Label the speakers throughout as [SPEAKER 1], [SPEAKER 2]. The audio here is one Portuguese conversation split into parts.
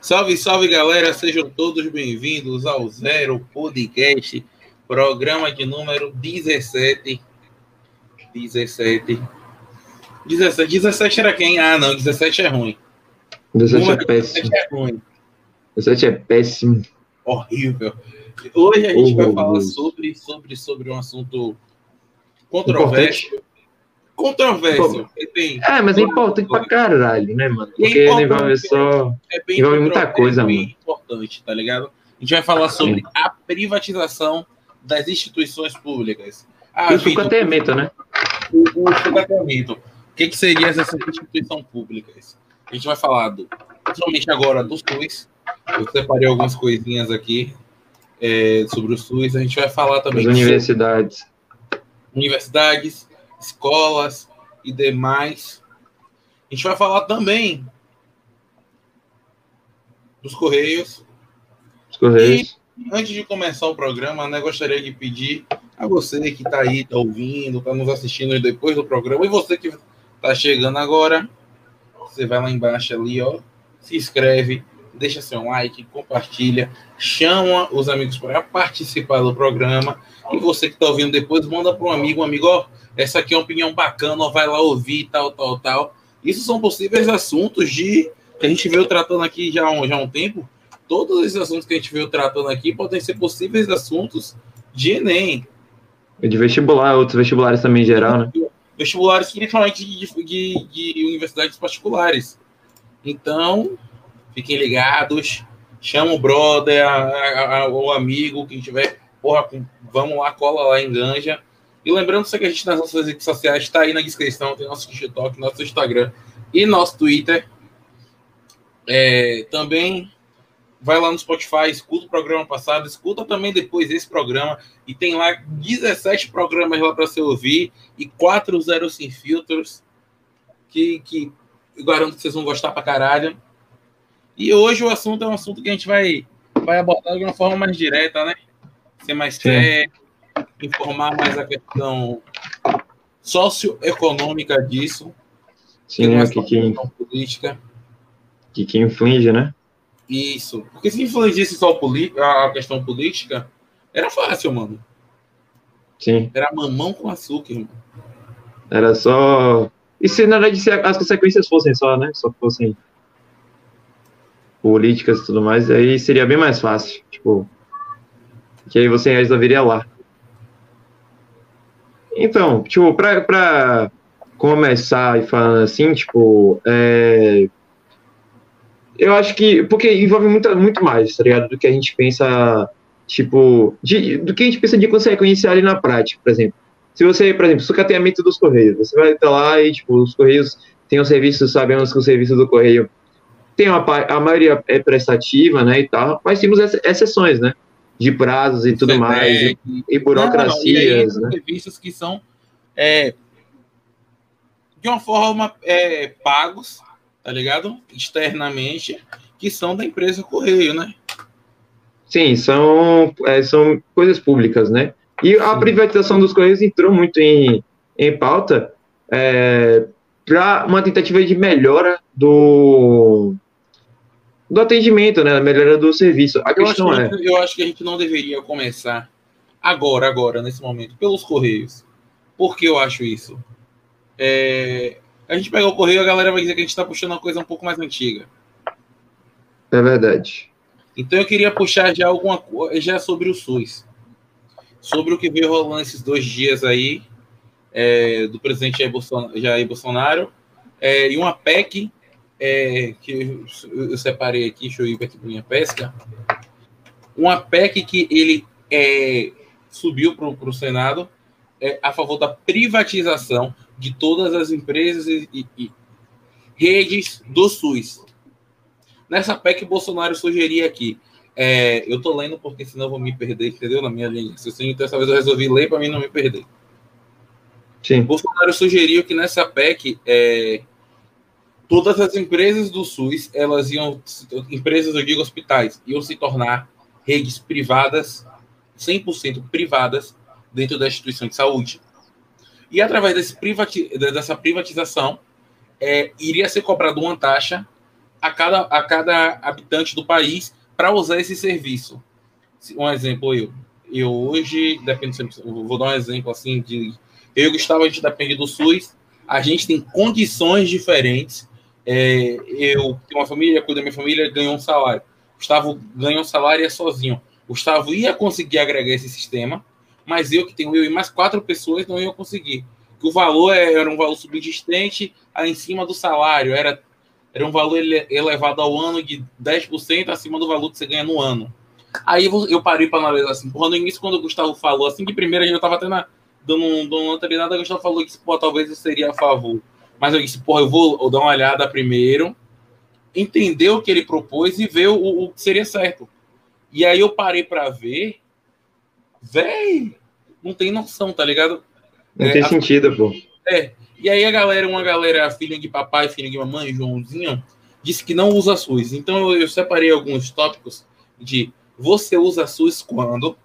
[SPEAKER 1] Salve, salve galera, sejam todos bem-vindos ao Zero Podcast, programa de número 17. 17. 17, 17 era quem? Ah, não, 17 é ruim.
[SPEAKER 2] 17 é péssimo. 17 é ruim. 17 é péssimo.
[SPEAKER 1] Horrível. Hoje a gente vai falar sobre, sobre, sobre um assunto controverso. Controverso.
[SPEAKER 2] É, mas é importante pra caralho, né, mano? Porque é envolve só. É bem envolve muita coisa, é bem
[SPEAKER 1] mano. importante, tá ligado? A gente vai falar sobre a privatização das instituições públicas.
[SPEAKER 2] Ah, e o sucateamento, né?
[SPEAKER 1] O, o sucateamento. O que, que seria essa instituição pública? A gente vai falar do, principalmente agora do SUS. Eu separei algumas coisinhas aqui é, sobre o SUS. A gente vai falar também.
[SPEAKER 2] As universidades.
[SPEAKER 1] Universidades, escolas e demais. A gente vai falar também dos Correios.
[SPEAKER 2] Os Correios.
[SPEAKER 1] E, antes de começar o programa, né, gostaria de pedir a você que está aí, está ouvindo, está nos assistindo depois do programa, e você que está chegando agora, você vai lá embaixo ali, ó, se inscreve, deixa seu like, compartilha, chama os amigos para participar do programa. E você que está ouvindo depois, manda para um amigo, um amigo, ó, essa aqui é uma opinião bacana, vai lá ouvir, tal, tal, tal. Isso são possíveis assuntos de que a gente veio tratando aqui já, já há um tempo. Todos esses assuntos que a gente veio tratando aqui podem ser possíveis assuntos de Enem.
[SPEAKER 2] De vestibular, outros vestibulares também em geral, né?
[SPEAKER 1] Vestibulares, principalmente de, de, de universidades particulares. Então, fiquem ligados. Chama o brother, a, a, a, o amigo, quem tiver. Porra, vamos lá, cola lá em Ganja. E lembrando que a gente nas nossas redes sociais está aí na descrição, tem nosso TikTok, nosso Instagram e nosso Twitter. É, também vai lá no Spotify, escuta o programa passado, escuta também depois esse programa. E tem lá 17 programas lá para você ouvir e 4 zero sem filtros. Que, que eu garanto que vocês vão gostar pra caralho. E hoje o assunto é um assunto que a gente vai, vai abordar de uma forma mais direta, né? Ser mais sério, informar mais a questão socioeconômica disso.
[SPEAKER 2] Sim, é que, que, política. Que, que inflige, né?
[SPEAKER 1] Isso. Porque se infligisse só a questão política, era fácil, mano.
[SPEAKER 2] Sim.
[SPEAKER 1] Era mamão com açúcar, irmão.
[SPEAKER 2] Era só. E se na verdade as consequências fossem só, né? Só fossem políticas e tudo mais, aí seria bem mais fácil. Tipo, que aí você resolveria lá. Então, tipo, pra, pra começar e falando assim, tipo, é, eu acho que, porque envolve muito, muito mais, tá ligado, do que a gente pensa, tipo, de, do que a gente pensa de consequência ali na prática, por exemplo. Se você, por exemplo, sucateamento dos Correios, você vai estar lá e, tipo, os Correios têm um serviço, sabemos que o serviço do Correio tem uma, a maioria é prestativa, né, e tal, mas temos exceções, né, de prazos e tudo mais, e, e burocracias, não, não, e
[SPEAKER 1] né. serviços que são, é, de uma forma, é, pagos, tá ligado? Externamente, que são da empresa Correio, né?
[SPEAKER 2] Sim, são, é, são coisas públicas, né? E a privatização dos Correios entrou muito em, em pauta é, para uma tentativa de melhora do, do atendimento, né? Melhora do serviço. A
[SPEAKER 1] eu questão acho que, é. Eu acho que a gente não deveria começar agora, agora, nesse momento, pelos Correios. Por que eu acho isso? É, a gente pega o Correio, a galera vai dizer que a gente está puxando uma coisa um pouco mais antiga.
[SPEAKER 2] É verdade.
[SPEAKER 1] Então eu queria puxar já alguma coisa já sobre o SUS. Sobre o que veio rolando esses dois dias aí, é, do presidente Jair Bolsonaro, Jair Bolsonaro é, e uma PEC é, que eu, eu, separei aqui, deixa eu ir aqui para minha pesca, uma PEC que ele é, subiu para o Senado é, a favor da privatização de todas as empresas e, e, e redes do SUS. Nessa PEC, Bolsonaro sugeria aqui. É, eu tô lendo porque senão eu vou me perder, entendeu? Na minha linha de então dessa vez eu resolvi ler para mim não me perder.
[SPEAKER 2] Sim.
[SPEAKER 1] Bolsonaro sugeriu que nessa PEC é, todas as empresas do SUS, elas iam, empresas, eu digo hospitais, iam se tornar redes privadas, 100% privadas, dentro da instituição de saúde. E através desse privati dessa privatização, é, iria ser cobrada uma taxa a cada, a cada habitante do país para usar esse serviço. Um exemplo, eu. Eu hoje, depende, vou dar um exemplo assim de. Eu e Gustavo, a gente depende do SUS, a gente tem condições diferentes. É, eu tenho uma família, cuido da minha família, ganhou um salário. Gustavo ganhou um salário e é sozinho. Gustavo ia conseguir agregar esse sistema, mas eu que tenho eu e mais quatro pessoas não ia conseguir. Que o valor é, era um valor subsistente em cima do salário, era, era um valor elevado ao ano de 10% acima do valor que você ganha no ano. Aí eu parei para analisar assim, porra, no início, quando o Gustavo falou, assim, de primeira eu estava dando, dando uma treinada, o Gustavo falou que, pô, talvez eu seria a favor. Mas eu disse, porra, eu vou dar uma olhada primeiro, entender o que ele propôs e ver o, o que seria certo. E aí eu parei para ver, véi, não tem noção, tá ligado?
[SPEAKER 2] Não é, tem a, sentido, pô.
[SPEAKER 1] É. E aí a galera, uma galera, filha de papai, filha de mamãe, Joãozinho, disse que não usa SUS. Então eu, eu separei alguns tópicos de você usa SUS quando?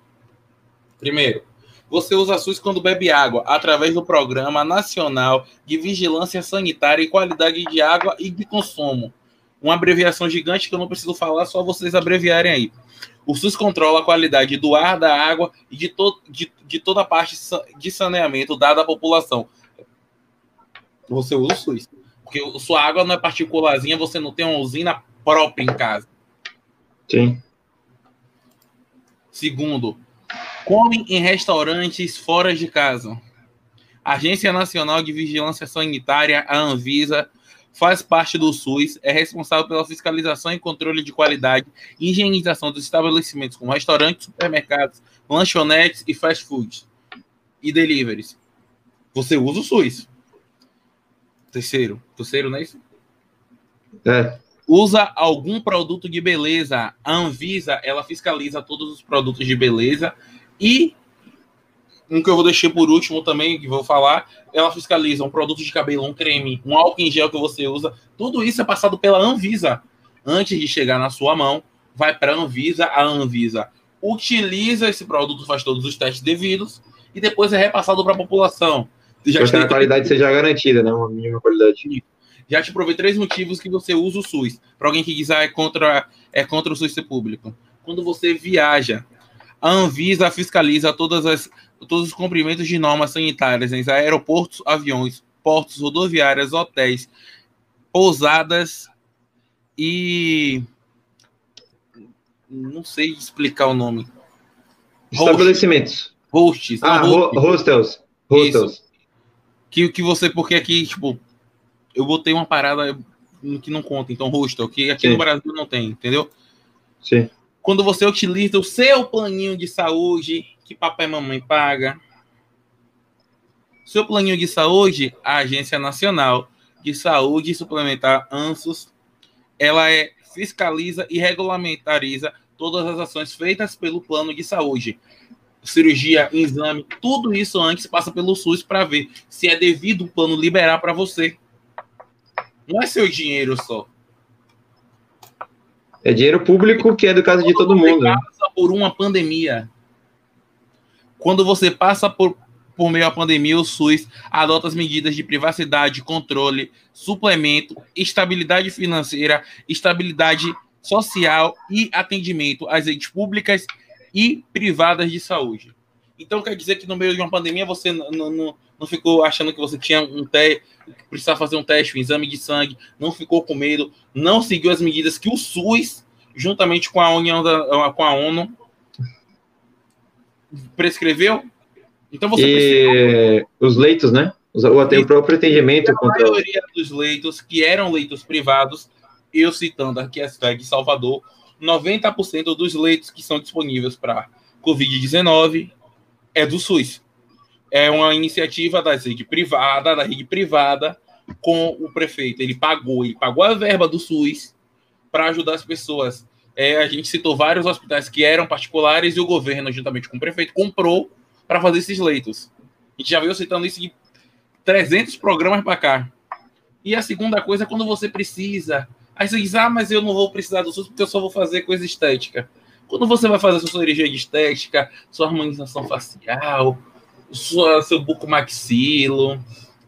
[SPEAKER 1] Primeiro, você usa SUS quando bebe água, através do Programa Nacional de Vigilância Sanitária e Qualidade de Água e de Consumo. Uma abreviação gigante que eu não preciso falar, só vocês abreviarem aí. O SUS controla a qualidade do ar, da água e de, to de, de toda a parte de saneamento dada à população. Você usa o SUS. Porque sua água não é particularzinha, você não tem uma usina própria em casa.
[SPEAKER 2] Sim.
[SPEAKER 1] Segundo, come em restaurantes fora de casa. A Agência Nacional de Vigilância Sanitária, a Anvisa, faz parte do SUS, é responsável pela fiscalização e controle de qualidade e higienização dos estabelecimentos como restaurantes, supermercados, lanchonetes e fast foods e deliveries. Você usa o SUS. Terceiro. Terceiro, não é isso?
[SPEAKER 2] É
[SPEAKER 1] usa algum produto de beleza. A Anvisa, ela fiscaliza todos os produtos de beleza e um que eu vou deixar por último também, que vou falar, ela fiscaliza um produto de cabelo, um creme, um álcool em gel que você usa. Tudo isso é passado pela Anvisa. Antes de chegar na sua mão, vai para a Anvisa, a Anvisa utiliza esse produto, faz todos os testes devidos e depois é repassado para a população.
[SPEAKER 2] Já que a qualidade seja garantida, né? Uma mínima qualidade.
[SPEAKER 1] Já te provei três motivos que você usa o SUS. Para alguém que quiser é contra, é contra o SUS ser público. Quando você viaja, a Anvisa fiscaliza todas as, todos os cumprimentos de normas sanitárias em aeroportos, aviões, portos, rodoviárias, hotéis, pousadas e. Não sei explicar o nome.
[SPEAKER 2] Estabelecimentos.
[SPEAKER 1] Hosts.
[SPEAKER 2] Ah, hostels. Hostels.
[SPEAKER 1] Que, que você, porque aqui, tipo, eu botei uma parada que não conta, então hostel, que aqui Sim. no Brasil não tem, entendeu?
[SPEAKER 2] Sim.
[SPEAKER 1] Quando você utiliza o seu planinho de saúde, que papai e mamãe paga, seu planinho de saúde, a Agência Nacional de Saúde Suplementar, ANSUS, ela é, fiscaliza e regulamentariza todas as ações feitas pelo plano de saúde. Cirurgia, exame, tudo isso antes passa pelo SUS para ver se é devido o plano liberar para você. Não é seu dinheiro só.
[SPEAKER 2] É dinheiro público que é do caso de todo mundo. Quando
[SPEAKER 1] você passa por uma pandemia, quando você passa por, por meio da pandemia, o SUS adota as medidas de privacidade, controle, suplemento, estabilidade financeira, estabilidade social e atendimento às redes públicas e privadas de saúde. Então quer dizer que no meio de uma pandemia você não, não, não ficou achando que você tinha um teste, precisava fazer um teste, um exame de sangue, não ficou com medo, não seguiu as medidas que o SUS, juntamente com a União da, com a ONU, prescreveu. Então você
[SPEAKER 2] e os leitos, né? O, o próprio atendimento.
[SPEAKER 1] A contra... maioria dos leitos, que eram leitos privados, eu citando aqui a cidade de Salvador, 90% dos leitos que são disponíveis para Covid-19 é do SUS é uma iniciativa da rede privada, da rede privada, com o prefeito. Ele pagou, ele pagou a verba do SUS para ajudar as pessoas. É, a gente citou vários hospitais que eram particulares e o governo, juntamente com o prefeito, comprou para fazer esses leitos. A gente já veio citando isso de 300 programas para cá. E a segunda coisa é quando você precisa. Aí você diz, ah, mas eu não vou precisar do SUS porque eu só vou fazer coisa estética. Quando você vai fazer sua cirurgia de estética, sua harmonização facial, sua, seu buco maxilo,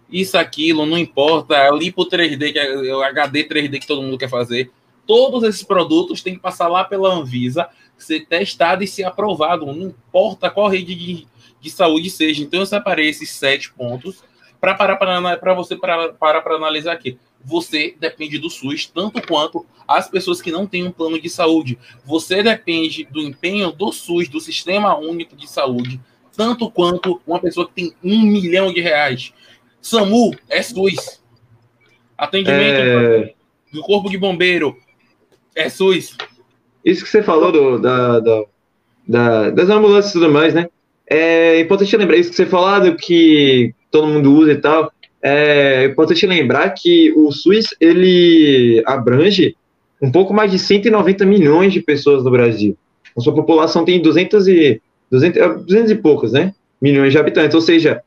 [SPEAKER 1] isso, aquilo, não importa, lipo 3D, que é o HD 3D que todo mundo quer fazer. Todos esses produtos têm que passar lá pela Anvisa, ser testado e ser aprovado, não importa qual rede de, de saúde seja. Então, eu separei esses sete pontos para para você parar para analisar aqui. Você depende do SUS tanto quanto as pessoas que não têm um plano de saúde. Você depende do empenho do SUS, do Sistema Único de Saúde, tanto quanto uma pessoa que tem um milhão de reais. SAMU é SUS. Atendimento é... do Corpo de Bombeiro é SUS.
[SPEAKER 2] Isso que você falou do, da, da, da, das ambulâncias e tudo mais, né? É importante lembrar isso que você falou, do que todo mundo usa e tal. É importante lembrar que o SUS ele abrange um pouco mais de 190 milhões de pessoas no Brasil. A sua população tem 200 e, 200, 200 e poucos, né? Milhões de habitantes, ou seja,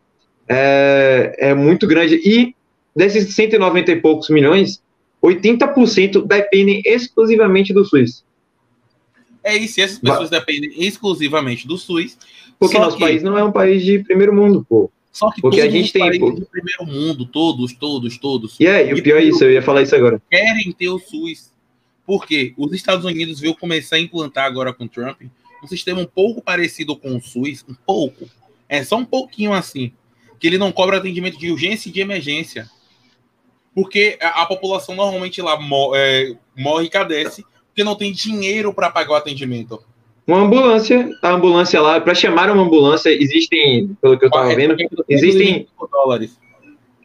[SPEAKER 2] é, é muito grande. E desses 190 e poucos milhões, 80% dependem exclusivamente do SUS.
[SPEAKER 1] É isso, e essas pessoas dependem exclusivamente do SUS.
[SPEAKER 2] Porque nosso que... país não é um país de primeiro mundo, pô.
[SPEAKER 1] Só que
[SPEAKER 2] porque a gente tem
[SPEAKER 1] do primeiro mundo, todos, todos, todos.
[SPEAKER 2] E é, e o pior é isso, eu ia falar isso agora.
[SPEAKER 1] Querem ter o SUS. Porque os Estados Unidos viu começar a implantar agora com Trump um sistema um pouco parecido com o SUS, um pouco. É só um pouquinho assim que ele não cobra atendimento de urgência e de emergência. Porque a, a população normalmente lá é, morre e cadece porque não tem dinheiro para pagar o atendimento.
[SPEAKER 2] Uma ambulância, a ambulância lá, para chamar uma ambulância, existem, pelo que eu estava vendo, existem. dólares.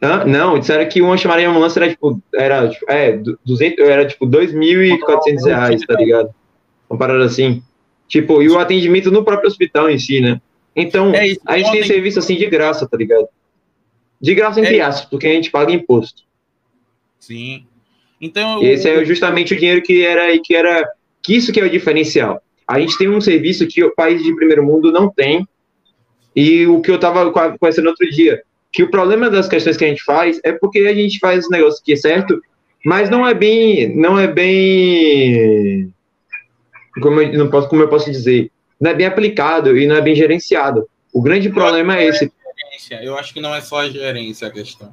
[SPEAKER 2] Ah, não, disseram que uma chamaria ambulância era tipo, era, tipo, é, 200, era tipo 2.400 reais, tá ligado? Uma parada assim. Tipo, e o atendimento no próprio hospital em si, né? Então, é isso, a gente tem serviço assim de graça, tá ligado? De graça entre é aspas, porque a gente paga imposto.
[SPEAKER 1] Sim. Então,
[SPEAKER 2] esse é justamente o dinheiro que era que era que isso que é o diferencial. A gente tem um serviço que o país de primeiro mundo não tem. E o que eu estava conhecendo outro dia, que o problema das questões que a gente faz é porque a gente faz o negócio que é certo, mas não é bem, não é bem como eu, não posso, como eu posso dizer, não é bem aplicado e não é bem gerenciado. O grande problema é esse.
[SPEAKER 1] Eu acho que não é só a gerência a questão.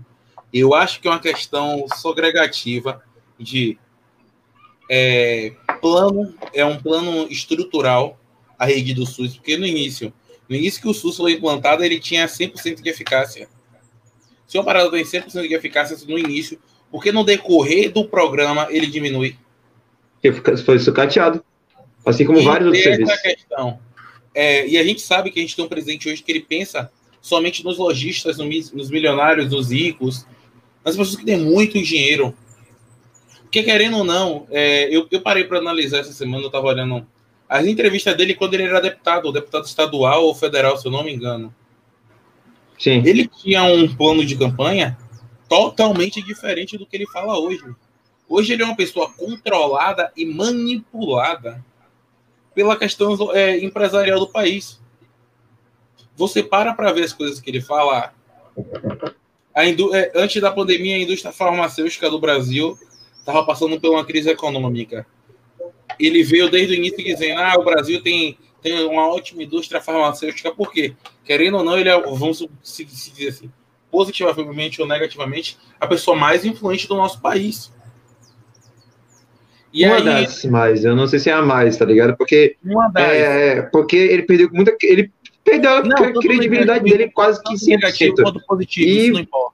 [SPEAKER 1] Eu acho que é uma questão segregativa de é, plano, é um plano estrutural a rede do SUS, porque no início, no início que o SUS foi implantado, ele tinha 100% de eficácia. Se uma parada tem 100% de eficácia no início, porque no decorrer do programa ele diminui?
[SPEAKER 2] Porque foi sucateado. Assim como e vários outros serviços.
[SPEAKER 1] Questão. É, e a gente sabe que a gente tem um presidente hoje que ele pensa somente nos lojistas, nos milionários, nos ricos, nas pessoas que têm muito dinheiro. Porque, querendo ou não, é, eu, eu, parei para analisar essa semana, eu estava olhando as entrevistas dele quando ele era deputado, deputado estadual ou federal, se eu não me engano.
[SPEAKER 2] Sim.
[SPEAKER 1] Ele tinha um plano de campanha totalmente diferente do que ele fala hoje. Hoje ele é uma pessoa controlada e manipulada pela questão é, empresarial do país. Você para para ver as coisas que ele fala. É, antes da pandemia, a indústria farmacêutica do Brasil estava passando por uma crise econômica. Ele veio desde o início dizendo: ah, o Brasil tem, tem uma ótima indústria farmacêutica, por quê? Querendo ou não, ele é, vamos se, se dizer assim, positivamente ou negativamente, a pessoa mais influente do nosso país.
[SPEAKER 2] E uma aí, das mais, eu não sei se é a mais, tá ligado? Porque, é, porque ele perdeu muita. Ele perdeu não, a credibilidade dele quase que 100%.
[SPEAKER 1] Negativo quanto positivo, e... isso não importa.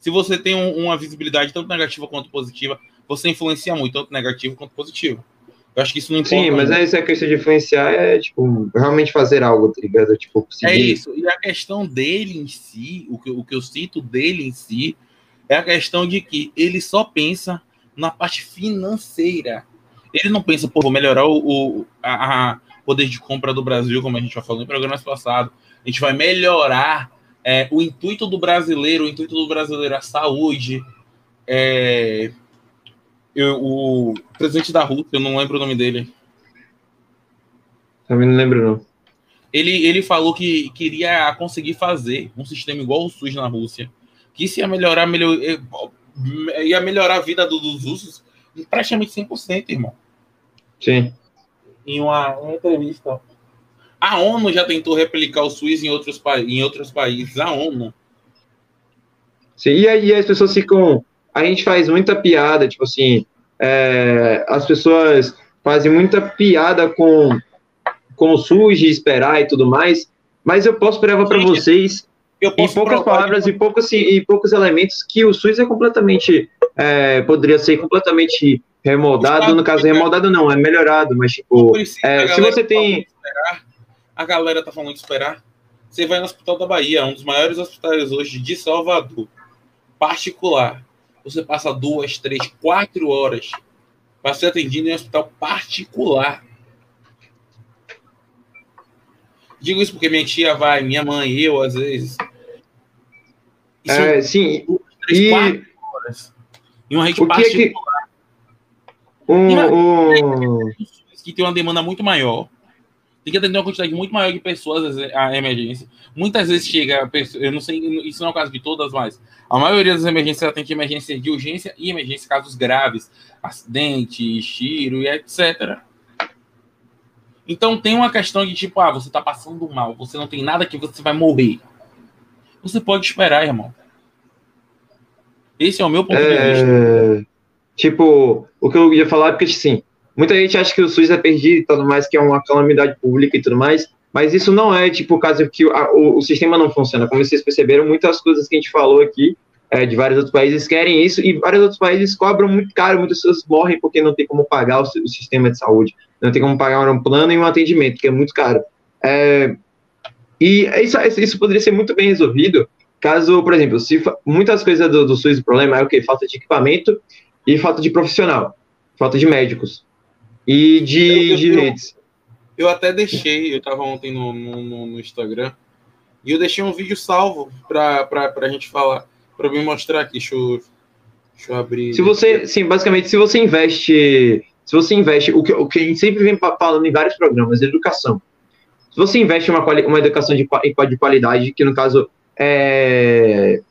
[SPEAKER 1] Se você tem um, uma visibilidade tanto negativa quanto positiva, você influencia muito, tanto negativo quanto positivo. Eu acho que isso não importa.
[SPEAKER 2] Sim, mas muito. essa questão de influenciar é, tipo, realmente fazer algo, tá ligado? Tipo,
[SPEAKER 1] É isso. E a questão dele em si, o que, o que eu cito dele em si, é a questão de que ele só pensa na parte financeira. Ele não pensa, pô, vou melhorar o, o a, a, poder de compra do Brasil, como a gente já falou em programas passados. A gente vai melhorar é, o intuito do brasileiro, o intuito do brasileiro é a saúde. É, eu, o presidente da Rússia, eu não lembro o nome dele.
[SPEAKER 2] Também não lembro, não.
[SPEAKER 1] Ele, ele falou que queria conseguir fazer um sistema igual o SUS na Rússia, que isso ia melhorar, melhor, ia melhorar a vida do, dos usos em praticamente 100%, irmão.
[SPEAKER 2] Sim.
[SPEAKER 1] Em uma, uma, entrevista. A ONU já tentou replicar o SUS em outros, em outros países. A ONU.
[SPEAKER 2] Sim, e aí as pessoas ficam. A gente faz muita piada, tipo assim, é, as pessoas fazem muita piada com, com o SUS de esperar e tudo mais, mas eu posso provar para vocês, em poucas palavras e poucos, e poucos elementos, que o SUS é completamente. É, poderia ser completamente remodado, no caso, remodado não, é melhorado, mas tipo. É, se você tem.
[SPEAKER 1] Esperar, a galera tá falando de esperar. Você vai no Hospital da Bahia, um dos maiores hospitais hoje de Salvador, particular. Você passa duas, três, quatro horas para ser atendido em um hospital particular. Digo isso porque minha tia vai, minha mãe, eu, às vezes.
[SPEAKER 2] Isso é, sim. Duas, três, e... quatro horas.
[SPEAKER 1] Em uma rede particular.
[SPEAKER 2] Que... Um, um...
[SPEAKER 1] Que tem uma demanda muito maior tem que atender uma quantidade muito maior de pessoas a emergência. Muitas vezes chega, eu não sei, isso não é o caso de todas, mas a maioria das emergências atende emergência de urgência e emergência, casos graves, acidente, tiro e etc. Então tem uma questão de tipo, ah, você tá passando mal, você não tem nada que você vai morrer. Você pode esperar, irmão. Esse é o meu ponto é... de vista.
[SPEAKER 2] Tipo, o que eu ia falar é porque, assim, Muita gente acha que o SUS é perdido e tudo mais, que é uma calamidade pública e tudo mais, mas isso não é, tipo, caso que a, o, o, sistema não funciona. Como vocês perceberam, muitas coisas que a gente falou aqui, é, de vários outros países, querem isso, e vários outros países cobram muito caro, muitas pessoas morrem porque não tem como pagar o, o sistema de saúde, não tem como pagar um plano e um atendimento, que é muito caro. É, e isso, isso poderia ser muito bem resolvido caso, por exemplo, se muitas coisas do, do SUS, o problema é o que? Falta de equipamento e falta de profissional, falta de médicos e de, eu, eu,
[SPEAKER 1] Eu até deixei, eu estava ontem no, no, no, Instagram, e eu deixei um vídeo salvo para a gente falar, para me mostrar aqui. Deixa eu, deixa eu abrir.
[SPEAKER 2] Se você, sim, basicamente, se você investe, se você investe, o que, o que a gente sempre vem falando em vários programas, educação. Se você investe uma, uma educação de, de qualidade, que no caso é,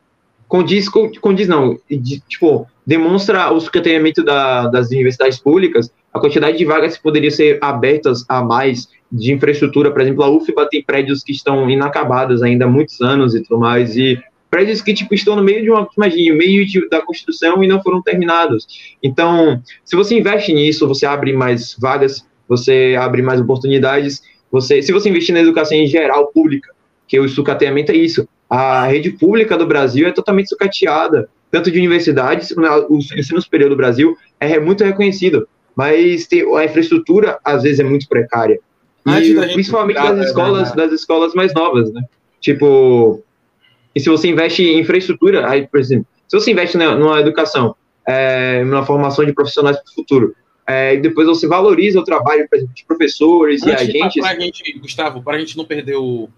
[SPEAKER 2] condiz, condiz não, de, tipo, demonstra o sucateamento da, das universidades públicas, a quantidade de vagas que poderiam ser abertas a mais de infraestrutura, por exemplo, a UFBA tem prédios que estão inacabados ainda há muitos anos e tudo mais, e prédios que tipo estão no meio de uma, imagine, meio de, da construção e não foram terminados. Então, se você investe nisso, você abre mais vagas, você abre mais oportunidades, você, se você investir na educação em geral pública, que o sucateamento é isso, a rede pública do Brasil é totalmente sucateada, tanto de universidades, o ensino superior do Brasil é muito reconhecido, mas tem, a infraestrutura às vezes é muito precária. E, principalmente das né, escolas, das escolas mais novas, né? Tipo, e se você investe em infraestrutura, aí, por exemplo, se você investe numa educação, é, numa formação de profissionais para o futuro, é, e depois você valoriza o trabalho, por exemplo, de professores Antes e agentes.
[SPEAKER 1] Para a gente, Gustavo, para a gente não perder o,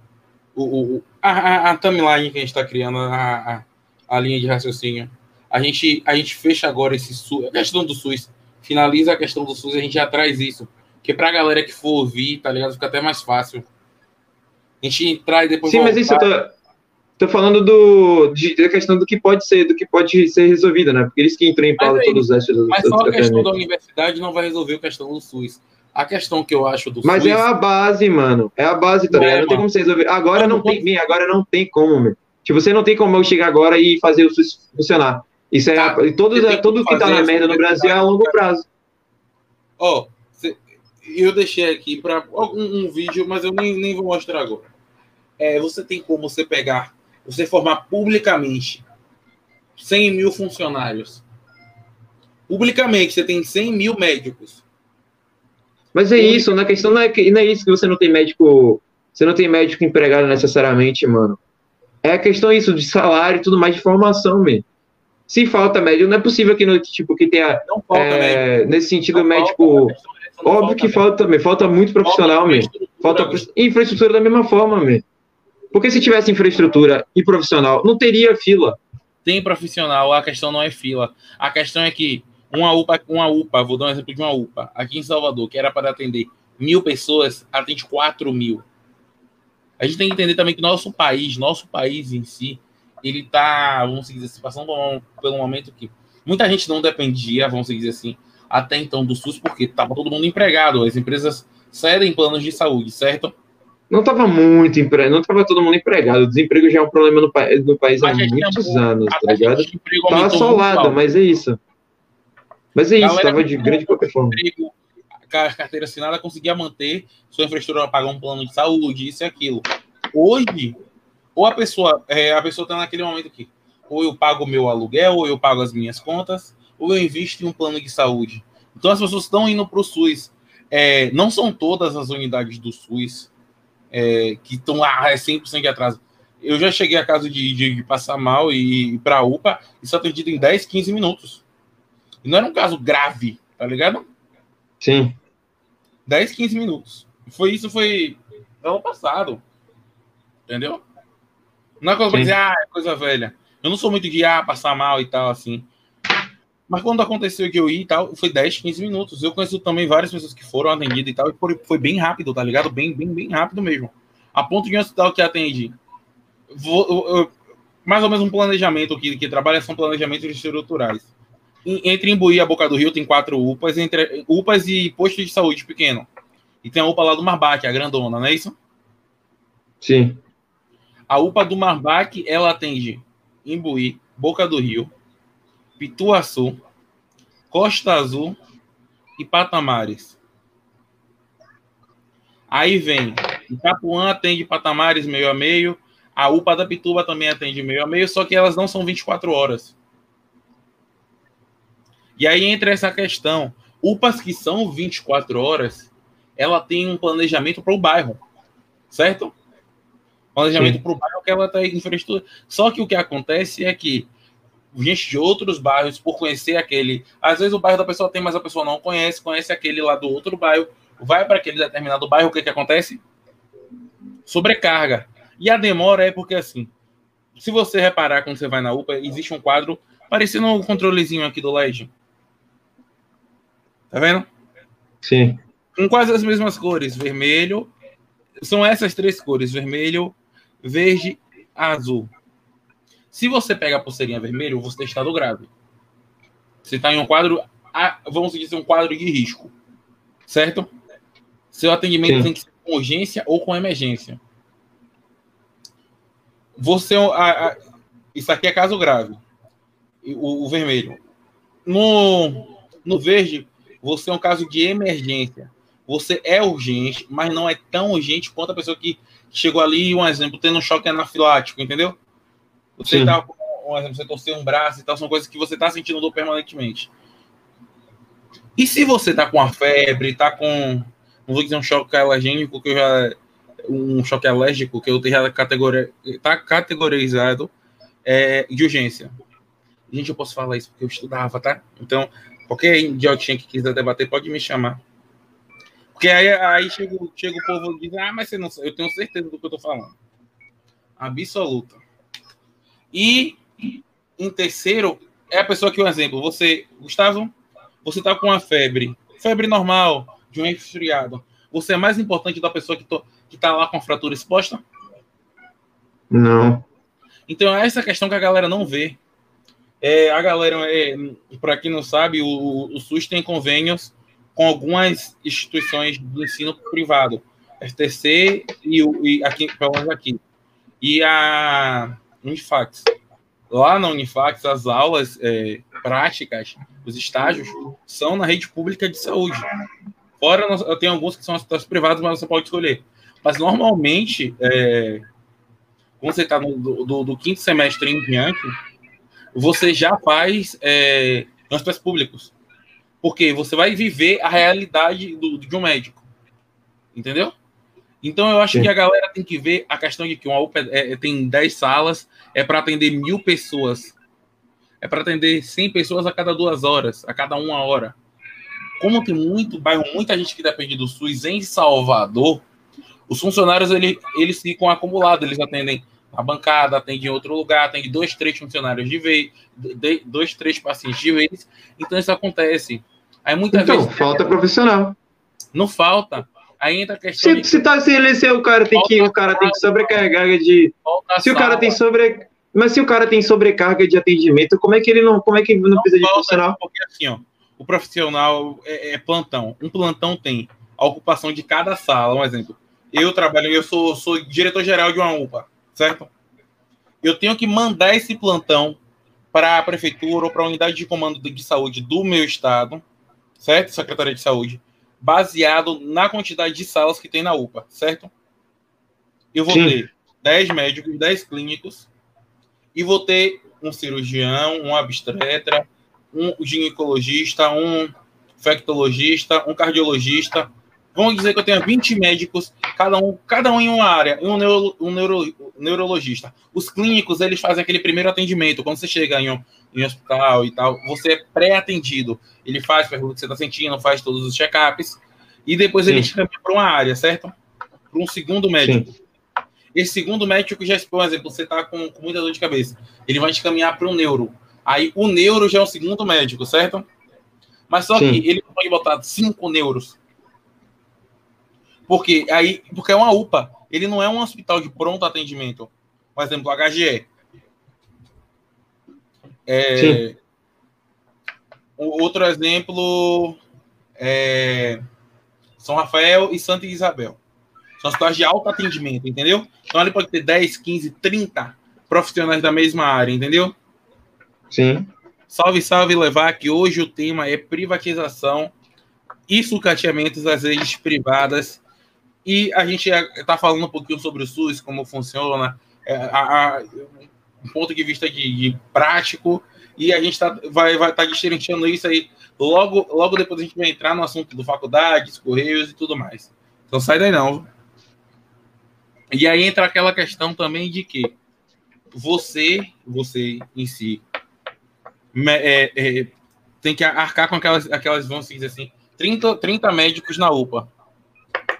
[SPEAKER 1] o, o a, a, timeline que a gente está criando, a, a, a, linha de raciocínio, a gente, a gente fecha agora esse a questão do SUS, finaliza a questão do SUS e a gente já traz isso. Porque para a galera que for ouvir, tá ligado? Fica até mais fácil. A gente traz depois.
[SPEAKER 2] Sim, voltar. mas isso eu tô, tô falando do, de, da questão do que pode ser, do que pode ser resolvido, né? Porque eles que entram em pauta todos os restos
[SPEAKER 1] Mas só a questão da universidade não vai resolver a questão do SUS. A questão que eu acho do
[SPEAKER 2] Mas é a base, mano. É a base, tá ligado? É, não tem como você resolver. Agora não, não tem, bem, agora não tem como, meu. Tipo, você não tem como eu chegar agora e fazer o SUS funcionar. Isso é. Tá, todo todo que tá na merda no Brasil é a longo prazo.
[SPEAKER 1] Ó, oh, eu deixei aqui para um, um, vídeo, mas eu nem, nem vou mostrar agora. É, você tem como você pegar, você formar publicamente 100 mil funcionários. Publicamente, você tem 100 mil médicos.
[SPEAKER 2] Mas é isso, na questão não é, que, não é isso que você não tem médico. Você não tem médico empregado necessariamente, mano. É a questão isso de salário e tudo mais de formação, mesmo. Se falta médico, não é possível que no tipo que tenha é, nesse sentido não médico. Falta, óbvio que falta também, falta muito profissional, falta mesmo. Falta infraestrutura da mesma forma, mesmo. Porque se tivesse infraestrutura e profissional, não teria fila.
[SPEAKER 1] Tem profissional, a questão não é fila. A questão é que uma UPA, uma UPA, vou dar um exemplo de uma UPA, aqui em Salvador, que era para atender mil pessoas, atende quatro mil. A gente tem que entender também que nosso país, nosso país em si, ele está, vamos dizer assim, passando pelo momento que muita gente não dependia, vamos dizer assim, até então do SUS, porque estava todo mundo empregado, as empresas cedem planos de saúde, certo?
[SPEAKER 2] não estava muito empregado, não estava todo mundo empregado. O desemprego já é um problema no, pa no país há muitos anos, tá ligado? Tava assolada, mas é isso. Mas é isso, estava de grande qualquer forma. Emprego,
[SPEAKER 1] carteira assinada conseguia manter sua infraestrutura, pagar um plano de saúde, isso e aquilo. Hoje, ou a pessoa, é, a pessoa está naquele momento aqui, ou eu pago o meu aluguel, ou eu pago as minhas contas, ou eu invisto em um plano de saúde. Então as pessoas estão indo para o SUS. É, não são todas as unidades do SUS é, que estão ah, é 100% de atraso. Eu já cheguei a casa de, de, de passar mal e ir para a UPA e só atendido em 10, 15 minutos. E não era um caso grave, tá ligado?
[SPEAKER 2] Sim.
[SPEAKER 1] 10, 15 minutos. Foi isso, foi ano passado. Entendeu? Não é coisa pra dizer, ah, é coisa velha. Eu não sou muito de ah, passar mal e tal, assim. Mas quando aconteceu que eu ia e tal, foi 10, 15 minutos. Eu conheço também várias pessoas que foram atendidas e tal, e foi, bem rápido, tá ligado? Bem, bem, bem rápido mesmo. A ponto de um hospital que atende. Vou, eu, eu, mais ou menos um planejamento que, que trabalha são planejamentos estruturais. Entre Imbuí e a Boca do Rio tem quatro UPAs, entre UPAs e postos de saúde pequeno. E tem a UPA lá do Marbac, a grandona, não é isso?
[SPEAKER 2] Sim.
[SPEAKER 1] A UPA do Marbac, ela atende Imbuí, Boca do Rio, Pituaçu, Costa Azul e Patamares. Aí vem, Itapuã atende Patamares meio a meio, a UPA da Pituba também atende meio a meio, só que elas não são 24 horas. E aí entra essa questão. UPAs que são 24 horas, ela tem um planejamento para o bairro, certo? Planejamento para o bairro que ela está em infraestrutura. Só que o que acontece é que gente de outros bairros por conhecer aquele. Às vezes o bairro da pessoa tem, mas a pessoa não conhece, conhece aquele lá do outro bairro, vai para aquele determinado bairro, o que, que acontece? Sobrecarga. E a demora é porque assim, se você reparar quando você vai na UPA, existe um quadro parecendo um controlezinho aqui do LED. Tá vendo?
[SPEAKER 2] Sim.
[SPEAKER 1] Com quase as mesmas cores, vermelho. São essas três cores: vermelho, verde, azul. Se você pega a pulseirinha vermelha, você está estado grave. Você está em um quadro, vamos dizer, um quadro de risco. Certo? Seu atendimento Sim. tem que ser com urgência ou com emergência. Você. A, a, isso aqui é caso grave. O, o, vermelho. No, no verde, você é um caso de emergência. Você é urgente, mas não é tão urgente quanto a pessoa que chegou ali, um exemplo, tendo um choque anafilático, entendeu? Você Sim. tá com, exemplo, você torcer um braço e tal, são coisas que você tá sentindo dor permanentemente. E se você tá com a febre, tá com, não vou dizer um choque alérgico, que eu já um choque alérgico que eu tenho categoria, tá categorizado é, de urgência. Gente, eu posso falar isso porque eu estudava, tá? Então, qualquer idiotinha que quiser debater pode me chamar. Porque aí, aí chega, chega o povo e diz, ah, mas você não eu tenho certeza do que eu tô falando. Absoluta. E em terceiro, é a pessoa que, um exemplo, você, Gustavo, você está com uma febre, febre normal, de um resfriado. Você é mais importante da pessoa que, to, que tá lá com a fratura exposta?
[SPEAKER 2] Não.
[SPEAKER 1] Então, é essa questão que a galera não vê. É, a galera, é, para quem não sabe, o, o SUS tem convênios com algumas instituições do ensino privado, STC e, e aqui, pelo menos aqui. E a Unifax. Lá na Unifax, as aulas é, práticas, os estágios, são na rede pública de saúde. Fora, eu tenho alguns que são hospitais privados, mas você pode escolher. Mas normalmente, é, quando você está do, do, do, quinto semestre em diante, você já faz é, hospitais públicos. Porque você vai viver a realidade do, de um médico. Entendeu? Então eu acho Sim. que a galera tem que ver a questão de que uma UPA é, é tem 10 salas, é para atender mil pessoas. É para atender 100 pessoas a cada duas horas, a cada uma hora. Como tem muito bairro, muita gente que depende do SUS em Salvador, os funcionários ele, eles ficam acumulados, eles atendem a bancada, atendem em outro lugar, atendem dois, três funcionários de vez, dois, três pacientes de vez. Então isso acontece. Aí muitas
[SPEAKER 2] então,
[SPEAKER 1] vezes.
[SPEAKER 2] falta profissional.
[SPEAKER 1] Não falta. Aí entra a questão.
[SPEAKER 2] Se, de... se tá sem LC, o cara tem que, o cara tem que sobrecarregar de. Se o cara tem sobre. Mas se o cara tem sobrecarga de atendimento, como é que ele não, como é que não, não precisa de profissional?
[SPEAKER 1] Porque assim, ó, o profissional é, é, plantão. Um plantão tem a ocupação de cada sala, um exemplo. eu trabalho, eu sou, sou diretor-geral de uma UPA, certo? Eu tenho que mandar esse plantão para a prefeitura ou para a unidade de comando de saúde do meu estado, certo? Secretaria de Saúde, baseado na quantidade de salas que tem na UPA, certo? Eu vou Sim. ter 10 médicos, 10 clínicos, e vou ter um cirurgião, um obstetra, um ginecologista, um infectologista, um cardiologista. Vamos dizer que eu tenho 20 médicos, cada um, cada um em uma área, um, neuro, um neuro, neurologista. Os clínicos, eles fazem aquele primeiro atendimento. Quando você chega em um, em um hospital e tal, você é pré-atendido. Ele faz, pergunta o que você está sentindo, faz todos os check-ups, e depois Sim. ele te caminha para uma área, certo? Para um segundo médico. Sim. Esse segundo médico já, por exemplo, você está com, com, muita dor de cabeça, ele vai te caminhar para o neuro. Aí o neuro já é o segundo médico, certo? Mas só Sim. que ele pode botar cinco neuros. Porque aí, porque é uma UPA, ele não é um hospital de pronto atendimento. Por exemplo, HGE. É, outro exemplo é São Rafael e Santa Isabel. São hospitais de alto atendimento, entendeu? Então ele pode ter 10, 15, 30 profissionais da mesma área, entendeu?
[SPEAKER 2] Sim.
[SPEAKER 1] Salve, salve, levar que hoje o tema é privatização e sucateamentos das redes privadas. E a gente está falando um pouquinho sobre o SUS, como funciona, é, a, a, um ponto de vista de, de prático, e a gente tá, vai estar tá destrinchando isso aí. Logo, logo depois a gente vai entrar no assunto do faculdades, correios e tudo mais. Então sai daí não. E aí entra aquela questão também de que você, você em si, é, é, tem que arcar com aquelas, aquelas, vamos dizer assim, 30, 30 médicos na UPA.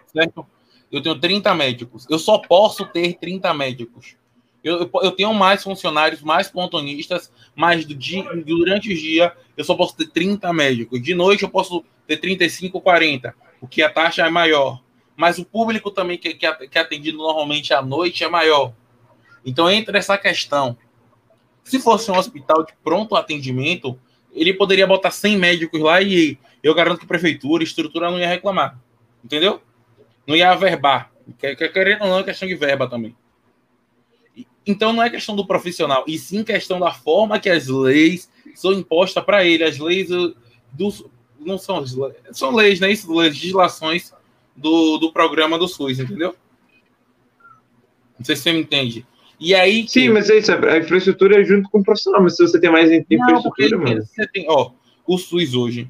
[SPEAKER 1] Certo? Eu tenho 30 médicos. Eu só posso ter 30 médicos. Eu, eu tenho mais funcionários, mais pontonistas, mas durante o dia eu só posso ter 30 médicos. De noite eu posso ter 35, 40, porque a taxa é maior mas o público também que, que, é atendido normalmente à noite é maior. Então, entra essa questão. Se fosse um hospital de pronto atendimento, ele poderia botar 100 médicos lá e eu garanto que a prefeitura, estrutura não ia reclamar. Entendeu? Não ia averbar. Querendo ou não, é questão de verba também. Então, não é questão do profissional, e sim questão da forma que as leis são impostas para ele. As leis dos. Não são, são leis, né? Isso, legislações do, do programa do SUS, entendeu? Não sei se você me entende. E aí.
[SPEAKER 2] Sim, mas é isso, a infraestrutura é junto com o profissional, mas se você tem mais infraestrutura, não, mano.
[SPEAKER 1] Você tem, ó, o SUS hoje,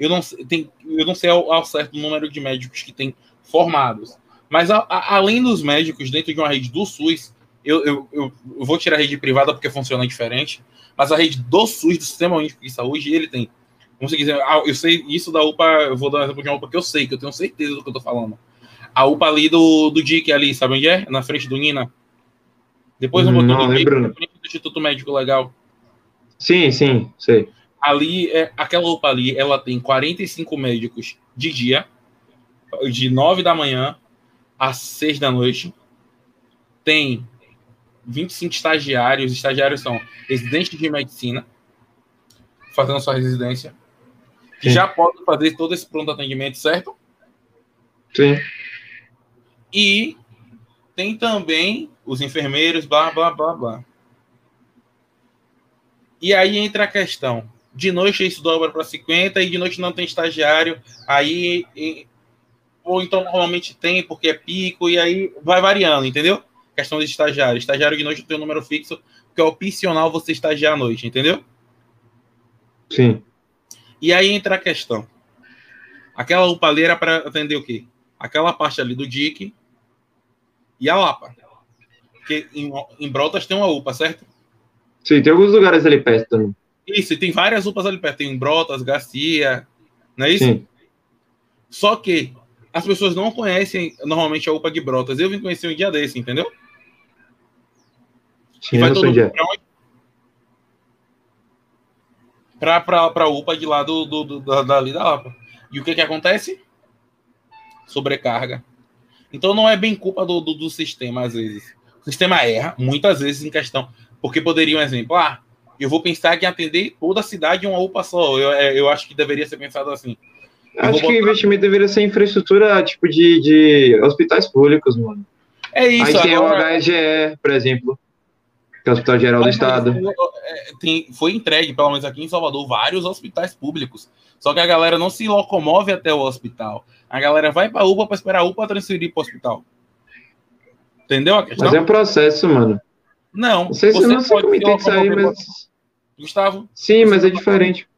[SPEAKER 1] eu não, tem, eu não sei ao, ao certo o número de médicos que tem formados, mas a, a, além dos médicos dentro de uma rede do SUS, eu, eu, eu, eu, vou tirar a rede privada porque funciona diferente, mas a rede do SUS, do Sistema Único de Saúde, ele tem como você quiser, ah, eu sei isso da UPA, eu vou dar um exemplo de uma UPA que eu sei, que eu tenho certeza do que eu tô falando. A UPA ali do, do DIC ali, sabe onde é? Na frente do Nina. Depois um botão do DIC, do Instituto Médico Legal.
[SPEAKER 2] Sim, sim, sei.
[SPEAKER 1] Ali, é, aquela UPA ali, ela tem 45 médicos de dia, de 9 da manhã às 6 da noite. Tem 25 estagiários, estagiários são residentes de medicina, fazendo sua residência que já podem fazer todo esse pronto atendimento, certo?
[SPEAKER 2] Sim.
[SPEAKER 1] E tem também os enfermeiros, blá, blá, blá, blá. E aí entra a questão. De noite isso dobra para 50 e de noite não tem estagiário. Aí. Ou então normalmente tem porque é pico e aí vai variando, entendeu? Questão de estagiário. Estagiário de noite tem um número fixo, que é opcional você estagiar à noite, entendeu?
[SPEAKER 2] Sim.
[SPEAKER 1] E aí entra a questão. Aquela upaleira para atender o quê? Aquela parte ali do DIC e a Lapa. Porque em, em Brotas tem uma UPA, certo?
[SPEAKER 2] Sim, tem alguns lugares ali perto também.
[SPEAKER 1] Isso, e tem várias UPAs ali perto. Tem Brotas, Garcia, não é isso? Sim. Só que as pessoas não conhecem normalmente a UPA de Brotas. Eu vim conhecer um dia desse, entendeu?
[SPEAKER 2] Sim, vai todo mundo pra onde?
[SPEAKER 1] para a UPA de lá do, do, do, da, dali da Lapa. E o que, que acontece? Sobrecarga. Então não é bem culpa do, do, do, sistema, às vezes. O sistema erra, muitas vezes, em questão. Porque poderia um exemplo, ah, eu vou pensar em atender toda a cidade em uma UPA só. Eu, é, eu acho que deveria ser pensado assim.
[SPEAKER 2] Acho que o investimento deveria ser infraestrutura, tipo, de, de hospitais públicos, mano.
[SPEAKER 1] É isso.
[SPEAKER 2] Aí tem
[SPEAKER 1] agora-
[SPEAKER 2] o HGE, por exemplo, que é o Hospital Geral do Estado.
[SPEAKER 1] é, tem- foi entregue, pelo menos aqui em Salvador, vários hospitais públicos. Só que a galera não se locomove até o hospital. A galera vai pra UPA para esperar a UPA transferir para o hospital. Entendeu a questão?
[SPEAKER 2] Mas é um processo, mano.
[SPEAKER 1] Não.
[SPEAKER 2] Não sei, se-
[SPEAKER 1] você
[SPEAKER 2] não sei
[SPEAKER 1] pode
[SPEAKER 2] como isso aí,
[SPEAKER 1] locomover
[SPEAKER 2] mas.
[SPEAKER 1] Gustavo,
[SPEAKER 2] Sim, mas é diferente.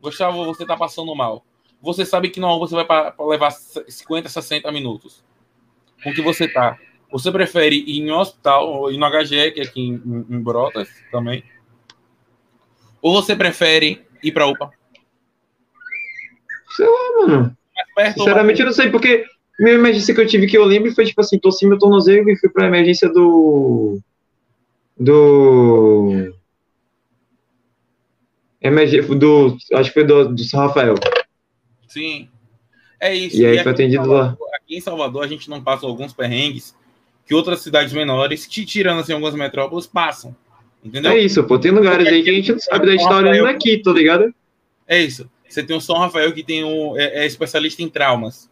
[SPEAKER 1] Gustavo, você tá passando mal. Você sabe que não, você vai pra, pra levar 50, 60 minutos. Com que você tá? Você prefere ir em um hospital, ou ir no HGE, que é aqui em, em- em Brotas também? Ou você prefere ir pra UPA?
[SPEAKER 2] Sei lá, mano.
[SPEAKER 1] Perto
[SPEAKER 2] Sinceramente, eu não sei, porque a minha emergência que eu tive que eu lembro foi tipo assim, torci meu tornozelo e fui pra emergência do. Do. Emergência do. Acho que foi do, do São Rafael.
[SPEAKER 1] Sim. É isso.
[SPEAKER 2] E aí
[SPEAKER 1] aqui
[SPEAKER 2] foi atendido
[SPEAKER 1] Salvador- Aqui em Salvador a gente não passa alguns perrengues que outras cidades menores, te tirando assim algumas metrópoles, passam. Entendeu?
[SPEAKER 2] É isso, pô. Tem lugares aí que a gente não sabe da história ainda aqui, tá ligado?
[SPEAKER 1] É isso. Você tem o São Rafael que tem um, é, é especialista em traumas.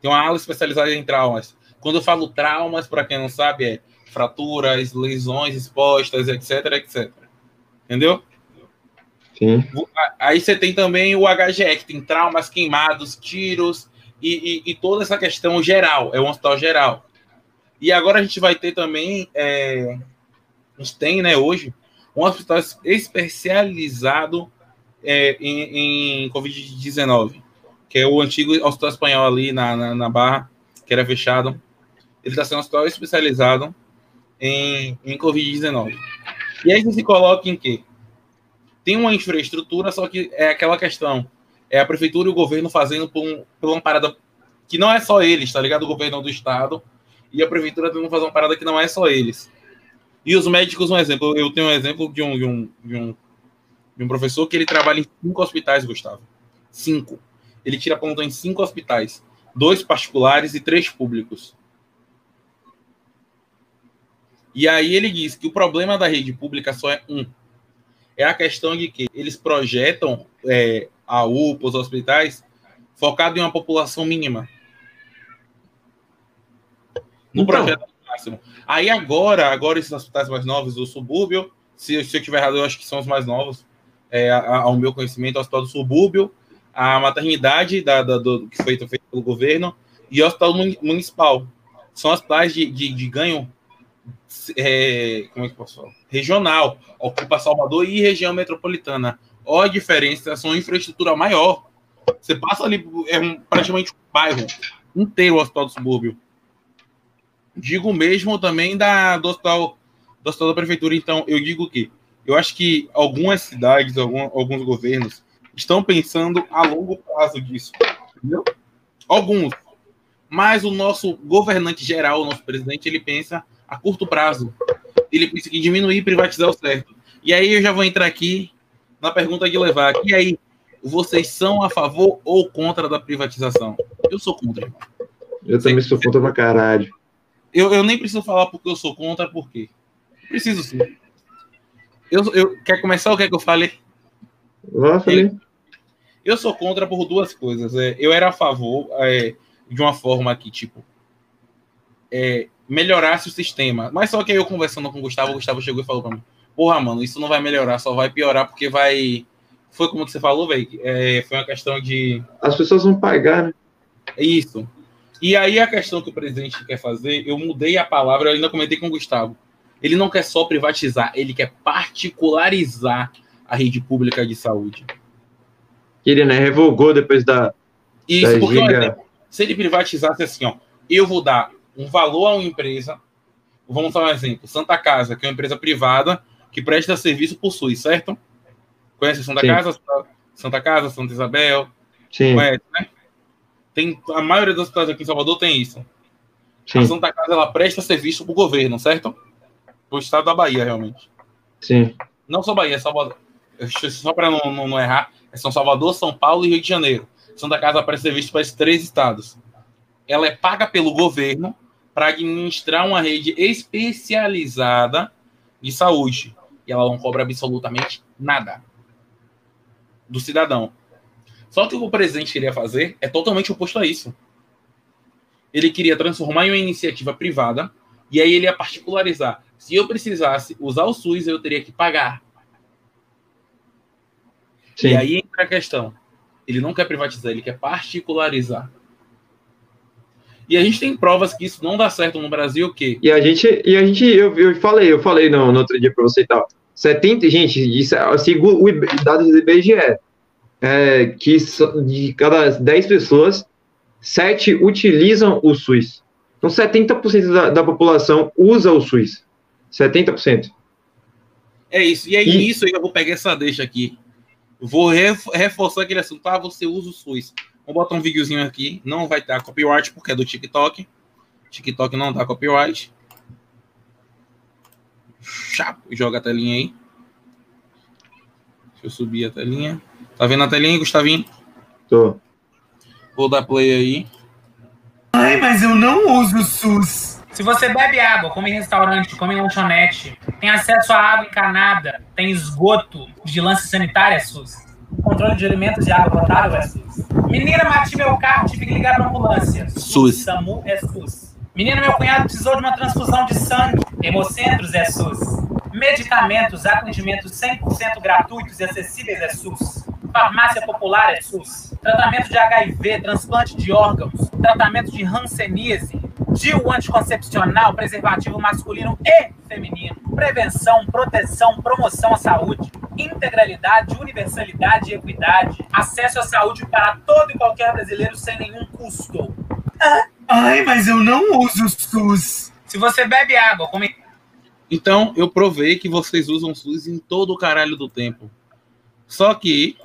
[SPEAKER 1] Tem uma aula especializada em traumas. Quando eu falo traumas, para quem não sabe, é fraturas, lesões expostas, etc, etc. Entendeu?
[SPEAKER 2] Sim.
[SPEAKER 1] Aí você tem também o HGE, que tem traumas, queimados, tiros e, e- e toda essa questão geral. É um hospital geral. E agora a gente vai ter também, é, a gente tem, né, hoje, um hospital especializado é, em, em Covid-19, que é o antigo hospital espanhol ali na, na, na Barra, que era fechado. Ele está sendo um hospital especializado em, em Covid-19. E aí você se coloca em quê? Tem uma infraestrutura, só que é aquela questão. É a prefeitura e o governo fazendo por, um, por uma parada que não é só eles, tá ligado? O governo do estado e a prefeitura tentando fazer uma parada que não é só eles. E os médicos, um exemplo. Eu tenho um exemplo de um, de um, de um, de um professor que ele trabalha em cinco hospitais, Gustavo. Cinco. Ele tira plantão em cinco hospitais. Dois particulares e três públicos. E aí ele diz que o problema da rede pública só é um. É a questão de que eles projetam é, a UPA, os hospitais, focado em uma população mínima. No
[SPEAKER 2] Então.
[SPEAKER 1] projeto máximo. Aí agora, agora esses hospitais mais novos do subúrbio, se, se eu estiver errado, eu acho que são os mais novos, é, ao meu conhecimento, o hospital do subúrbio, a maternidade da, da- do, que foi feito pelo governo e o hospital muni- municipal. São hospitais de, de, de ganho é, como é que posso falar? Regional, ocupa Salvador e região metropolitana. Olha a diferença, são infraestrutura maior. Você passa ali, é um, praticamente um bairro inteiro o hospital do subúrbio. Digo mesmo também da, do, hospital, do hospital da prefeitura. Então, eu digo que eu acho que algumas cidades, algum, alguns governos estão pensando a longo prazo disso. Entendeu? Alguns. Mas o nosso governante geral, o nosso presidente, ele pensa a curto prazo. Ele pensa que diminuir e privatizar o certo. E aí eu já vou entrar aqui na pergunta de levar. E aí, vocês são a favor ou contra da privatização? Eu sou contra. irmão.
[SPEAKER 2] Eu também sou contra pra caralho.
[SPEAKER 1] Eu, eu nem preciso falar porque eu sou contra, por quê? Preciso sim. Eu, eu, quer começar ou quer que eu fale?
[SPEAKER 2] Falei.
[SPEAKER 1] Eu sou contra por duas coisas. É, eu era a favor é, de uma forma que, tipo, é, melhorasse o sistema. Mas só que aí eu conversando com o Gustavo, o Gustavo chegou e falou pra mim: Porra, mano, isso não vai melhorar, só vai piorar porque vai. Foi como você falou, velho. É, foi uma questão de.
[SPEAKER 2] As pessoas vão pagar, né?
[SPEAKER 1] Isso. E aí a questão que o presidente quer fazer, eu mudei a palavra, eu ainda comentei com o Gustavo. Ele não quer só privatizar, ele quer particularizar a rede pública de saúde.
[SPEAKER 2] Ele, né, revogou depois da.
[SPEAKER 1] Isso,
[SPEAKER 2] Da
[SPEAKER 1] porque, por
[SPEAKER 2] giga-
[SPEAKER 1] se ele privatizasse assim, ó, eu vou dar um valor a uma empresa, vamos dar um exemplo, Santa Casa, que é uma empresa privada que presta serviço por SUS, certo? Conhece a Santa
[SPEAKER 2] Sim.
[SPEAKER 1] Casa? Santa Casa, Santa Isabel,
[SPEAKER 2] Sim,
[SPEAKER 1] conhece, né? Tem, a maioria dos hospitais aqui em Salvador tem isso. A
[SPEAKER 2] sim,
[SPEAKER 1] Santa Casa ela presta serviço para o governo, certo? Para o estado da Bahia, realmente.
[SPEAKER 2] sim.
[SPEAKER 1] Não só Bahia, Salvador. Só para não, não, não errar, é São Salvador, São Paulo e Rio de Janeiro. Santa Casa presta serviço para esses três estados. Ela é paga pelo governo para administrar uma rede especializada de saúde. E ela não cobra absolutamente nada do cidadão. Só que o que o presidente queria fazer é totalmente oposto a isso. Ele queria transformar em uma iniciativa privada e aí ele ia particularizar. Se eu precisasse usar o SUS, eu teria que pagar. Sim. E aí entra a questão. Ele não quer privatizar, ele quer particularizar. E a gente tem provas que isso não dá certo no Brasil, o quê?
[SPEAKER 2] E a gente, e a gente eu, eu falei, eu falei no, no outro dia para você e tal. 70, gente, isso, é, segundo o dados do IBGE, é, que de cada 10 pessoas, 7 utilizam o SUS. Então, 70% da, da população usa o SUS. 70%.
[SPEAKER 1] É isso. E aí, e... nisso, eu vou pegar essa deixa aqui. Vou reforçar aquele assunto. Ah, você usa o SUS. Vou botar um videozinho aqui. Não vai dar copyright porque é do TikTok. TikTok não dá copyright. Chapo, joga a telinha aí. Deixa eu subir a telinha. Tá vendo a telinha, Gustavinho?
[SPEAKER 2] Tô.
[SPEAKER 1] Vou dar play aí.
[SPEAKER 3] Ai, mas eu não uso o SUS. Se você bebe água, come em restaurante, come em lanchonete, tem acesso a água encanada, tem esgoto, vigilância sanitária, é SUS. Controle de alimentos e água potável é SUS. Menina, bati meu carro, tive que ligar pra ambulância.
[SPEAKER 1] SUS.
[SPEAKER 3] SAMU é SUS. Menino, meu cunhado precisou de uma transfusão de sangue. Hemocentros é SUS. Medicamentos, atendimentos 100% gratuitos e acessíveis é SUS. Farmácia popular é SUS. Tratamento de HIV, transplante de órgãos, tratamento de hanseníase, DIU anticoncepcional, preservativo masculino e feminino, prevenção, proteção, promoção à saúde, integralidade, universalidade e equidade, acesso à saúde para todo e qualquer brasileiro sem nenhum custo. Ah Ai, mas eu não uso o SUS. Se você bebe água, come.
[SPEAKER 1] Então, eu provei que vocês usam SUS em todo o caralho do tempo. Só que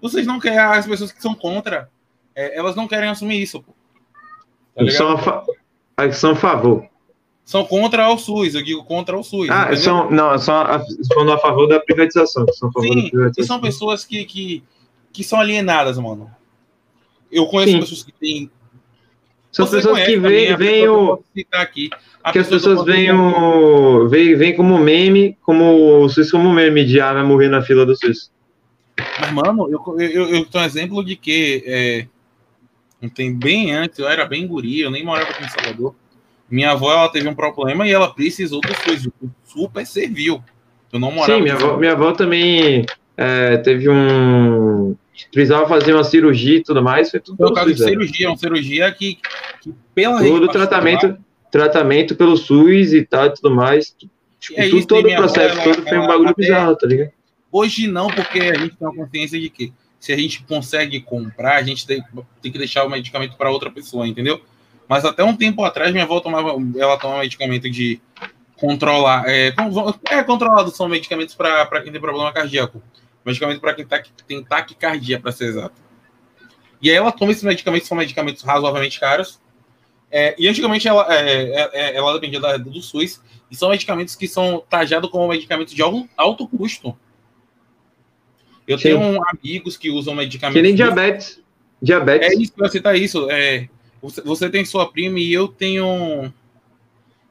[SPEAKER 1] vocês não querem, as pessoas que são contra, é, elas não querem assumir isso. Pô.
[SPEAKER 2] Tá são, a fa... são a favor.
[SPEAKER 1] São contra o SUS, eu digo contra o SUS.
[SPEAKER 2] Ah, são, não, são a, são a favor da privatização. São a favor
[SPEAKER 1] Sim, da privatização. e são pessoas que, que, que são alienadas, mano. Eu conheço Sim. pessoas que têm
[SPEAKER 2] são Você pessoas que veem, o. Aqui, que as pessoas veem o. Veem, veem como meme, como o SUS como meme de ah, vai morrer na fila do SUS.
[SPEAKER 1] Mas, mano, eu, eu, eu tenho um exemplo de que é, tem bem antes, eu era bem guri, eu nem morava aqui em Salvador. Minha avó ela teve um problema e ela precisou do SUS. O super serviu. Eu não morava.
[SPEAKER 2] Sim, minha avó, minha avó também é, teve um precisava fazer uma cirurgia e tudo mais, foi tudo
[SPEAKER 1] Foi caso de cirurgia, uma cirurgia que, que
[SPEAKER 2] pela Todo tratamento, tratamento pelo SUS e tal e tudo mais. Tipo, é tudo, isso, todo o processo avó, todo foi um bagulho bizarro, tá ligado?
[SPEAKER 1] Hoje não, porque a gente tem a consciência de que se a gente consegue comprar, a gente tem, tem que deixar o medicamento para outra pessoa, entendeu? Mas até um tempo atrás, minha avó tomava, ela tomava medicamento de controlar, é, é controlado, são medicamentos para quem tem problema cardíaco medicamento para quem tá, tem taquicardia, para ser exato. E aí ela toma esses medicamentos, são medicamentos razoavelmente caros. É, e antigamente ela, é, é, é ela dependia da, do SUS, e são medicamentos que são tajados como medicamentos de alto custo. Eu Sim. tenho amigos que usam medicamentos.
[SPEAKER 2] Que nem diabetes. Diabetes.
[SPEAKER 1] É isso, você tá isso. É, você, tem sua prima e eu tenho.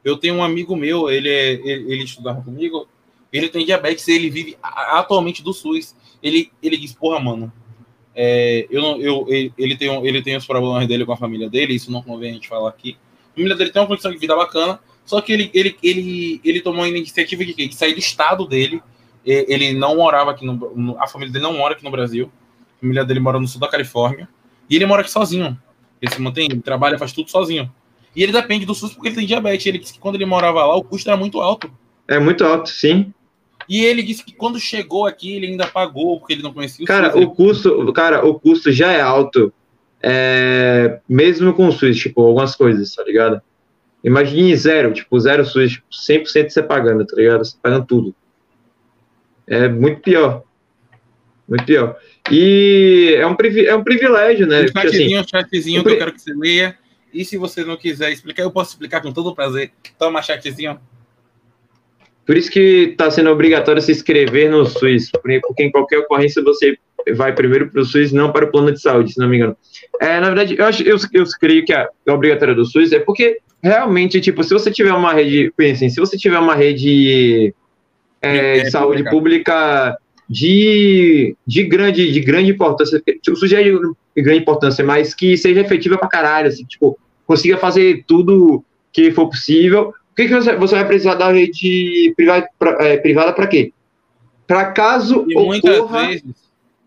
[SPEAKER 1] Eu tenho um amigo meu, ele, é, ele, ele estudava comigo, ele tem diabetes ele vive atualmente do SUS. Ele, ele diz, porra, mano, é, eu, eu, ele, tem, ele tem os problemas dele com a família dele, isso não convém a gente falar aqui. A família dele tem uma condição de vida bacana, só que ele, ele, ele, ele tomou a iniciativa de, de sair do estado dele. Ele não morava aqui no. A família dele não mora aqui no Brasil. A família dele mora no sul da Califórnia. E ele mora aqui sozinho. Ele se mantém, ele trabalha, faz tudo sozinho. E ele depende do SUS porque ele tem diabetes. Ele disse que quando ele morava lá, o custo era muito alto.
[SPEAKER 2] É muito alto, sim.
[SPEAKER 1] E ele disse que quando chegou aqui, ele ainda pagou, porque ele não conhecia o
[SPEAKER 2] cara,
[SPEAKER 1] SUS.
[SPEAKER 2] O custo, cara, o custo já é alto, é, mesmo com o SUS, tipo, algumas coisas, tá ligado? Imagine zero, tipo, zero SUS, tipo, 100% você pagando, tá ligado? Você pagando tudo. É muito pior. Muito pior. E é um, é um privilégio, né? Um
[SPEAKER 1] chatzinho, assim, um chatzinho um que eu quero que você leia. E se você não quiser explicar, eu posso explicar com todo prazer. Toma chatzinho.
[SPEAKER 2] Por isso que está sendo obrigatório se inscrever no SUS, porque em qualquer ocorrência você vai primeiro para o SUS, não para o plano de saúde, se não me engano. É, na verdade, eu, acho, eu, eu creio que a, a obrigatória do SUS é porque realmente, tipo, se você tiver uma rede, pensem, se você tiver uma rede é, de saúde pública de, de, grande, de grande importância, tipo, sujeito de grande importância, mas que seja efetiva pra caralho, assim, tipo, consiga fazer tudo que for possível. O que, que você, você vai precisar da rede privada para é, privada pra quê? Para caso
[SPEAKER 1] E
[SPEAKER 2] ocorra,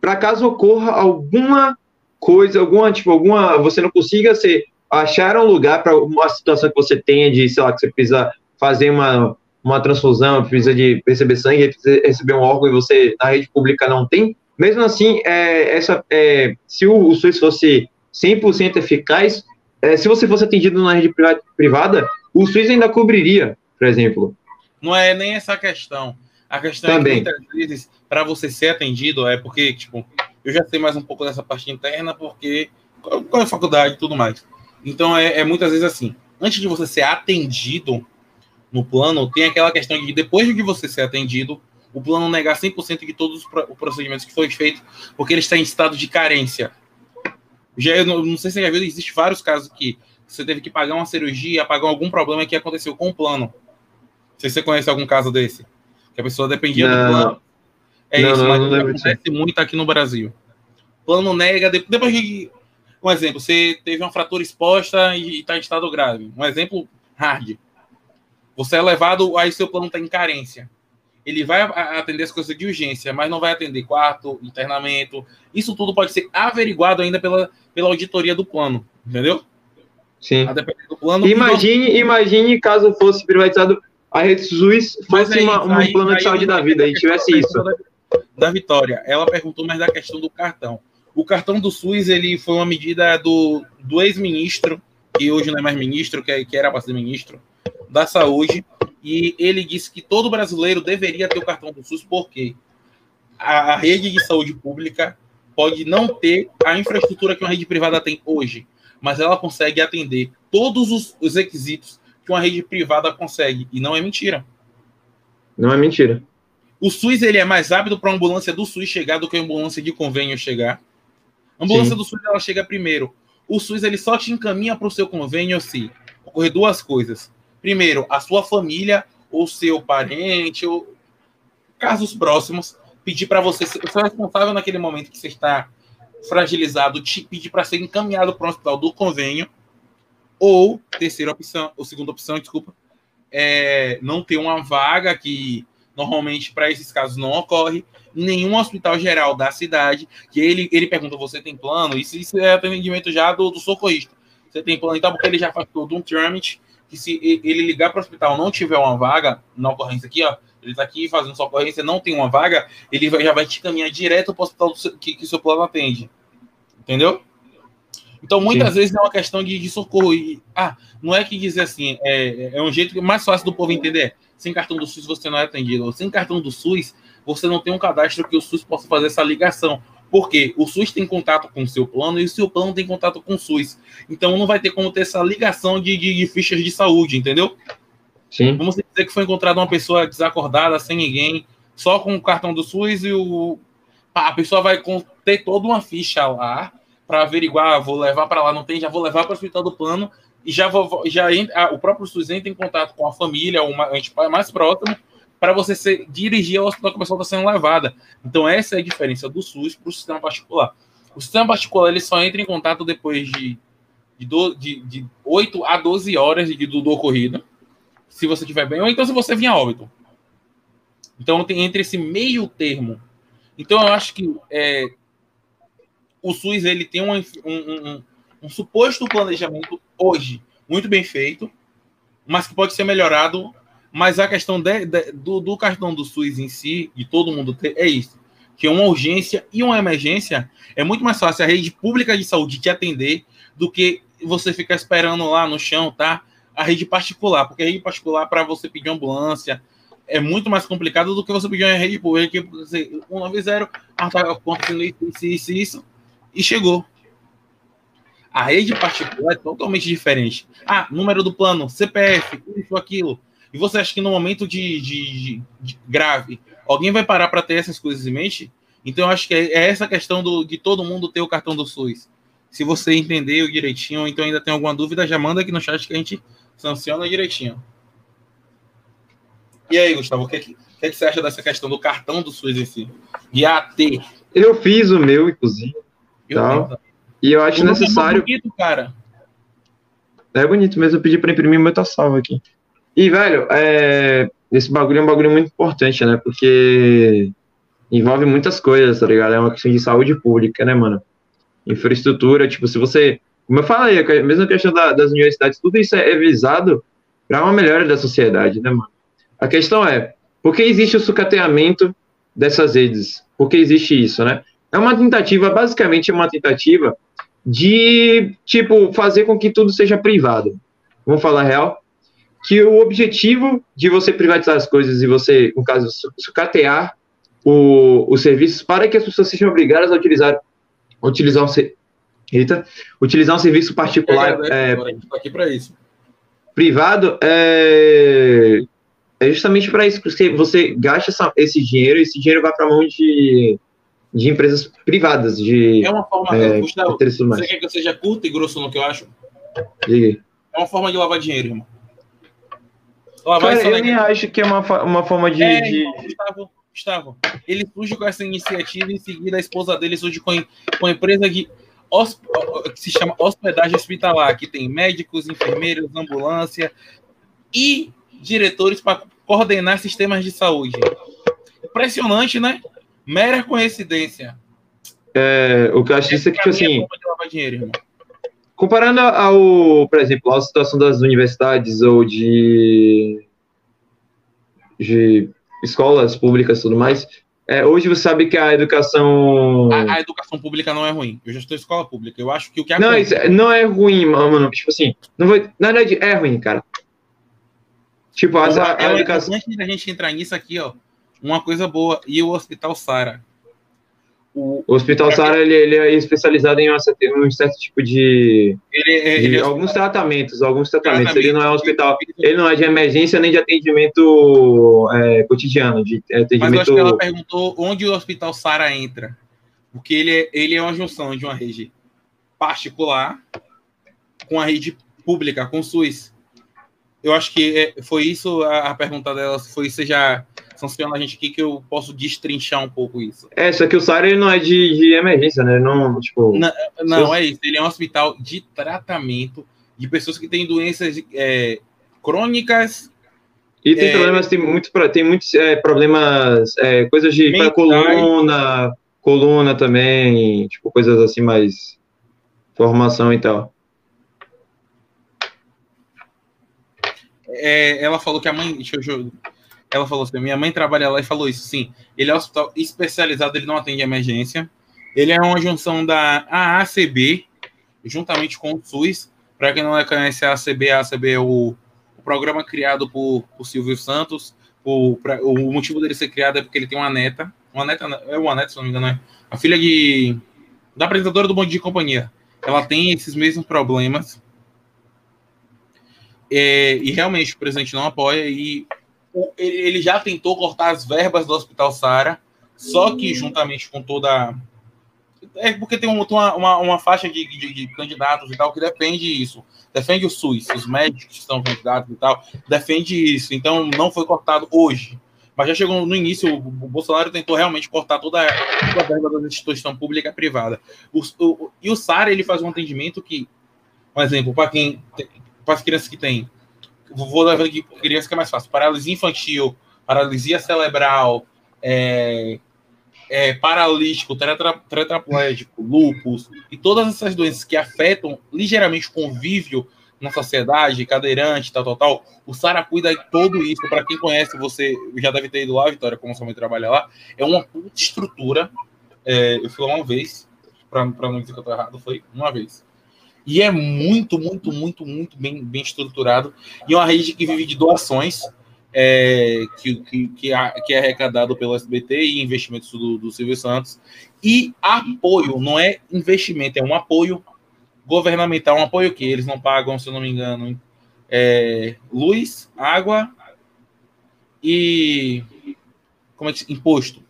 [SPEAKER 2] para caso ocorra alguma coisa, alguma, tipo, alguma, você não consiga ser, achar um lugar para uma situação que você tenha de, sei lá, que você precisa fazer uma, uma transfusão, precisa de receber sangue, precisa receber um órgão e você, na rede pública, não tem. Mesmo assim, é, essa, é, se o, o SUS fosse 100% eficaz, é, se você fosse atendido na rede priva- privada, o SUS ainda cobriria, por exemplo.
[SPEAKER 1] Não é nem essa a questão. A questão é
[SPEAKER 2] Também.
[SPEAKER 1] que muitas vezes, para você ser atendido, é porque, tipo, eu já sei mais um pouco dessa parte interna, porque com a faculdade e tudo mais. Então, é, é muitas vezes assim. Antes de você ser atendido no plano, tem aquela questão de depois de você ser atendido, o plano negar 100% de todos os pro- procedimentos que foi feito, porque ele está em estado de carência. Já, eu não, não sei se você já viu, existe vários casos que você teve que pagar uma cirurgia, pagar algum problema que aconteceu com o plano. Não sei se você conhece algum caso desse. Que a pessoa dependia do
[SPEAKER 2] Não.
[SPEAKER 1] plano. É
[SPEAKER 2] Não,
[SPEAKER 1] isso,
[SPEAKER 2] não,
[SPEAKER 1] mas
[SPEAKER 2] não
[SPEAKER 1] acontece muito aqui no Brasil. Plano nega, de- depois de. Um exemplo, você teve uma fratura exposta e está em estado grave. Um exemplo hard. Você é levado, aí seu plano está em carência. Ele vai atender as coisas de urgência, mas não vai atender quarto, internamento. Isso tudo pode ser averiguado ainda pela, pela auditoria do plano. Entendeu?
[SPEAKER 2] Sim.
[SPEAKER 1] A depender do plano.
[SPEAKER 2] Imagine, imagine caso fosse privatizado a rede SUS fosse
[SPEAKER 1] aí-
[SPEAKER 2] uma, um
[SPEAKER 1] aí-
[SPEAKER 2] plano
[SPEAKER 1] aí
[SPEAKER 2] de saúde da vida e tivesse isso.
[SPEAKER 1] Da, da Vitória, ela perguntou mais da questão do cartão. O cartão do SUS ele foi uma medida do, do ex-ministro, que hoje não é mais ministro, que, é- que era para ser ministro, da saúde, e ele disse que todo brasileiro deveria ter o cartão do SUS, porque a, rede de saúde pública pode não ter a infraestrutura que uma rede privada tem hoje, mas ela consegue atender todos os, os requisitos que uma rede privada consegue, e não é mentira.
[SPEAKER 2] Não é mentira.
[SPEAKER 1] O SUS ele é mais rápido para a ambulância do SUS chegar do que a ambulância de convênio chegar. A ambulância
[SPEAKER 2] Sim.
[SPEAKER 1] do SUS ela chega primeiro. O SUS ele só te encaminha para o seu convênio se ocorrer duas coisas. Primeiro, a sua família ou seu parente ou casos próximos pedir para você, ser- responsável naquele momento que você está fragilizado, te pedir para ser encaminhado para um hospital do convênio. Ou, terceira opção, ou segunda opção, desculpa, é não ter uma vaga que normalmente para esses casos não ocorre nenhum hospital geral da cidade, que ele, ele pergunta, você tem plano? Isso, isso é atendimento já do, do socorrista. Você tem plano então, porque ele já faz todo um trâmite, que se ele ligar para o hospital não tiver uma vaga, na ocorrência aqui, ó, ele está aqui fazendo sua ocorrência, não tem uma vaga, ele vai- já vai te caminhar direto para o hospital seu- que, que seu plano atende. Entendeu? Então, muitas
[SPEAKER 2] Sim.
[SPEAKER 1] vezes é uma questão de, de socorro. E, ah, não é que dizer assim, é, é um jeito mais fácil do povo entender. Sem cartão do SUS você não é atendido. Sem cartão do SUS, você não tem um cadastro que o SUS possa fazer essa ligação. Porque o SUS tem contato com o seu plano e o seu plano tem contato com o SUS. Então não vai ter como ter essa ligação de, de, de fichas de saúde, entendeu?
[SPEAKER 2] Sim.
[SPEAKER 1] Vamos dizer que foi encontrada uma pessoa desacordada, sem ninguém, só com o cartão do SUS e o. A pessoa vai ter toda uma ficha lá para averiguar, ah, vou levar para lá, não tem, já vou levar para o hospital do plano e já vou. Já entra- o próprio SUS entra em contato com a família, o mais próximo, para você dirigir ao hospital que a pessoa está sendo levada. Então, essa é a diferença do SUS para o sistema particular. O sistema particular ele só entra em contato depois de, de, do, de, de 8 a 12 horas de, do, do ocorrido se você estiver bem, ou então se você vir a óbito. Então tem entre esse meio termo. Então eu acho que é, o SUS ele tem um, um, um, um suposto planejamento hoje muito bem feito, mas que pode ser melhorado. Mas a questão de, de, do, do cartão do SUS em si, de todo mundo ter, é isso. Que uma urgência e uma emergência é muito mais fácil a rede pública de saúde te atender do que você ficar esperando lá no chão, tá? a rede particular, porque a rede particular, para você pedir ambulância, é muito mais complicado do que você pedir uma rede pública, que você, 190, ah, tá acontecendo isso, isso, isso, isso, e chegou. A rede particular é totalmente diferente. Ah, número do plano, CPF, isso, aquilo. E você acha que no momento de, de, de grave, alguém vai parar para ter essas coisas em mente? Então, eu acho que é essa questão do, de todo mundo ter o cartão do SUS. Se você entendeu direitinho, ou então ainda tem alguma dúvida, já manda aqui no chat que a gente sanciona direitinho. E aí, Gustavo, o que, é que, é que você acha dessa questão do cartão do SUS em si? De AT.
[SPEAKER 2] Eu fiz o meu, inclusive.
[SPEAKER 1] Eu
[SPEAKER 2] Tá. E eu acho
[SPEAKER 1] O é
[SPEAKER 2] necessário.
[SPEAKER 1] bonito, cara.
[SPEAKER 2] É bonito mesmo, eu pedi pra imprimir, mas tá salvo aqui. E, velho, é... esse bagulho é um bagulho muito importante, né? Porque envolve muitas coisas, tá ligado? É uma questão de saúde pública, né, mano? Infraestrutura, tipo, se você. Como eu falei, a mesma questão da- das universidades, tudo isso é visado para uma melhora da sociedade, né, mano? A questão é, por que existe o sucateamento dessas redes? Por que existe isso, né? É uma tentativa, basicamente é uma tentativa de, tipo, fazer com que tudo seja privado. Vamos falar real? Que o objetivo de você privatizar as coisas e você, no caso, su- sucatear o, os serviços para que as pessoas sejam obrigadas a utilizar, utilizar um, eita, utilizar um serviço particular é,
[SPEAKER 1] a gente tá aqui pra isso.
[SPEAKER 2] privado é, é justamente para isso, porque você gasta essa- esse dinheiro e esse dinheiro vai para a mão de, de empresas privadas, de
[SPEAKER 1] É uma forma,
[SPEAKER 2] é,
[SPEAKER 1] Gustavo,
[SPEAKER 2] interesses humanos.
[SPEAKER 1] você quer que eu seja curto e grosso no que eu acho?
[SPEAKER 2] Diga.
[SPEAKER 1] É uma forma de lavar dinheiro, irmão.
[SPEAKER 2] Cara,
[SPEAKER 1] isso
[SPEAKER 2] eu nem acho que é uma, uma forma de.
[SPEAKER 1] É,
[SPEAKER 2] de-
[SPEAKER 1] irmão, Gustavo, Gustavo, ele surge com essa iniciativa, em seguida a esposa dele surge com, com a empresa hosp- que se chama hospedagem hospitalar, que tem médicos, enfermeiros, ambulância e diretores para coordenar sistemas de saúde. Impressionante, né? Mera coincidência.
[SPEAKER 2] é, o que eu acho disso é que, tipo
[SPEAKER 1] mim,
[SPEAKER 2] assim,
[SPEAKER 1] dinheiro.
[SPEAKER 2] Comparando ao, por exemplo, a situação das universidades ou de, de escolas públicas e tudo mais, é, hoje você sabe que a educação.
[SPEAKER 1] A, a educação pública não é ruim. Eu já estou em escola pública. Eu acho que o que
[SPEAKER 2] Não, isso não é ruim, mano. Tipo assim, não vai, na verdade, é ruim, cara. Tipo, a, a, a
[SPEAKER 1] Eu-
[SPEAKER 2] educação.
[SPEAKER 1] Antes da gente entrar nisso aqui, ó, uma coisa boa. E o Hospital Sara. O,
[SPEAKER 2] O Hospital Sara, ele, ele é especializado em um certo tipo de,
[SPEAKER 1] ele, é-
[SPEAKER 2] de
[SPEAKER 1] ele é
[SPEAKER 2] alguns tratamentos, alguns tratamentos.
[SPEAKER 1] Tratamento.
[SPEAKER 2] Ele não é um hospital, ele não é de emergência nem de atendimento é, cotidiano, de
[SPEAKER 1] Mas eu acho que
[SPEAKER 2] atendimento.
[SPEAKER 1] ela perguntou onde o Hospital Sara entra. Porque ele é, ele é uma junção de uma rede particular com a rede pública, com o SUS. Eu acho que é- foi isso a, a pergunta dela. Se foi isso já sanciona a gente aqui que eu posso destrinchar um pouco isso.
[SPEAKER 2] É, só que o ele não é de, de emergência, né? Não, tipo.
[SPEAKER 1] Não, Não,
[SPEAKER 2] Sus-
[SPEAKER 1] é isso. Ele é um hospital de tratamento de pessoas que têm doenças é, crônicas
[SPEAKER 2] E tem
[SPEAKER 1] é-
[SPEAKER 2] problemas, tem muito, tem muitos é, problemas, é, coisas de
[SPEAKER 1] Mentais.
[SPEAKER 2] coluna, coluna também, tipo, coisas assim mais formação e tal.
[SPEAKER 1] é, ela falou que a mãe. Deixa eu, deixa eu- ela falou assim: minha mãe trabalha lá e falou isso. Sim, ele é hospital especializado, ele não atende emergência. Ele é uma junção da AACB, juntamente com o SUS. Para quem não conhece a ACB, a ACB é o, o programa criado por, por Silvio Santos. O, pra- o motivo dele ser criado é porque ele tem uma neta. Uma neta, é uma neta, se não me engano, é. A filha de, da apresentadora do Bom Dia e Companhia. Ela tem esses mesmos problemas. É, e realmente o presidente não apoia e ele, já tentou cortar as verbas do Hospital Sara, só que juntamente com toda é porque tem um- uma, uma, uma faixa de, de- de candidatos e tal que defende isso, defende o SUS, os médicos que estão candidatos e tal, defende isso, então não foi cortado hoje, mas já chegou no início, o, o Bolsonaro tentou realmente cortar toda, a- toda a verba da instituição pública e privada. O- o- e o Sara ele faz um atendimento que, um exemplo, para quem para as crianças que têm, vou dar aqui criança que é mais fácil, paralisia infantil, paralisia cerebral, é, é, paralítico, tetra, tetraplégico, lúpus e todas essas doenças que afetam ligeiramente o convívio na sociedade, cadeirante, tal, tal, tal. O Sara cuida de tudo isso. Para quem conhece, você já deve ter ido lá, Vitória, como sua mãe trabalha lá. É uma puta estrutura. É, eu fui lá uma vez, para não dizer que eu tô errado, foi uma vez. E é muito, muito, muito, muito bem, bem estruturado. E é uma rede que vive de doações é, que, que, que, é, arrecadado pelo SBT e investimentos do, do Silvio Santos. E apoio, não é investimento, é um apoio governamental, um apoio que eles não pagam, se eu não me engano, é, luz, água e como é que imposto.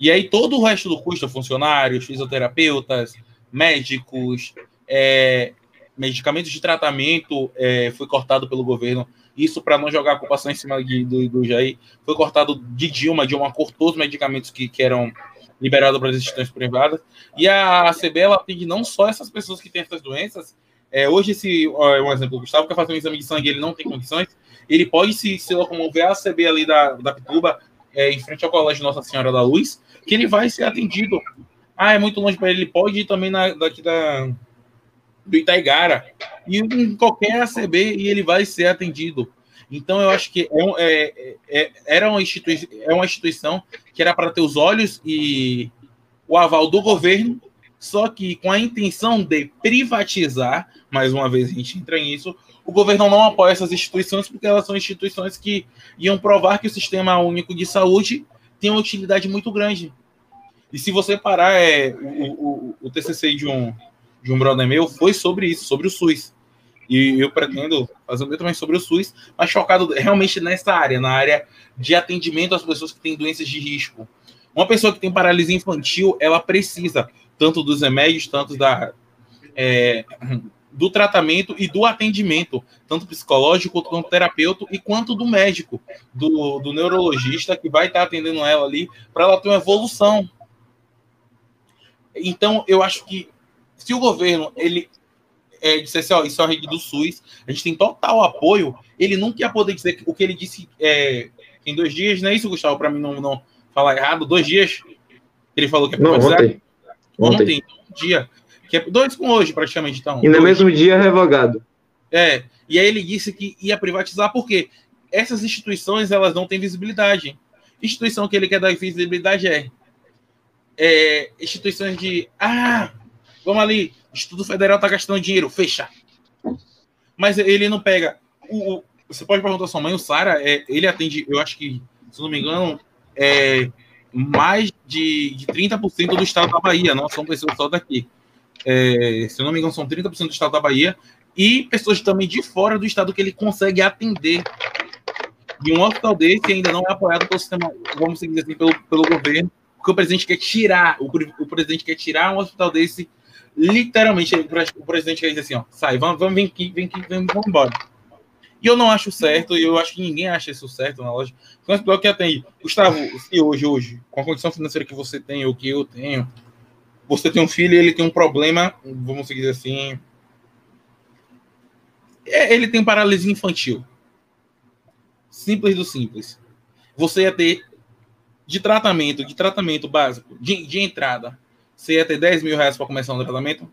[SPEAKER 1] E aí todo o resto do custo, funcionários, fisioterapeutas, médicos, é, medicamentos de tratamento é, foi cortado pelo governo. isso para não jogar a só em cima de, do, do Jair, foi cortado de Dilma, Dilma cortou os medicamentos que, que eram liberados para as instituições privadas, e a ACB, ela atende não só essas pessoas que têm essas doenças, é, hoje esse, ó, um exemplo, o Gustavo quer fazer um exame de sangue, ele não tem condições, ele pode se, se locomover a ACB ali da, da Pituba, é, em frente ao Colégio Nossa Senhora da Luz, que ele vai ser atendido. Ah, é muito longe para ele, ele pode ir também na, daqui da, do Itaigara, e em qualquer ACB, e ele vai ser atendido. Então, eu acho que é, é, é, era uma instituição, é uma instituição que era para ter os olhos e o aval do governo, só que com a intenção de privatizar, mais uma vez a gente entra nisso, o governo não apoia essas instituições porque elas são instituições que iam provar que o sistema único de saúde tem uma utilidade muito grande. E se você parar, é, o, o, o TCC de um, de um brother meu foi sobre isso, sobre o SUS. E eu pretendo fazer um vídeo também sobre o SUS, mas focado realmente nessa área, na área de atendimento às pessoas que têm doenças de risco. Uma pessoa que tem paralisia infantil, ela precisa tanto dos remédios, tanto da, é, do tratamento e do atendimento, tanto psicológico quanto terapeuta e quanto do médico, do, do neurologista que vai estar atendendo ela ali, para ela ter uma evolução. Então, eu acho que se o governo ele é, dissesse, ó, isso é a rede do SUS, a gente tem total apoio, ele nunca ia poder dizer o que ele disse é, em dois dias, não é isso, Gustavo, para mim não, não falar errado, dois dias, ele falou que é
[SPEAKER 2] não, ontem.
[SPEAKER 1] ontem. Ontem, um dia, que é dois com hoje praticamente, então.
[SPEAKER 2] E no mesmo dia revogado.
[SPEAKER 1] É, e aí ele disse que ia privatizar, porque essas instituições, elas não têm visibilidade. Instituição que ele quer dar visibilidade é, é instituições de, ah, vamos ali, Instituto Federal está gastando dinheiro, fecha. Mas ele não pega. O, o, você pode perguntar sua mãe, o Sara, é, ele atende, eu acho que, se não me engano, é, mais de, de 30% do estado da Bahia, não são pessoas só daqui. É, se não me engano, são 30% do estado da Bahia, e pessoas também de fora do estado que ele consegue atender. E um hospital desse ainda não é apoiado pelo sistema, vamos dizer assim, pelo, pelo governo, porque o presidente quer tirar, o, o presidente quer tirar um hospital desse literalmente, o presidente dizer assim, ó, sai, vamos, vamos, vem aqui, vem aqui, vem, vamos embora. E eu não acho certo, e eu acho que ninguém acha isso certo na loja. Mas pior que atende. Gustavo, se hoje, hoje, com a condição financeira que você tem, ou que eu tenho, você tem um filho e ele tem um problema, vamos dizer assim, é, ele tem paralisia infantil. Simples do simples. Você ia ter de tratamento, de tratamento básico, de, de entrada, você ia ter 10 mil reais para começar um tratamento?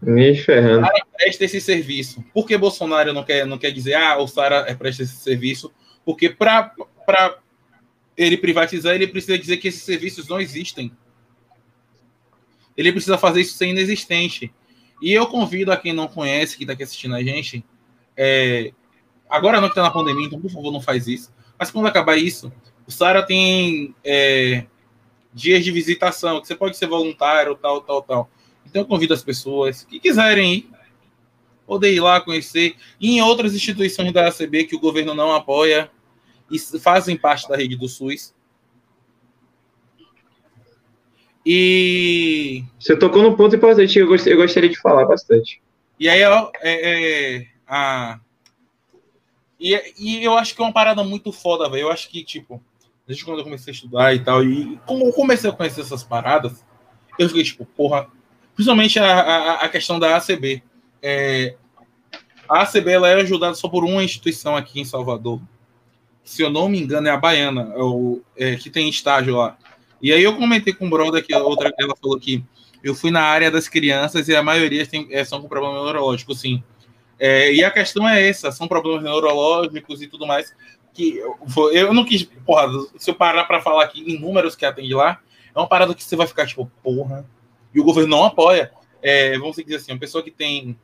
[SPEAKER 2] Me ferrando. Sara
[SPEAKER 1] presta esse serviço. Por que Bolsonaro não quer, não quer dizer, ah, o Sara é presta esse serviço? Porque para ele privatizar, ele precisa dizer que esses serviços não existem. Ele precisa fazer isso ser inexistente. E eu convido a quem não conhece, que está aqui assistindo a gente, é, agora não que está na pandemia, então por favor não faz isso. Mas quando acabar isso, o Sara tem é, dias de visitação, que você pode ser voluntário, tal, tal, tal. Então eu convido as pessoas que quiserem ir, poder ir lá conhecer. E em outras instituições da ACB que o governo não apoia e fazem parte da rede do SUS. E.
[SPEAKER 2] Você tocou num ponto importante eu gostaria de falar bastante.
[SPEAKER 1] E aí, ó, é, é, a. E, e eu acho que é uma parada muito foda, velho. Eu acho que, tipo, desde quando eu comecei a estudar e tal, e como eu comecei a conhecer essas paradas, eu fiquei tipo, porra, principalmente a, a, a questão da ACB. É, a ACB ela é ajudada só por uma instituição aqui em Salvador. Se eu não me engano, é a Baiana, é o, é, que tem estágio lá. E aí eu comentei com o brother que a outra ela falou que eu fui na área das crianças e a maioria tem, é, são com problema neurológico, sim. É, e a questão é essa, são problemas neurológicos e tudo mais que eu, eu não quis, porra, se eu parar para falar aqui em números que atende lá, é uma parada que você vai ficar tipo, porra, e o governo não apoia. É, vamos dizer assim, uma pessoa que tem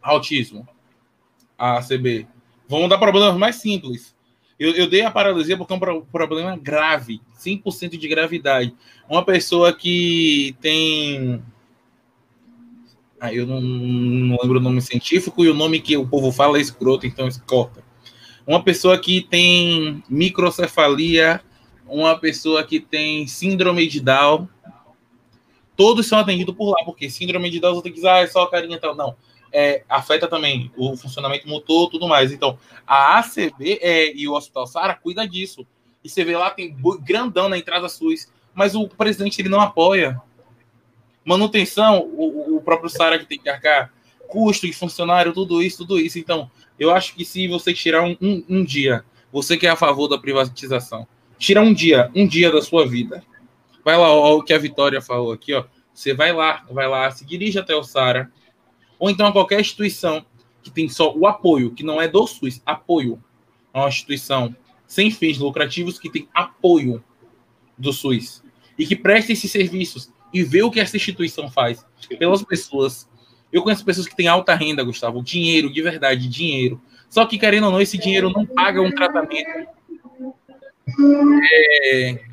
[SPEAKER 1] autismo, a CB, vão dar problemas mais simples. Eu, eu dei a paralisia porque é um problema grave, 100% de gravidade. Uma pessoa que tem. Ah, eu não, não, lembro o nome científico e o nome que o povo fala é escroto, então corta uma pessoa que tem microcefalia, uma pessoa que tem síndrome de Down, todos são atendidos por lá, porque síndrome de Down você tem que dizer, ah, é só a carinha e tal. Não. é, afeta também o funcionamento motor tudo mais. Então, a ACB é, e o Hospital Sara cuida disso. E você vê lá, tem grandão na entrada SUS, mas o presidente ele não apoia. Manutenção, o, o próprio Sara que tem que arcar, custo de funcionário, tudo isso, tudo isso. Então, eu acho que se você tirar um, um, um dia, você que é a favor da privatização, tira um dia, um dia da sua vida. Vai lá, ó, o que a Vitória falou aqui, ó. Você vai lá, vai lá, se dirige até o Sara, ou então a qualquer instituição que tem só o apoio, que não é do SUS, apoio. É uma instituição sem fins lucrativos que tem apoio do SUS e que presta esses serviços e vê o que essa instituição faz pelas pessoas. Eu conheço pessoas que têm alta renda, Gustavo, dinheiro, de verdade, dinheiro. Só que, querendo ou não, esse dinheiro não paga um tratamento. É,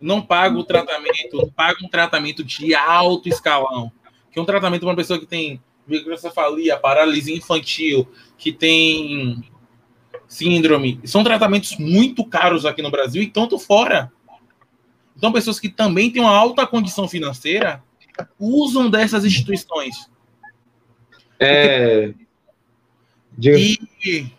[SPEAKER 1] não paga o tratamento, não paga um tratamento de alto escalão. Que é um tratamento para uma pessoa que tem microcefalia, paralisia infantil, que tem síndrome. São tratamentos muito caros aqui no Brasil e tanto fora. Então, pessoas que também têm uma alta condição financeira usam dessas instituições.
[SPEAKER 2] É.
[SPEAKER 1] E,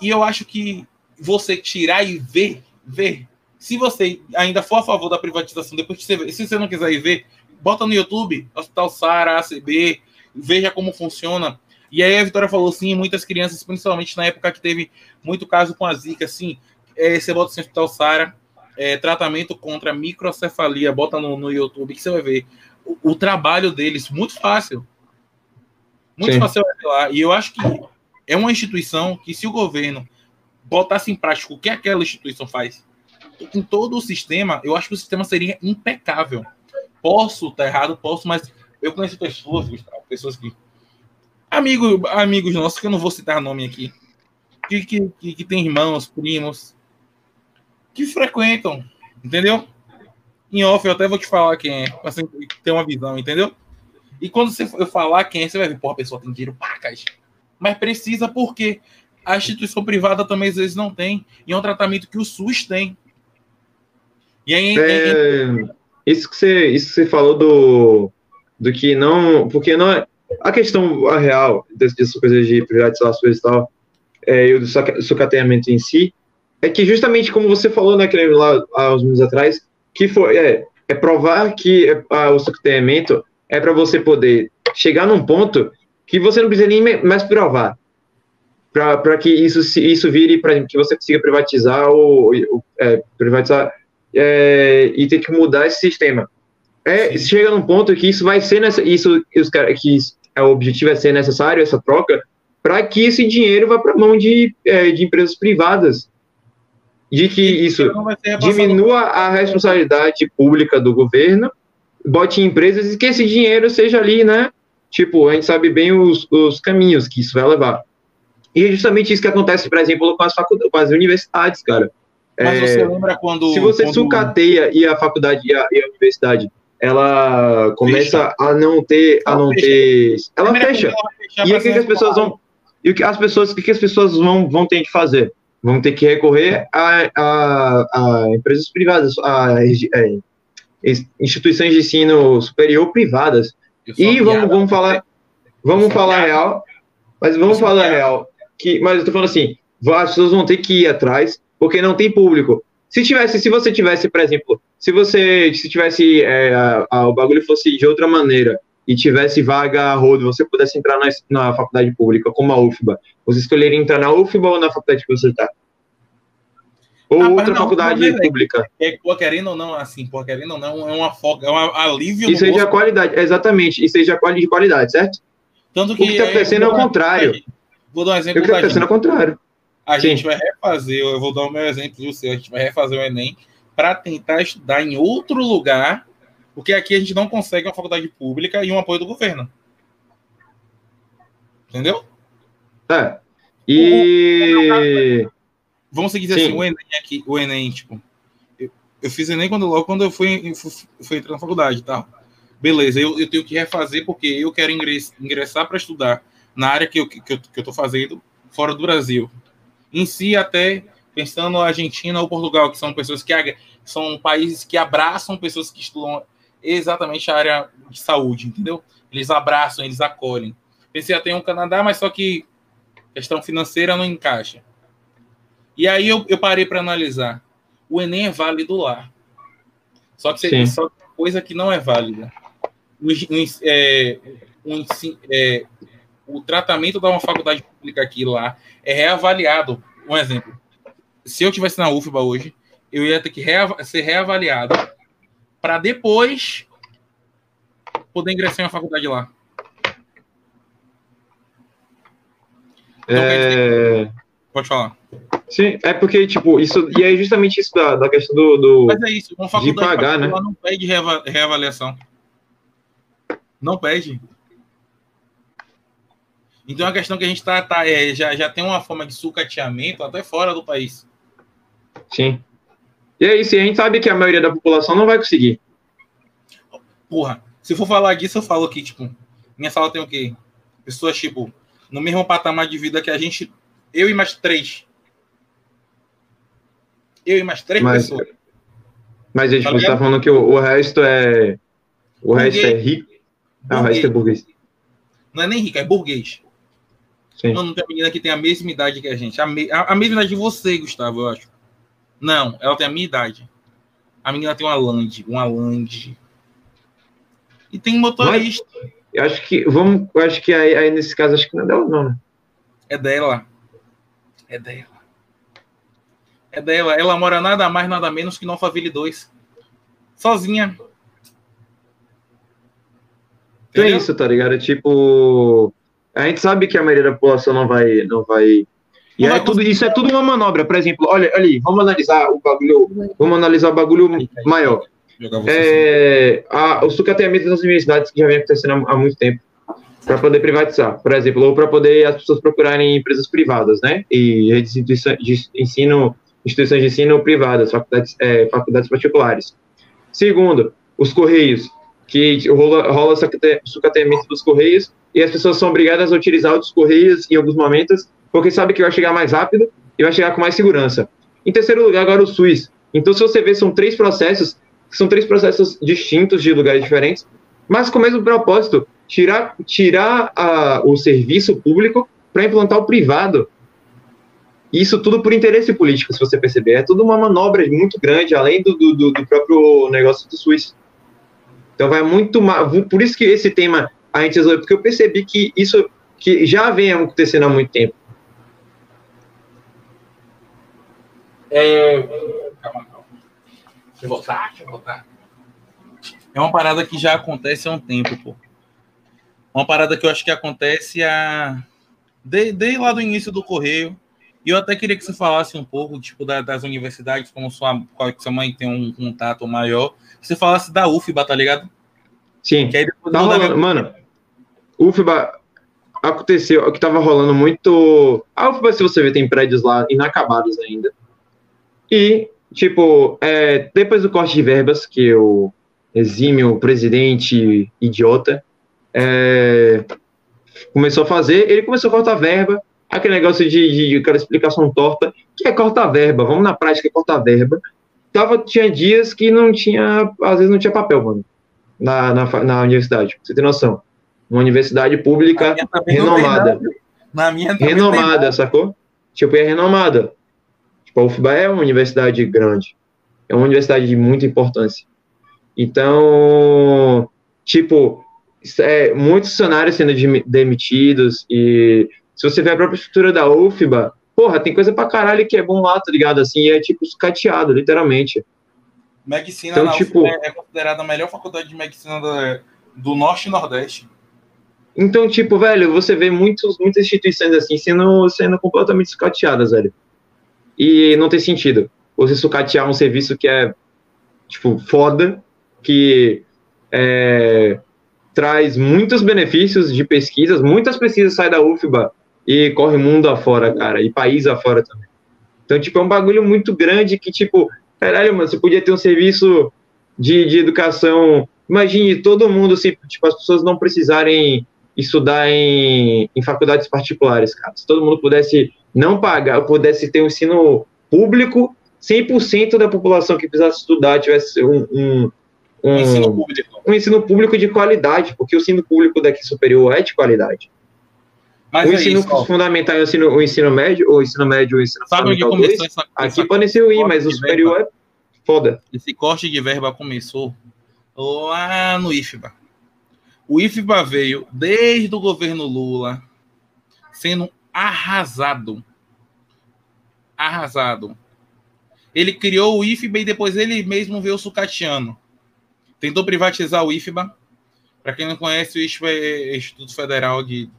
[SPEAKER 1] e eu acho que você tirar e ver, ver. Se você ainda for a favor da privatização, depois que você ver, se você não quiser ir ver, bota no YouTube, Hospital Sara, ACB, veja como funciona. E aí a Vitória falou sim, muitas crianças, principalmente na época que teve muito caso com a Zika, assim, é, você bota assim, Hospital Sara, é, tratamento contra microcefalia, bota no, no YouTube que você vai ver o, o trabalho deles, muito fácil. Muito sim. fácil lá. E eu acho que é uma instituição que, se o governo botasse em prática o que aquela instituição faz, em todo o sistema, eu acho que o sistema seria impecável. Posso estar tá errado, posso, mas eu conheço pessoas, Gustavo, pessoas que. Amigo, amigos nossos, que eu não vou citar nome aqui, que, que, que, que tem irmãos, primos, que frequentam, entendeu? Em off, eu até vou te falar quem é, pra você ter uma visão, entendeu? E quando você eu falar quem é, você vai ver, pô, a pessoa tem dinheiro pacas. Mas precisa porque a instituição privada também às vezes não tem. E é um tratamento que o SUS tem.
[SPEAKER 2] E aí. É, isso, que você, isso que você falou do, do que não. Porque não é. A questão a real dessas coisas de privatizar as coisas e tal, é, e o sucateamento em si, é que justamente como você falou naquele lá há uns minutos atrás, que foi é, é provar que é, a, o sucateamento é para você poder chegar num ponto que você não precisa nem mais provar. Para que isso isso vire para que você consiga privatizar ou, ou é, privatizar é, e ter que mudar esse sistema. É, chega num ponto que isso vai ser nessa, isso, os que é, o objetivo é ser necessário essa troca para que esse dinheiro vá para a mão de, é, de empresas privadas, de que isso diminua a responsabilidade pública do governo, bote em empresas e que esse dinheiro seja ali, né? Tipo, a gente sabe bem os, os caminhos que isso vai levar. E é justamente isso que acontece, por exemplo, com as faculdades, com as universidades, cara.
[SPEAKER 1] Mas é, você lembra quando.
[SPEAKER 2] Se você
[SPEAKER 1] quando...
[SPEAKER 2] sucateia e a faculdade e a, e a universidade ela começa fecha. a não ter, a não fecha. ter, ela fecha. E o que, que as pessoas vão, e o que as pessoas, que, que as pessoas vão, vão ter que fazer? Vão ter que recorrer a, a, a empresas privadas, a, a, é, instituições de ensino superior privadas. E vamos, vamos falar, vamos falar real, mas vamos falar real. Que, mas eu tô falando assim, as pessoas vão ter que ir atrás, porque não tem público. Se tivesse, se você tivesse, por exemplo, se você se tivesse é, a, a, o bagulho fosse de outra maneira e tivesse vaga rodo, você pudesse entrar na, na faculdade pública, como a UFBA, você escolheria entrar na UFBA ou na faculdade que você está? Ou ah, outra não, faculdade não, pública?
[SPEAKER 1] É, pô, querendo ou não, assim, pô, querendo ou não, é uma folga, é um alívio.
[SPEAKER 2] E seja a qualidade, exatamente, e seja de qualidade, certo?
[SPEAKER 1] Tanto que. O
[SPEAKER 2] que está acontecendo é o contrário.
[SPEAKER 1] Vou dar um exemplo.
[SPEAKER 2] O que está acontecendo é o contrário.
[SPEAKER 1] A Sim. gente vai refazer, eu vou dar o meu exemplo do seu, a gente vai refazer o Enem para tentar estudar em outro lugar, porque aqui a gente não consegue uma faculdade pública e um apoio do governo. Entendeu?
[SPEAKER 2] É. E.
[SPEAKER 1] Vamos seguir assim, o Enem aqui, o Enem, tipo. Eu, eu fiz Enem quando, logo quando eu fui, fui, fui entrar na faculdade tá? Beleza, eu, eu tenho que refazer porque eu quero ingressar para estudar na área que eu, que, eu, que eu tô fazendo fora do Brasil. Em si, até pensando na Argentina ou Portugal, que são pessoas que são países que abraçam pessoas que estudam exatamente a área de saúde, entendeu? Eles abraçam, eles acolhem. Pensei até em um Canadá, mas só que questão financeira não encaixa. E aí eu, eu parei para analisar. O Enem é válido lá. Só que você só coisa que não é válida. Um, um, é, um, é, o tratamento da uma faculdade pública aqui lá é reavaliado. Um exemplo. Se eu tivesse na UFBA hoje, eu ia ter que reav ser reavaliado para depois poder ingressar em uma faculdade lá.
[SPEAKER 2] Então, é...
[SPEAKER 1] Pode falar.
[SPEAKER 2] Sim, é porque, tipo, isso. E é justamente isso da, da questão do, do.
[SPEAKER 1] Mas é isso, uma faculdade
[SPEAKER 2] de pagar, né?
[SPEAKER 1] não pede reavaliação. Não pede. Então a questão que a gente tá, tá é, já, já tem uma forma de sucateamento até fora do país.
[SPEAKER 2] Sim. E é isso, e a gente sabe que a maioria da população não vai conseguir.
[SPEAKER 1] Porra, se for falar disso, eu falo que, tipo, minha sala tem o quê? Pessoas, tipo, no mesmo patamar de vida que a gente, eu e mais três. Eu e mais três
[SPEAKER 2] mas,
[SPEAKER 1] pessoas.
[SPEAKER 2] Mas a gente tá você tá falando que o, o resto é. O burguês. resto é rico. Ah, o resto é burguês.
[SPEAKER 1] Não é nem rico, é burguês. Sim. Não, não tem uma menina que tem a mesma idade que a gente. A, me, a, a, mesma idade de você, Gustavo, eu acho. Não, ela tem a minha idade. A menina tem uma Land, uma Land. E tem motorista.
[SPEAKER 2] Mas, eu acho que. Vamos. Eu acho que aí, aí, nesse caso, acho que não é dela, não, né?
[SPEAKER 1] É dela. É dela. É dela. Ela mora nada mais, nada menos que no Alphaville 2. Sozinha.
[SPEAKER 2] Então é isso, tá ligado? Tipo. A gente sabe que a maioria da população não vai. Não vai e é tudo, isso é tudo uma manobra. Por exemplo, olha ali, vamos analisar o bagulho. Vamos analisar o bagulho maior. É, a, o sucateamento das universidades que já vem acontecendo há, há muito tempo para poder privatizar, por exemplo, ou para poder as pessoas procurarem empresas privadas, né? E redes de ensino, instituições de ensino privadas, faculdades, é, faculdades particulares. Segundo, os correios, que rola, rola sucateamento dos correios e as pessoas são obrigadas a utilizar os correios em alguns momentos, porque sabe que vai chegar mais rápido e vai chegar com mais segurança. Em terceiro lugar, agora o SUS. Então, se você vê, são três processos, são três processos distintos de lugares diferentes, mas com o mesmo propósito, tirar, tirar a, o serviço público para implantar o privado. Isso tudo por interesse político, se você perceber. É tudo uma manobra muito grande, além do, do, do próprio negócio do SUS. Então vai muito. Por isso que esse tema a gente resolveu, porque eu percebi que isso que já vem acontecendo há muito tempo.
[SPEAKER 1] É... Voltar, voltar. É uma parada que já acontece há um tempo, pô. Uma parada que eu acho que acontece a... desde lá do início do Correio. E eu até queria que você falasse um pouco, tipo, da, das universidades, como sua, qual, sua mãe tem um contato maior. Você falasse da UFBA, tá ligado?
[SPEAKER 2] Sim. Que aí depois tá rolando, Mano, UFBA aconteceu, o que tava rolando muito. A UFBA, se você ver, tem prédios lá inacabados ainda. E, tipo, é, depois do corte de verbas, que o exímio presidente idiota é, começou a fazer, ele começou a cortar verba, aquele negócio de, de, de aquela explicação torta, que é cortar verba, vamos na prática cortar verba. Tava, tinha dias que não tinha, às vezes não tinha papel, mano, na, na, na universidade, você tem noção. Uma universidade pública renomada.
[SPEAKER 1] Na minha
[SPEAKER 2] renomada, sacou? Tipo, é renomada. Tipo, a UFBA é uma universidade grande. É uma universidade de muita importância. Então, tipo, é, muitos funcionários sendo demitidos e se você ver a própria estrutura da UFBA, porra, tem coisa pra caralho que é bom lá, tá ligado? Assim, é tipo sucateado, literalmente.
[SPEAKER 1] Medicina então, tipo, é, é considerada a melhor faculdade de medicina do, do Norte e Nordeste.
[SPEAKER 2] Então, tipo, velho, você vê muitos, muitas instituições assim sendo, sendo completamente sucateadas, velho. E não tem sentido. Você sucatear um serviço que é, tipo, foda, que é, traz muitos benefícios de pesquisas, muitas pesquisas saem da UFBA e corre mundo afora, cara, e país afora também. Então, tipo, é um bagulho muito grande que, tipo, caralho, mano, você podia ter um serviço de, de educação. Imagine todo mundo, assim, tipo, as pessoas não precisarem estudar em, em faculdades particulares, cara. Se todo mundo pudesse não pagar, pudesse ter um ensino público, 100% da população que precisasse estudar tivesse um, um, um, ensino um, ensino público de qualidade, porque o ensino público daqui superior é de qualidade.
[SPEAKER 1] Mas
[SPEAKER 2] o
[SPEAKER 1] é
[SPEAKER 2] ensino
[SPEAKER 1] isso,
[SPEAKER 2] fundamental e o ensino, o ensino médio, ou o ensino médio o ensino
[SPEAKER 1] Sabe onde
[SPEAKER 2] fundamental
[SPEAKER 1] começou
[SPEAKER 2] dois,
[SPEAKER 1] essa,
[SPEAKER 2] Aqui
[SPEAKER 1] essa-
[SPEAKER 2] o I, mas o superior é foda.
[SPEAKER 1] esse corte de verba começou lá no IFBA. O IFBA veio desde o governo Lula sendo arrasado. Arrasado. Ele criou o IFBA e depois ele mesmo veio sucateando. Tentou privatizar o IFBA. Para quem não conhece, o IFBA é Instituto Federal de.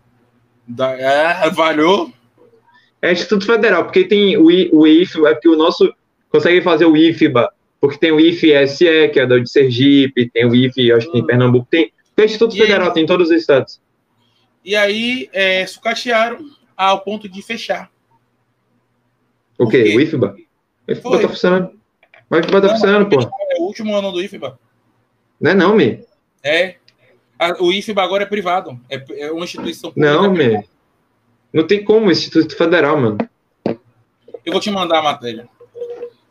[SPEAKER 1] Da, ah, valeu.
[SPEAKER 2] É Instituto Federal, porque tem o, I, o IFBA, é porque o nosso consegue fazer o IFBA, porque tem o IFSE, que é da de Sergipe, tem o IF, acho que em Pernambuco, tem. Tem Instituto
[SPEAKER 1] E aí-
[SPEAKER 2] Federal, tem em todos os estados.
[SPEAKER 1] E aí é, sucatearam ao ponto de fechar.
[SPEAKER 2] O quê? O IFBA? O IFBA
[SPEAKER 1] Foi.
[SPEAKER 2] tá funcionando. O IFBA tá
[SPEAKER 1] Não,
[SPEAKER 2] funcionando, pô.
[SPEAKER 1] É o último ano do IFBA.
[SPEAKER 2] Não é não, me.
[SPEAKER 1] É. A- o IFBA agora é privado. É, é uma instituição pública.
[SPEAKER 2] Não, me. Não tem como, Instituto Federal, mano.
[SPEAKER 1] Eu vou te mandar a matéria.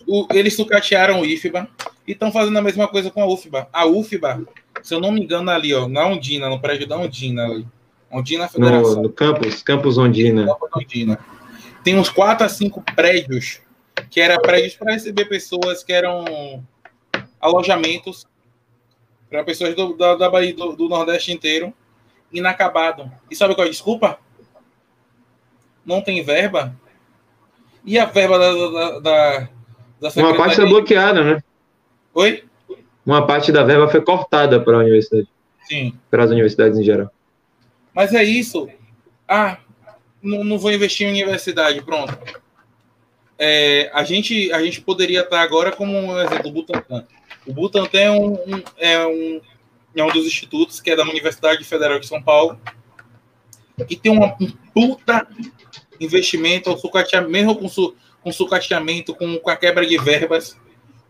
[SPEAKER 1] O- eles sucatearam o IFBA e estão fazendo a mesma coisa com a UFBA. A UFBA, se eu não me engano, ali, ó, na Ondina, no prédio da Ondina ali. Ondina
[SPEAKER 2] No,
[SPEAKER 1] Federação.
[SPEAKER 2] no campus, Campus Ondina.
[SPEAKER 1] Da Ondina. Tem uns 4 a 5 prédios que eram prédios para receber pessoas que eram alojamentos para pessoas do, da, da Bahia, do, do Nordeste inteiro, inacabado. E sabe qual é a desculpa? Não tem verba. E a verba da, da, da, da
[SPEAKER 2] Uma parte tá bloqueada, né?
[SPEAKER 1] Oi?
[SPEAKER 2] Uma parte da verba foi cortada para a universidade,
[SPEAKER 1] Sim.
[SPEAKER 2] para as universidades em geral.
[SPEAKER 1] Mas é isso. Ah, não, não vou investir em universidade, pronto. É, a, gente, a gente poderia estar agora como um exemplo, Butantan. O Butantan é um, um- é, um, é um dos institutos que é da Universidade Federal de São Paulo, que tem uma, um puta investimento, ao sucateamento, mesmo com, su, com sucateamento, com, com a quebra de verbas.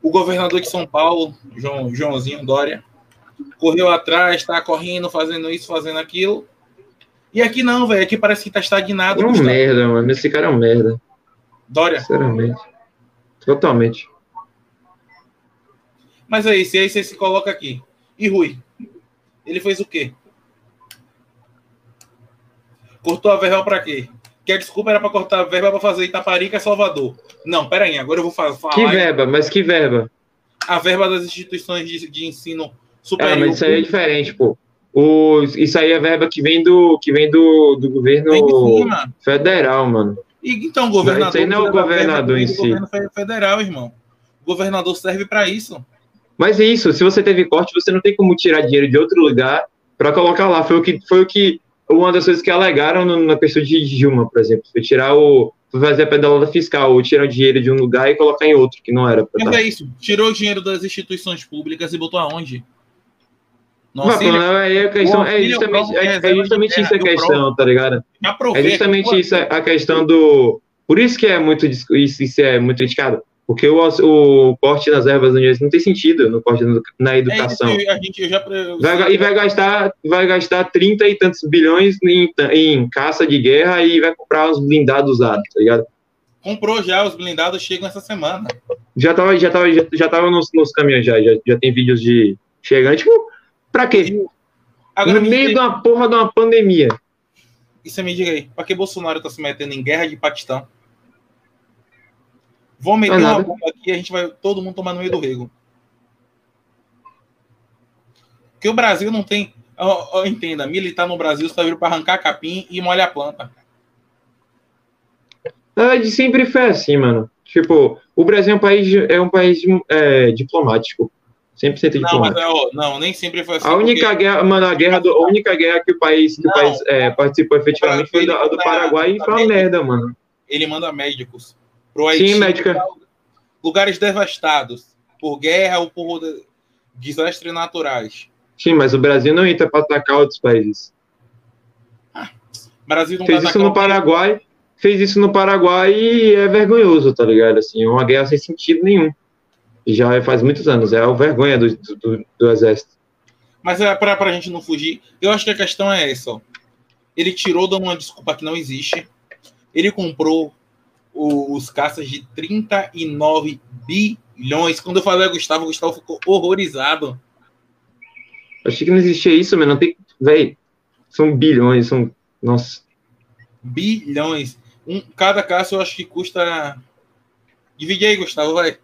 [SPEAKER 1] O governador de São Paulo, João, Joãozinho Dória, correu atrás, está correndo, fazendo isso, fazendo aquilo. E aqui não, velho. Aqui parece que tá estagnado.
[SPEAKER 2] É um merda, mano. Esse cara é um merda.
[SPEAKER 1] Dória.
[SPEAKER 2] Sinceramente. Totalmente.
[SPEAKER 1] Mas é isso. E aí você se coloca aqui. E Rui? Ele fez o quê? Cortou a verba pra quê? Que a desculpa era pra cortar a verba pra fazer Itaparica Salvador. Não, pera aí. Agora eu vou fa- falar.
[SPEAKER 2] Que verba? Mas que verba?
[SPEAKER 1] A verba das instituições de, de ensino
[SPEAKER 2] Ah,
[SPEAKER 1] superior.
[SPEAKER 2] mas isso aí é diferente, pô. O, isso aí é verba que vem do, que vem do, do governo
[SPEAKER 1] cima.
[SPEAKER 2] federal, mano.
[SPEAKER 1] E, então, governador.
[SPEAKER 2] Isso aí não é o governador
[SPEAKER 1] do
[SPEAKER 2] em si.
[SPEAKER 1] governo fe- federal, irmão. O governador serve pra isso.
[SPEAKER 2] Mas é isso, se você teve corte, você não tem como tirar dinheiro de outro lugar para colocar lá. Foi o que foi o que uma das coisas que alegaram na questão de Dilma, por exemplo, foi tirar o foi fazer a pedalada fiscal, ou tirar o dinheiro de um lugar e colocar em outro que não era para
[SPEAKER 1] Mas é isso. Tirou o dinheiro das instituições públicas e botou aonde? No
[SPEAKER 2] Mas,
[SPEAKER 1] auxílio?
[SPEAKER 2] não, é a questão, é justamente, é, é
[SPEAKER 1] de
[SPEAKER 2] justamente isso a questão, tá ligado? É justamente isso a questão do. Por isso que é muito isso é muito criticado. Porque o, o corte nas ervas não tem sentido no corte na-
[SPEAKER 1] É isso
[SPEAKER 2] educação.
[SPEAKER 1] a gente já.
[SPEAKER 2] Vai e vai gastar, vai gastar 30 e tantos bilhões em, em caça de guerra e vai comprar uns blindados usados, tá ligado?
[SPEAKER 1] Comprou já, os blindados chegam essa semana.
[SPEAKER 2] Já tava, já tava, já, já tava nos, nos caminhos já, já, já tem vídeos de chegando. Tipo, pra quê?
[SPEAKER 1] Agora,
[SPEAKER 2] no
[SPEAKER 1] me
[SPEAKER 2] meio de
[SPEAKER 1] diga,
[SPEAKER 2] uma porra de uma pandemia.
[SPEAKER 1] você me diga aí, pra que Bolsonaro tá se metendo em guerra de Paquistão? Vão meter
[SPEAKER 2] Não é
[SPEAKER 1] uma bomba aqui e a gente vai todo mundo tomar no meio do rego. Porque o Brasil não tem. ó, ó, entenda, militar no Brasil só virou pra arrancar capim e molhar a planta.
[SPEAKER 2] Na verdade, sempre foi assim, mano. Tipo, o Brasil é um país, é um país é, diplomático. 100%
[SPEAKER 1] Não,
[SPEAKER 2] diplomático.
[SPEAKER 1] mas ó, não, nem sempre foi assim.
[SPEAKER 2] A única guerra, mano, a guerra do, a única guerra que o país, que
[SPEAKER 1] Não.
[SPEAKER 2] o país é, participou efetivamente foi a do Paraguai e foi uma merda, mano.
[SPEAKER 1] ele manda médicos pro Haiti.
[SPEAKER 2] Sim, médica.
[SPEAKER 1] Lugares devastados por guerra ou por de- desastres naturais.
[SPEAKER 2] Sim, mas o Brasil não entra pra atacar outros países.
[SPEAKER 1] Brasil não
[SPEAKER 2] Fez isso no
[SPEAKER 1] o?
[SPEAKER 2] Paraguai, fez isso no Paraguai e é vergonhoso, tá ligado? Assim, é uma guerra sem sentido nenhum. Já faz muitos anos, é a vergonha do, do, do exército.
[SPEAKER 1] Mas é pra, pra gente não fugir. Eu acho que a questão é essa. Ó. Ele tirou dando uma desculpa que não existe. Ele comprou o- os caças de 39 bilhões. Quando eu falei a Gustavo, o Gustavo ficou horrorizado.
[SPEAKER 2] Achei que não existia isso, mas não tem. Véi, são bilhões, são. Nossa.
[SPEAKER 1] bilhões. Um, cada caso eu acho que custa. Divide aí, Gustavo, vai.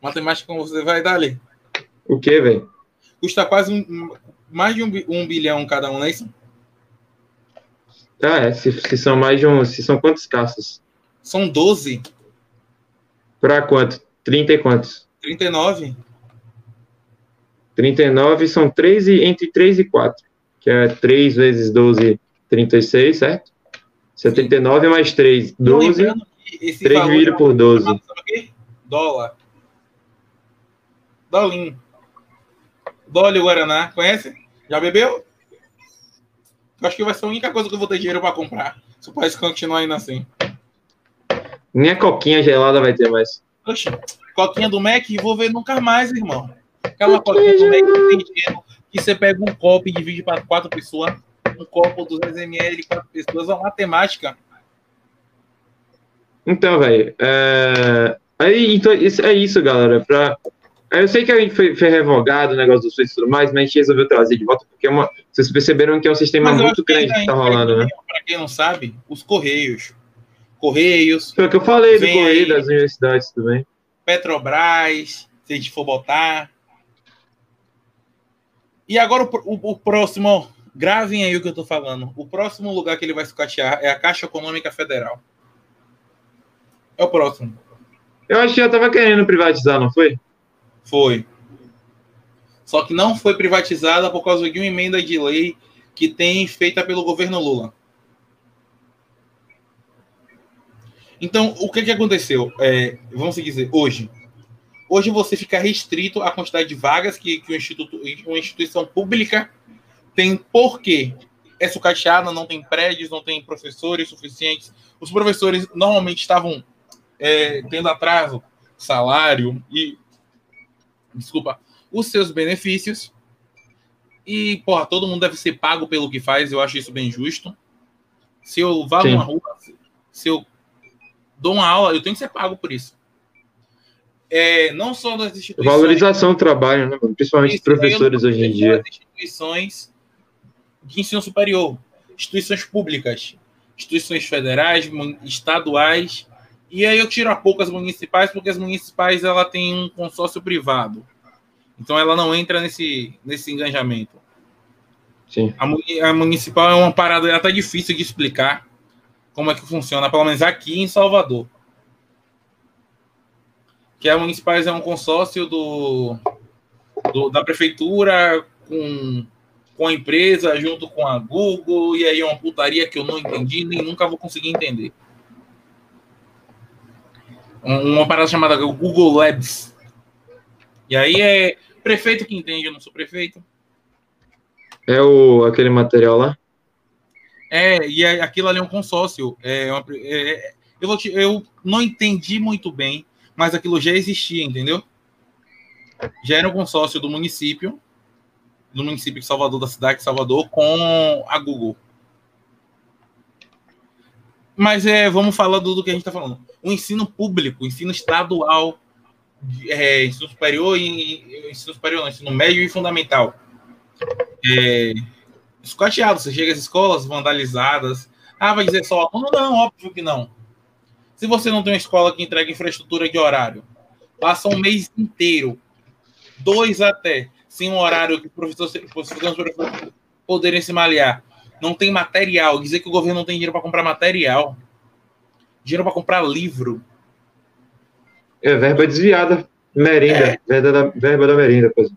[SPEAKER 1] Matemática como você vai dar ali.
[SPEAKER 2] O que, velho?
[SPEAKER 1] Custa quase um, mais de um, um, bilhão cada um, não é isso?
[SPEAKER 2] Ah, é. Se, se são mais de um. Se são quantos caças?
[SPEAKER 1] São 12.
[SPEAKER 2] Pra quanto? 30 e quantos?
[SPEAKER 1] 39.
[SPEAKER 2] 39 são 3 e, entre 3 e 4, que é 3 vezes 12, 36, certo? 79 mais 3, 12. 3 dividido por 12.
[SPEAKER 1] Dólar. Dolinho. Dolly Guaraná, conhece? Já bebeu? Acho que vai ser a única coisa que eu vou ter dinheiro para comprar. Se o país continuar indo assim.
[SPEAKER 2] Nem a coquinha gelada vai ter mais.
[SPEAKER 1] Oxi, coquinha do Mac, vou ver nunca mais, irmão. Aquela coquinha do Mac que tem dinheiro, que você pega um copo e divide para quatro pessoas. Um copo 200ml, quatro pessoas, é uma matemática.
[SPEAKER 2] Então, velho, é... Aí, então, é isso, galera. Pra... Eu sei que a gente foi, foi revogado o negócio dos suíços e tudo mais, mas a gente resolveu trazer de volta, porque é uma... vocês perceberam que é um sistema muito grande que está rolando, né?
[SPEAKER 1] Para quem não sabe, os Correios. Correios.
[SPEAKER 2] Foi o que eu falei do Correio das universidades também.
[SPEAKER 1] Petrobras, se a gente for botar. E agora o, o, o próximo, gravem aí o que eu estou falando. O próximo lugar que ele vai sucatear é a Caixa Econômica Federal. É o próximo.
[SPEAKER 2] Eu acho que já estava querendo privatizar, não foi?
[SPEAKER 1] Foi. Só que não foi privatizada por causa de uma emenda de lei que tem feita pelo governo Lula. Então, o que, que aconteceu? É, vamos dizer, hoje. Hoje você fica restrito à quantidade de vagas que, que instituto, uma instituição pública tem, porque é sucateada, não tem prédios, não tem professores suficientes. Os professores normalmente estavam é, tendo atraso, salário e, desculpa, os seus benefícios. E, porra, todo mundo deve ser pago pelo que faz, eu acho isso bem justo. Se eu vá numa rua, se eu dou uma aula, eu tenho que ser pago por isso. É, não só das instituições.
[SPEAKER 2] Valorização do trabalho, né? principalmente isso, professores hoje em dia.
[SPEAKER 1] Instituições de ensino superior, instituições públicas, instituições federais, estaduais e aí eu tiro a pouco as municipais, porque as municipais ela tem um consórcio privado. Então ela não entra nesse, nesse engajamento.
[SPEAKER 2] Sim.
[SPEAKER 1] A, a municipal é uma parada até difícil de explicar como é que funciona, pelo menos aqui em Salvador. Que a municipais é um consórcio do, do da prefeitura com, com a empresa junto com a Google, e aí é uma putaria que eu não entendi nem nunca vou conseguir entender uma parada chamada Google Labs. E aí é prefeito que entende, eu não sou prefeito.
[SPEAKER 2] É o, aquele material lá?
[SPEAKER 1] É, e é, aquilo ali é um consórcio. É uma, é, eu, vou te, eu não entendi muito bem, mas aquilo já existia, entendeu? Já era um consórcio do município, do município de Salvador, da cidade de Salvador, com a Google. Mas é, vamos falar do, do que a gente está falando. O ensino público, o ensino estadual, é, ensino superior e ensino superior, não, ensino médio e fundamental. É, escateado, você chega às escolas vandalizadas. Ah, vai dizer só aluno? Não, óbvio que não. Se você não tem uma escola que entrega infraestrutura de horário, passa um mês inteiro, dois até, sem um horário que o professor, professor poderem se maliar não tem material. Dizer que o governo não tem dinheiro para comprar material. Dinheiro para comprar livro.
[SPEAKER 2] É verba desviada. Merenda. É. Verba, da, verba da merenda. Pois.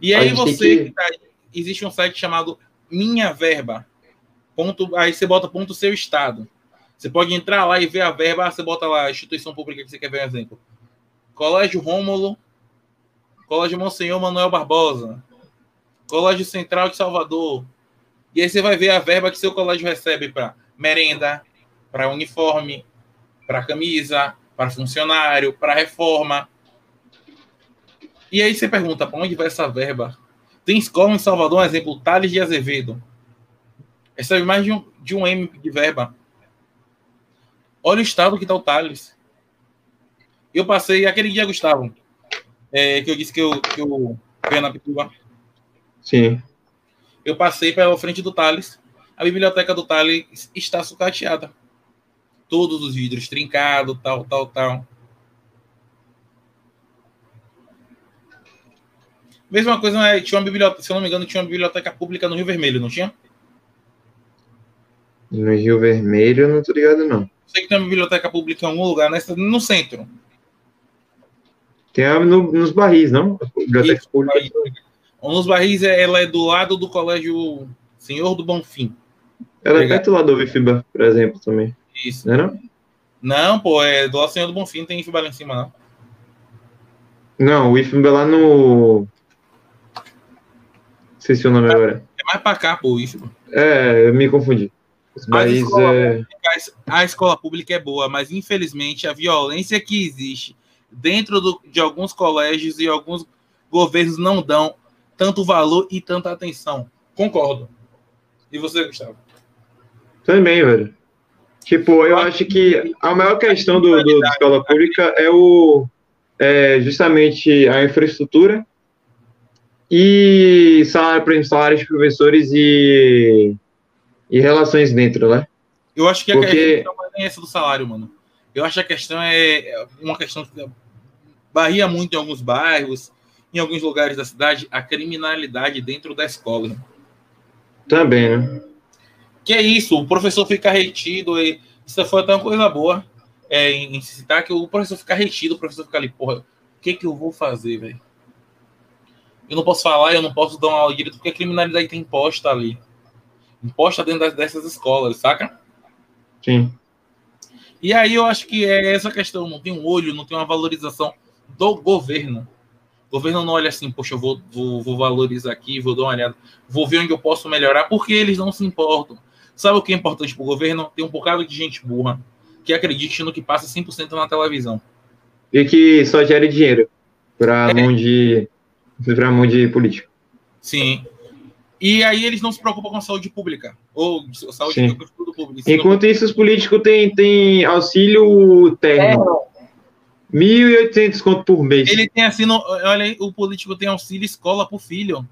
[SPEAKER 1] E aí você. Que... Tá, existe um site chamado Minha Verba. Ponto, aí você bota ponto seu estado. Você pode entrar lá e ver a verba. Você bota lá a instituição pública que você quer ver um exemplo. Colégio Rômulo. Colégio Monsenhor Manuel Barbosa. Colégio Central de Salvador. E aí você vai ver a verba que seu colégio recebe para merenda, para uniforme, para camisa, para funcionário, para reforma. E aí você pergunta, para onde vai essa verba? Tem escola em Salvador, um exemplo, Thales de Azevedo. Recebe mais de um, de um M de verba. Olha o estado que está o Thales. Eu passei aquele dia, Gustavo, é, que eu disse que eu, que eu fui na Pituba.
[SPEAKER 2] Sim
[SPEAKER 1] eu passei pela frente do Thales a biblioteca do Thales está sucateada. Todos os vidros trincados, tal, tal, tal. Mesma coisa, né? tinha uma biblioteca, se eu não me engano, tinha uma biblioteca pública no Rio Vermelho, não tinha?
[SPEAKER 2] No Rio Vermelho, eu não tô ligado, não.
[SPEAKER 1] Sei que tem uma biblioteca pública em algum lugar, nessa, no centro.
[SPEAKER 2] Tem a no, nos barris, não? Biblioteca pública.
[SPEAKER 1] barris. Nos barris, é- ela é do lado do colégio Senhor do Bonfim.
[SPEAKER 2] Ela é perto lá do UFBA, por exemplo, também.
[SPEAKER 1] Isso.
[SPEAKER 2] Não é não?
[SPEAKER 1] Não, pô, é do lado do Senhor do Bonfim, tem Fibala em cima, não.
[SPEAKER 2] Não, o IFBA é lá no. Não sei se é o nome agora.
[SPEAKER 1] É mais pra cá, pô, isso.
[SPEAKER 2] É, eu me confundi. Os barris
[SPEAKER 1] escola-
[SPEAKER 2] é.
[SPEAKER 1] A es- A escola pública é boa, mas infelizmente a violência que existe dentro do- de alguns colégios e alguns governos não dão tanto valor e tanta atenção. Concordo. E você, Gustavo?
[SPEAKER 2] Também, velho. Tipo, eu acho que a maior questão do, do da escola pública é o é justamente a infraestrutura e salário, salários de professores e, e relações dentro, né?
[SPEAKER 1] Eu acho que a
[SPEAKER 2] Porque-
[SPEAKER 1] questão não é nem essa do salário, mano. Eu acho que a questão é é uma questão que varia muito em alguns bairros, em alguns lugares da cidade, a criminalidade dentro da escola.
[SPEAKER 2] Também, né?
[SPEAKER 1] Que é isso, o professor fica retido, e isso foi até uma coisa boa é, em, em citar que o professor fica retido, o professor fica ali, porra, o que que eu vou fazer, velho? Eu não posso falar, eu não posso dar uma aula direito, porque a criminalidade tem imposta ali. Imposta dentro das- dessas escolas, saca?
[SPEAKER 2] Sim.
[SPEAKER 1] E aí eu acho que é essa questão, não tem um olho, não tem uma valorização do governo. O governo não olha assim, poxa, eu vou, vou, vou valorizar aqui, vou dar uma olhada, vou ver onde eu posso melhorar, porque eles não se importam. Sabe o que é importante para o governo? Tem um bocado de gente burra que acredite no que passa 100% na televisão.
[SPEAKER 2] E que só gere dinheiro para
[SPEAKER 1] É.
[SPEAKER 2] mão de para mão de político.
[SPEAKER 1] Sim. E aí eles não se preocupam com a saúde pública. Ou saúde
[SPEAKER 2] Sim.
[SPEAKER 1] pública, tudo público. ensino
[SPEAKER 2] Enquanto isso, os políticos têm, têm auxílio terno. 1.800 conto por mês.
[SPEAKER 1] Ele tem assim, no- olha aí, o político tem auxílio escola pro filho.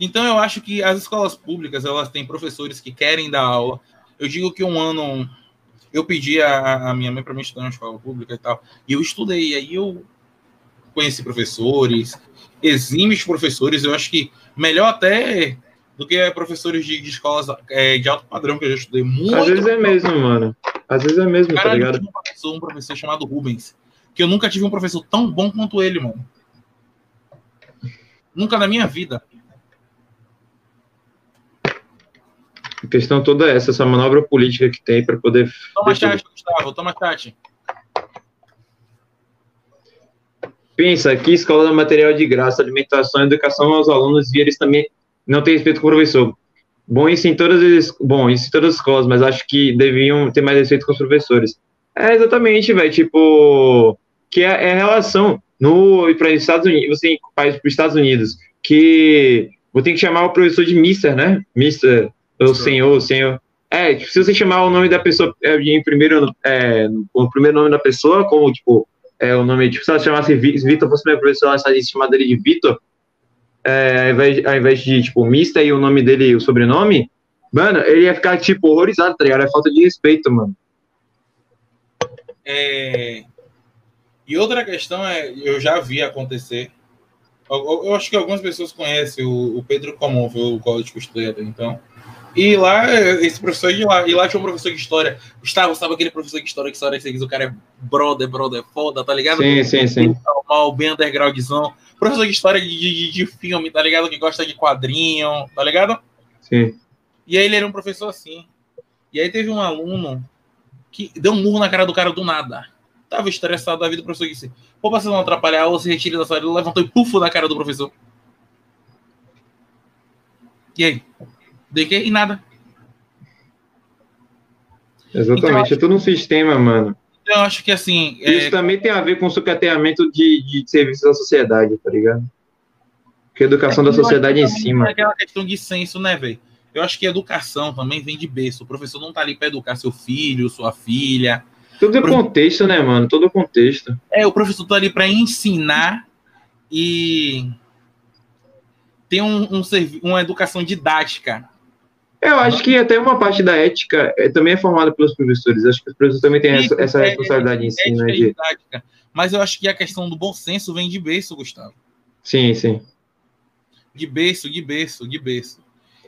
[SPEAKER 1] Então eu acho que as escolas públicas, elas têm professores que querem dar aula. Eu digo que um ano eu pedi a, a minha mãe para me estudar na escola pública e tal, e eu estudei, e aí eu conheci professores, exímios professores, eu acho que melhor até do que professores de, de escolas é, de alto padrão que eu já estudei muito.
[SPEAKER 2] Às vezes é mesmo, mano. Às vezes é mesmo, tá
[SPEAKER 1] Caralho, eu
[SPEAKER 2] ligado?
[SPEAKER 1] tive um professor, um professor chamado Rubens, que eu nunca tive um professor tão bom quanto ele, mano. Nunca na minha vida.
[SPEAKER 2] A questão toda é essa, essa manobra política que tem para poder.
[SPEAKER 1] Toma chat, Gustavo, toma chat.
[SPEAKER 2] Pensa que escola dá material de graça, alimentação, educação aos alunos e eles também não têm respeito com o professor. Bom, isso em todas as, bom, isso em todas as escolas, mas acho que deviam ter mais respeito com os professores. É exatamente, velho, tipo, que é, é a relação no para os Estados Unidos, você para os Estados Unidos, que vou ter que chamar o professor de Mister, né? Mister,
[SPEAKER 1] Sim.
[SPEAKER 2] senhor, senhor. É, tipo, se você chamar o nome da pessoa é, em primeiro, é, o primeiro nome da pessoa, como tipo é, o nome, tipo, se ela chamasse Vi- Vitor, fosse meu professor, ela estaria chamando ele de Vitor, é, ao, invés, ao invés de, tipo, Mister e o nome dele, o sobrenome, mano, ele ia ficar, tipo, horrorizado, tá ligado? É falta de respeito, mano.
[SPEAKER 1] É, E outra questão é, eu já vi acontecer. Eu, eu- eu acho que algumas pessoas conhecem o, o Pedro Comum, foi o eu estudei até então. E lá, esse professor de lá, e lá tinha um professor de história. Gustavo, sabe aquele professor de história que história que o cara é brother, brother, foda, tá ligado?
[SPEAKER 2] Sim, sim, sim.
[SPEAKER 1] Normal, bem undergroundzão. Professor de história de, de, de filme, tá ligado? Que gosta de quadrinho, tá ligado?
[SPEAKER 2] Sim.
[SPEAKER 1] E aí ele era um professor assim. E aí teve um aluno que deu um murro na cara do cara do nada. Tava estressado da vida, o professor disse: Pô, pra você não atrapalhar, ou se retire da sala. Ele levantou e pufo na cara do professor. E aí? De que? E nada.
[SPEAKER 2] Exatamente. É tudo um sistema, mano.
[SPEAKER 1] Então, eu acho que assim. é,
[SPEAKER 2] Isso também tem a ver com o sucateamento de, de serviços da sociedade, tá ligado? Que a educação da
[SPEAKER 1] acho que
[SPEAKER 2] sociedade em cima.
[SPEAKER 1] tem aquela questão de senso, né, velho? Eu acho que educação também vem de berço. O professor não tá ali pra educar seu filho, sua filha.
[SPEAKER 2] Tudo é contexto, né, mano? Todo contexto.
[SPEAKER 1] É, o professor tá ali para ensinar e ter um, um, uma educação didática.
[SPEAKER 2] Eu acho que até uma parte da ética é, também é formada pelos professores. Acho que os professores também têm essa, essa responsabilidade é, em si, né? De...
[SPEAKER 1] Mas eu acho que a questão do bom senso vem de berço, Gustavo.
[SPEAKER 2] Sim, sim.
[SPEAKER 1] De berço, de berço, de berço.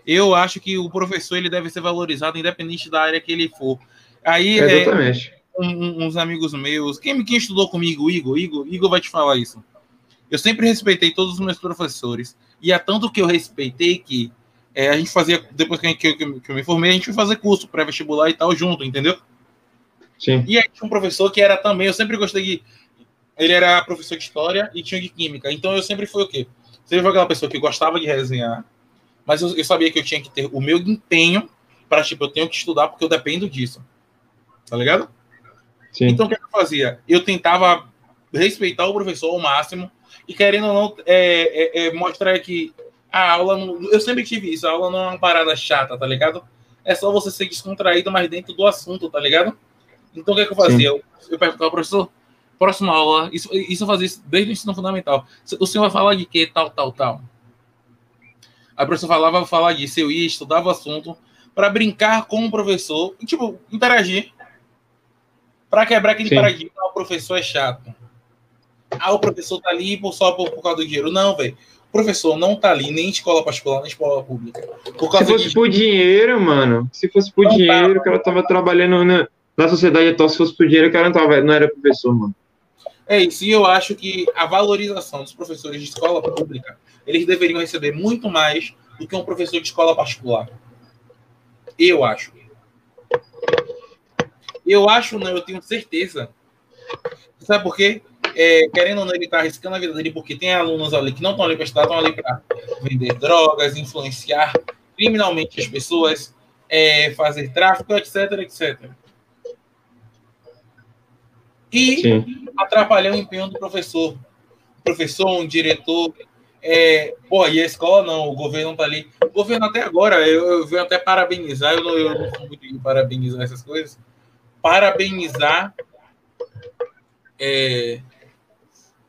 [SPEAKER 1] Eu acho que o professor ele deve ser valorizado independente da área que ele for. Aí,
[SPEAKER 2] Exatamente.
[SPEAKER 1] É, um, uns amigos meus, quem, quem estudou comigo, Igor, Igor, Igor vai te falar isso. Eu sempre respeitei todos os meus professores. E é tanto que eu respeitei que é, a gente fazia, depois que, que, que, eu me formei, a gente foi fazer curso pré-vestibular e tal junto, entendeu?
[SPEAKER 2] Sim.
[SPEAKER 1] E aí tinha um professor que era também, eu sempre gostei de. Ele era professor de história e tinha de química. Então eu sempre fui o quê? Sempre fui aquela pessoa que gostava de resenhar, mas eu, eu sabia que eu tinha que ter o meu empenho para, tipo, eu tenho que estudar porque eu dependo disso. Tá ligado?
[SPEAKER 2] Sim.
[SPEAKER 1] Então o que eu fazia? Eu tentava respeitar o professor ao máximo e querendo ou não é, é, é mostrar que a aula, não, eu sempre tive isso, a aula não é uma parada chata, tá ligado? É só você ser descontraído, mas dentro do assunto, tá ligado? Então o que, é que eu fazia? Eu, eu perguntava ao professor, próxima aula, isso, isso eu fazia isso desde o ensino fundamental. O senhor vai falar de quê? Tal, tal, tal. Aí o professor falava, vou falar disso, eu ia, estudava o assunto, para brincar com o professor, e, tipo, interagir. Para quebrar aquele Sim. paradigma, o professor é chato. Ah, o professor tá ali só por, por causa do dinheiro. Não, velho. Professor não tá ali nem em escola particular, nem em escola pública.
[SPEAKER 2] Por Se fosse de... por dinheiro, mano. Se fosse por não tá, dinheiro, tá, o cara tava trabalhando na, na sociedade atual. Se fosse por dinheiro, o cara não, tava, não era professor, mano.
[SPEAKER 1] É isso, e eu acho que a valorização dos professores de escola pública, eles deveriam receber muito mais do que um professor de escola particular. Eu acho. Eu acho, não, eu tenho certeza. Sabe por quê? É, querendo ou não, ele está arriscando a vida dele porque tem alunos ali que não estão ali para estudar, estão ali para vender drogas, influenciar criminalmente as pessoas, é, fazer tráfico, etc, etc. E Sim. atrapalhar o empenho do professor. O professor, um diretor, é, pô, e a escola não, o governo tá ali. O governo até agora, eu, eu venho até parabenizar, eu não, eu não sou muito de parabenizar essas coisas, parabenizar é,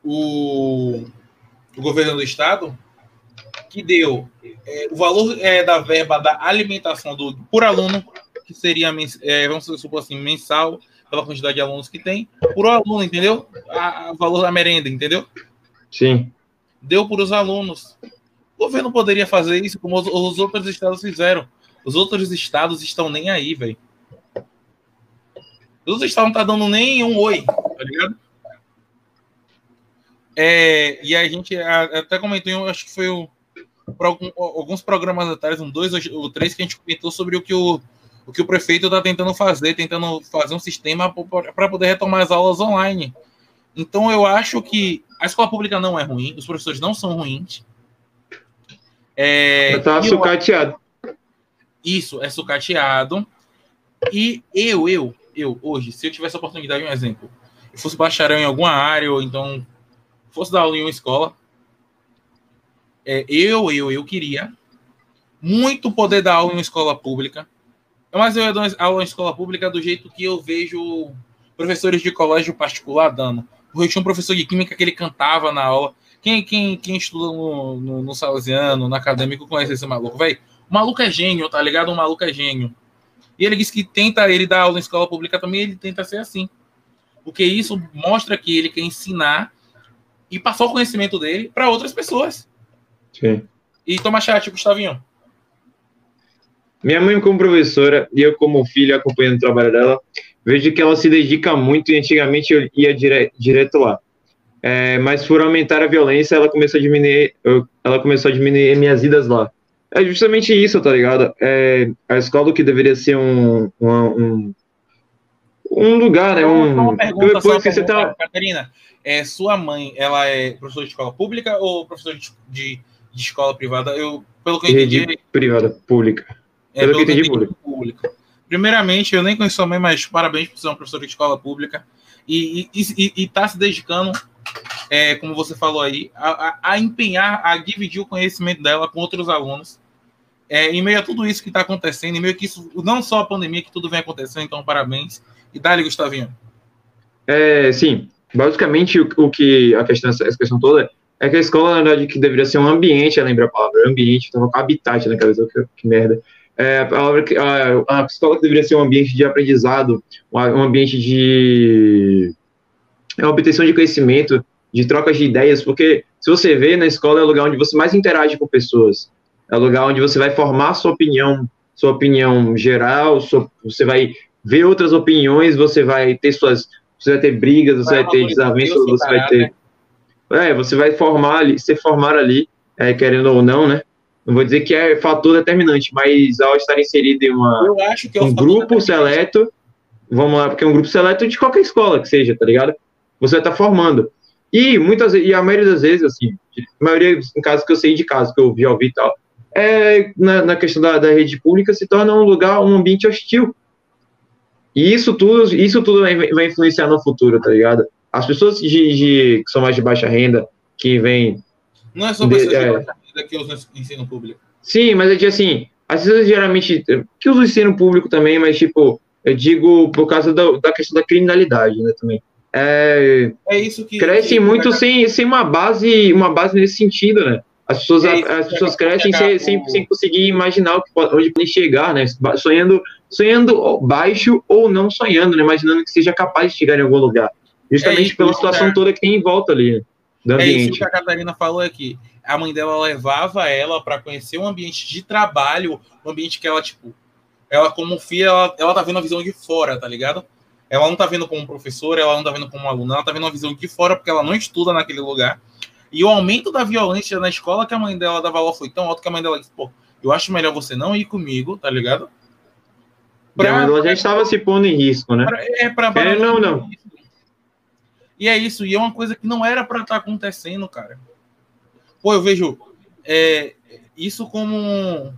[SPEAKER 1] o, o governo do estado que deu é, o valor é, da verba da alimentação do, por aluno, que seria, é, vamos supor assim, mensal, pela quantidade de alunos que tem, por aluno, entendeu? O valor da merenda, entendeu?
[SPEAKER 2] Sim.
[SPEAKER 1] Deu por os alunos. O governo poderia fazer isso como os, os outros estados fizeram. Os outros estados estão nem aí, velho. Os outros estados não estão tá dando nem um oi, tá ligado? É, e a gente até comentou, acho que foi o, alguns programas atrás, um dois ou três, que a gente comentou sobre o que o, o que o prefeito está tentando fazer, tentando fazer um sistema para poder retomar as aulas online. Então eu acho que a escola pública não é ruim, os professores não são ruins.
[SPEAKER 2] É, tá sucateado.
[SPEAKER 1] Isso, é sucateado. E eu, eu, eu, hoje, se eu tivesse a oportunidade, um exemplo, eu fosse bacharel em alguma área, ou então fosse dar aula em uma escola, é, eu, eu, eu queria muito poder dar aula em uma escola pública, mas eu ia dar aula em escola pública do jeito que eu vejo professores de colégio particular dando. Eu tinha um professor de química que ele cantava na aula. Quem, quem, quem estuda no, no, no Salesiano, no acadêmico, conhece esse maluco, velho? O maluco é gênio, tá ligado? O maluco é gênio. E ele disse que tenta, ele dar aula em escola pública também, ele tenta ser assim. Porque isso mostra que ele quer ensinar e passar o conhecimento dele para outras pessoas.
[SPEAKER 2] Sim.
[SPEAKER 1] E toma chat, Gustavinho.
[SPEAKER 2] Minha mãe, como professora, e eu, como filho, acompanhando o trabalho dela, vejo que ela se dedica muito e antigamente eu ia dire direto lá. É, mas por aumentar a violência, ela começou a diminuir, eu, ela começou a diminuir minhas idas lá. É justamente isso, tá ligado? É, a escola que deveria ser um, um, um lugar, né? Um,
[SPEAKER 1] uma pergunta, depois que você tá... Catarina, é, sua mãe, ela é professora de escola pública ou professora de, de, de escola privada? Eu, pelo que eu entendi. De
[SPEAKER 2] privada, pública.
[SPEAKER 1] É, pelo, pelo que eu entendi, pública. pública. Primeiramente, eu nem conheço sua mãe, mas parabéns por ser uma professora de escola pública e está se dedicando, é, como você falou aí, a, a, a, empenhar, a dividir o conhecimento dela com outros alunos. É, em meio a tudo isso que está acontecendo, em meio que isso, não só a pandemia, que tudo vem acontecendo, então parabéns. E dá-lhe, Gustavinho.
[SPEAKER 2] É, sim, basicamente o, o, que a questão, essa questão toda É que a escola, na verdade, que deveria ser um ambiente, lembra a palavra, ambiente, tava com habitat na cabeça, que, que merda. É, a, palavra a, a, escola que deveria ser um ambiente de aprendizado, um, um ambiente de é, obtenção de conhecimento, de trocas de ideias, porque se você vê, na escola é o lugar onde você mais interage com pessoas, é o lugar onde você vai formar sua opinião, sua opinião geral, sua, você vai ver outras opiniões, você vai ter suas, você vai ter brigas, você vai, vai ter desavenças, você vai ter, né? é, você vai formar ali, se formar ali, é, querendo ou não, né? Não vou dizer que é fator determinante, mas ao estar inserido em uma,
[SPEAKER 1] é
[SPEAKER 2] um grupo seleto, vamos lá, porque é um grupo seleto de qualquer escola que seja, tá ligado? Você vai estar formando. E muitas e a maioria das vezes, assim, a maioria em casos que eu sei de casos que eu vi ouvir e tal, é, na, na questão da, da, rede pública se torna um lugar, um ambiente hostil. E isso tudo, isso tudo vai, influenciar no futuro, tá ligado? As pessoas de, de, que são mais de baixa renda, que vêm.
[SPEAKER 1] Não é só pessoas de, é, de baixa renda que usam ensino público.
[SPEAKER 2] Sim, mas é de assim, as pessoas geralmente que usam ensino público também, mas tipo, eu digo por causa da, da questão da criminalidade, né, também. É,
[SPEAKER 1] é isso que
[SPEAKER 2] crescem muito sem, sem uma base, uma base nesse sentido, né? As pessoas, é as pessoas crescem sem, sem, sem conseguir imaginar onde podem chegar, né? Sonhando, sonhando baixo ou não sonhando, né? Imaginando que seja capaz de chegar em algum lugar. Justamente é isso, pela situação toda que tem em volta ali.
[SPEAKER 1] Do ambiente. É isso que a Catarina falou aqui. A mãe dela levava ela para conhecer um ambiente de trabalho, um ambiente que ela, tipo, ela como filha, ela, ela tá vendo a visão de fora, tá ligado? Ela não tá vendo como professora, ela não tá vendo como aluna, ela tá vendo a visão de fora porque ela não estuda naquele lugar. E o aumento da violência na escola que a mãe dela dava aula foi tão alto que a mãe dela disse, pô, eu acho melhor você não ir comigo, tá ligado?
[SPEAKER 2] Pra, ela já estava se pondo em risco, né?
[SPEAKER 1] Pra, é, pra,
[SPEAKER 2] é, não, não.
[SPEAKER 1] E é isso, e é uma coisa que não era para estar tá acontecendo, cara. Pô, eu vejo é, isso como,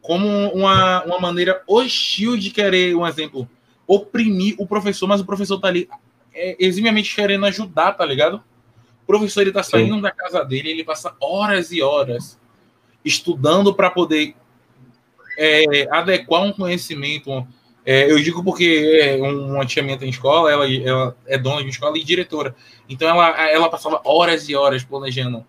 [SPEAKER 1] como uma, uma maneira hostil de querer, um exemplo, oprimir o professor, mas o professor tá ali é, eximiamente querendo ajudar, tá ligado? O professor ele tá saindo Sim. da casa dele, ele passa horas e horas estudando para poder é, adequar um conhecimento. É, eu digo porque é, uma tia minha tem escola, ela, ela é dona de escola e diretora. Então ela, ela passava horas e horas planejando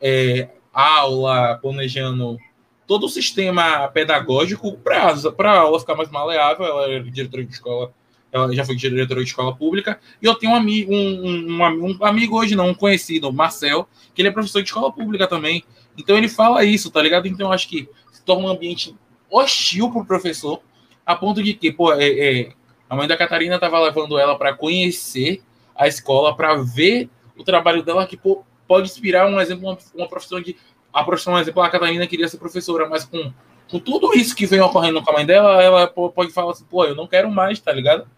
[SPEAKER 1] é, aula, planejando todo o sistema pedagógico para a aula ficar mais maleável. Ela era diretora de escola ela já foi diretora de escola pública, e eu tenho um amigo, um, um, um, amigo hoje, não, um conhecido, Marcel, que ele é professor de escola pública também. Então ele fala isso, tá ligado? Então acho que se torna um ambiente hostil pro professor, a ponto de que, pô, é, é a mãe da Catarina estava levando ela para conhecer a escola, para ver o trabalho dela, que pô, pode inspirar um exemplo, uma, uma profissão de. A profissão, um exemplo, a Catarina queria ser professora, mas com, com tudo isso que vem ocorrendo com a mãe dela, ela pode falar assim, pô, eu não quero mais, tá ligado?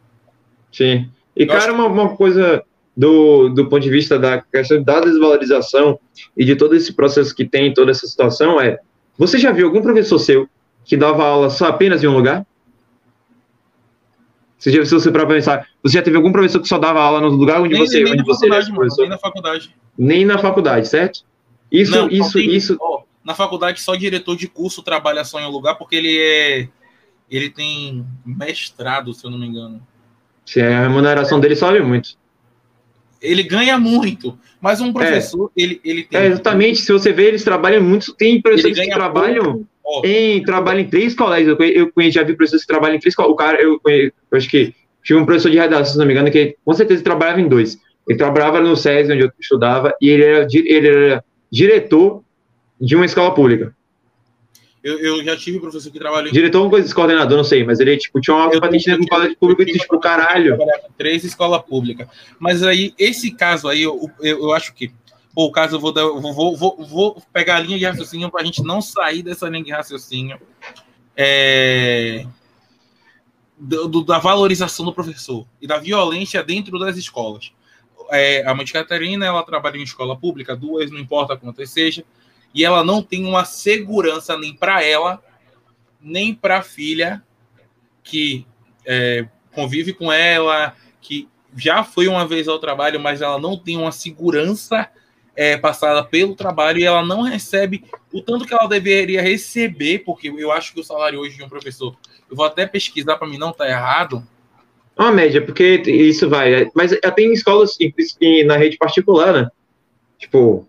[SPEAKER 2] Sim. E, cara, uma, uma coisa do, do ponto de vista da questão da desvalorização e de todo esse processo que tem, toda essa situação, é: você já viu algum professor seu que dava aula só apenas em um lugar? Você já, se você para pensar, você já teve algum professor que só dava aula no lugar onde nem, você, nem onde você
[SPEAKER 1] era professor? Nem na faculdade.
[SPEAKER 2] Nem na faculdade, certo? Isso, Não, isso, tem, isso.
[SPEAKER 1] Ó, na faculdade só diretor de curso trabalha só em um lugar porque ele é, ele tem mestrado, se eu não me engano.
[SPEAKER 2] Se a remuneração dele sobe muito.
[SPEAKER 1] Ele ganha muito, mas um professor, é. ele, ele tem.
[SPEAKER 2] É, exatamente, se você vê, eles trabalham muito. Tem professores que trabalham em, trabalham em três colégios. Eu, eu já vi professores que trabalham em três colégios. O cara, eu, eu, acho que tinha um professor de redação, se não me engano, que com certeza trabalhava em dois. Ele trabalhava no SESI, onde eu estudava, e ele era, ele era diretor de uma escola pública.
[SPEAKER 1] Eu, eu já tive professor que trabalhou.
[SPEAKER 2] Diretor ou coordenador, não sei, mas ele tipo, tinha uma patente no colégio público e tipo, caralho.
[SPEAKER 1] Três escola pública. Mas aí, esse caso aí, eu, eu, eu acho que. Pô, o caso eu vou, dar, eu vou, vou, vou pegar a linha de raciocínio para a gente não sair dessa linha de raciocínio. É, do, da valorização do professor e da violência dentro das escolas. É, a mãe de Catarina, ela trabalha em escola pública, duas, não importa quantas seja e ela não tem uma segurança nem para ela, nem para a filha que é, convive com ela, que já foi uma vez ao trabalho, mas ela não tem uma segurança é, passada pelo trabalho e ela não recebe o tanto que ela deveria receber, porque eu acho que o salário hoje de um professor, eu vou até pesquisar para mim não tá errado.
[SPEAKER 2] Uma média, porque isso vai, mas tem escolas na rede particular, né? Tipo,